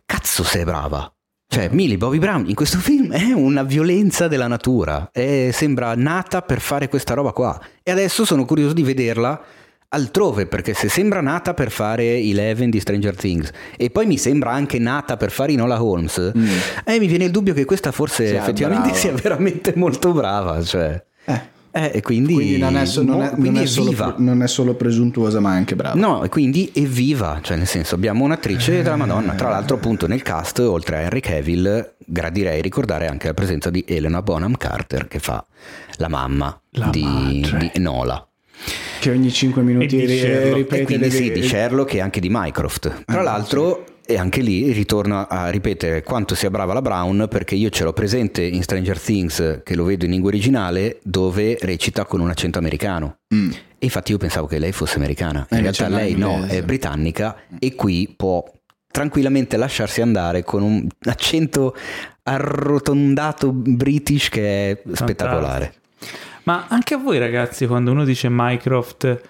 Cazzo sei brava. Cioè, Millie Bobby Brown in questo film è una violenza della natura. È- sembra nata per fare questa roba qua. E adesso sono curioso di vederla altrove, perché se sembra nata per fare Eleven di Stranger Things e poi mi sembra anche nata per fare Inola Holmes, eh, mi viene il dubbio che questa forse Sia effettivamente brava. sia veramente molto brava. Cioè. Eh, Eh, e quindi, quindi non è, so- non è- mo- quindi non è è solo, viva. non è solo presuntuosa ma è anche brava No, e quindi è viva, cioè nel senso abbiamo un'attrice della Madonna, tra l'altro appunto nel cast oltre a Henry Cavill gradirei ricordare anche la presenza di Elena Bonham Carter che fa la mamma La di, di Enola che ogni 5 minuti E di ri- Sherlock. ripete e quindi le- sì, di Sherlock e anche di Mycroft. Tra Ah, l'altro e anche lì ritorno a ripetere quanto sia brava la Brown perché io ce l'ho presente in Stranger Things che lo vedo in lingua originale dove recita con un accento americano. Mm. E infatti io pensavo che lei fosse americana, Eh, in invece realtà no, lei no, è britannica e qui può tranquillamente lasciarsi andare con un accento arrotondato british che è spettacolare. Ma anche a voi ragazzi, quando uno dice Mycroft,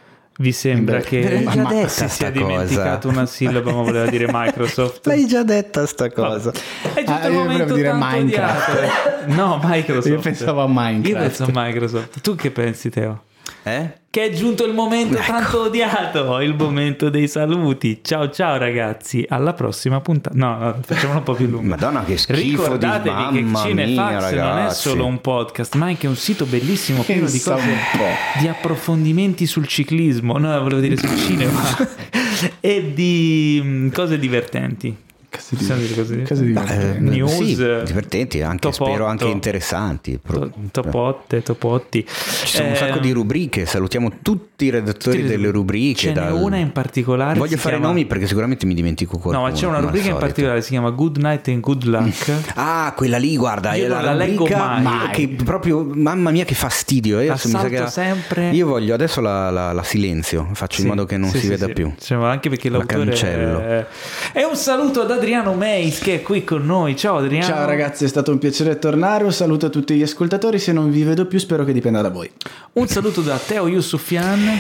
vi sembra Beh, che ma- si sia dimenticato cosa. una sillaba ma voleva dire Microsoft? L'hai già detta sta cosa. È giusto Ah, il io momento volevo dire Minecraft. odiato. No, Microsoft. Io pensavo a Minecraft. Io penso a Microsoft. Tu che pensi, Teo? Eh? Che è giunto il momento Ecco. tanto odiato, il momento dei saluti. Ciao ciao ragazzi, alla prossima puntata. No, no, facciamolo un po' più lungo. Madonna che schifo Ricordatevi di che Cinefax mia, non è solo un podcast, ma anche un sito bellissimo pieno di cose, di approfondimenti sul ciclismo, no, volevo dire sul cinema, e di mm, cose divertenti. Possiamo dire così? Cose divertenti. Eh, News, sì, divertenti, anche, top spero anche interessanti. To- Topotte, topotti. Ci sono un sacco di rubriche, salutiamo tutti i redattori tutti delle rubriche. Ce n'è dal- una in particolare. Voglio fare chiama- nomi perché sicuramente mi dimentico qualcuno. No, ma c'è una rubrica in particolare, si chiama Good Night and Good Luck. Ah, quella lì, guarda, Io è la, la leggo rubrica mai. Mai. Che proprio, mamma mia, che fastidio. Io, La mi sa che salto la- sempre. Io voglio adesso la, la- la silenzio, faccio in Sì, modo che non sì, si sì, veda sì. più. Cioè, ma anche perché La l'autore cancello. è... E un saluto ad Adriano Meis che è qui con noi. Ciao Adriano. Ciao ragazzi, è stato un piacere tornare. Un saluto a tutti gli ascoltatori. Se non vi vedo più, spero che dipenda da voi. Un saluto da Teo Yusufian.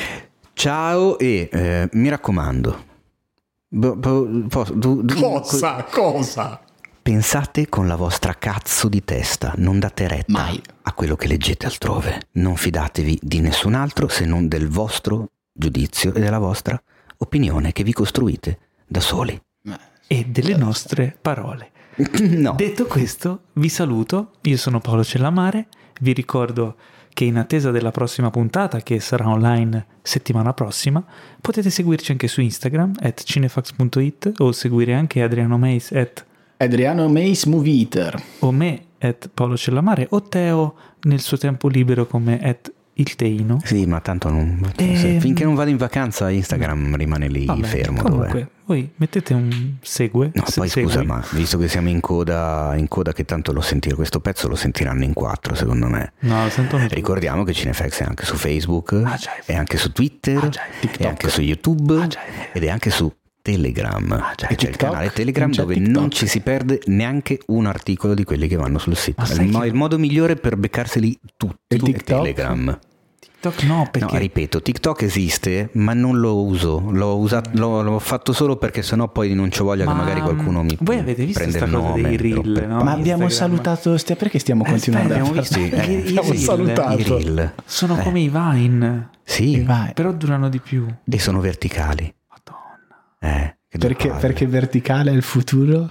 Ciao e eh, mi raccomando. posso- du- du- Cosa? Pensate con la vostra cazzo di testa, non date retta Mai. a quello che leggete altrove. Non fidatevi di nessun altro se non del vostro giudizio e della vostra opinione che vi costruite da soli. E delle nostre parole. no. Detto questo, vi saluto. Io sono Paolo Cellamare. Vi ricordo che in attesa della prossima puntata, che sarà online settimana prossima, potete seguirci anche su Instagram, at cinefax.it, o seguire anche Adriano Meis, at Adriano Mace Movie Eater. o me, at Paolo Cellamare, o Teo nel suo tempo libero come at il Teino. Sì, ma tanto non... Ehm. Finché non vado in vacanza Instagram rimane lì Vabbè, fermo. comunque, dov'è. voi mettete un segue. No, se- poi segui. scusa, ma visto che siamo in coda, in coda che tanto lo sentirò, questo pezzo lo sentiranno in quattro secondo me. No, lo tutti. Ricordiamo che Cinefax è anche su Facebook, Ah, già, è anche su Twitter, Ah, già, è anche su YouTube Ah, è vero. ed è anche su Telegram. Ah, già, e c'è il TikTok? canale Telegram dove TikTok? non ci si perde neanche un articolo di quelli che vanno sul sito. Ma il, mo- il modo migliore per beccarseli tutti. E è? Telegram. TikTok no, perché No, ripeto, TikTok esiste, ma non lo uso. L'ho, usato, l'ho, l'ho fatto solo perché sennò poi non ci voglia Ma, che magari qualcuno mi voi avete visto prende sta il cosa nome. dei reel, no? Ma abbiamo Instagram. salutato. Stia, perché stiamo continuando Aspetta, a abbiamo fare? visto Sì, eh, i- i abbiamo reel salutato. I reel. Sono Eh. come i Vine, Sì, E vai. però durano di più. e sono verticali. Madonna. Eh, Perché, perché verticale è il futuro?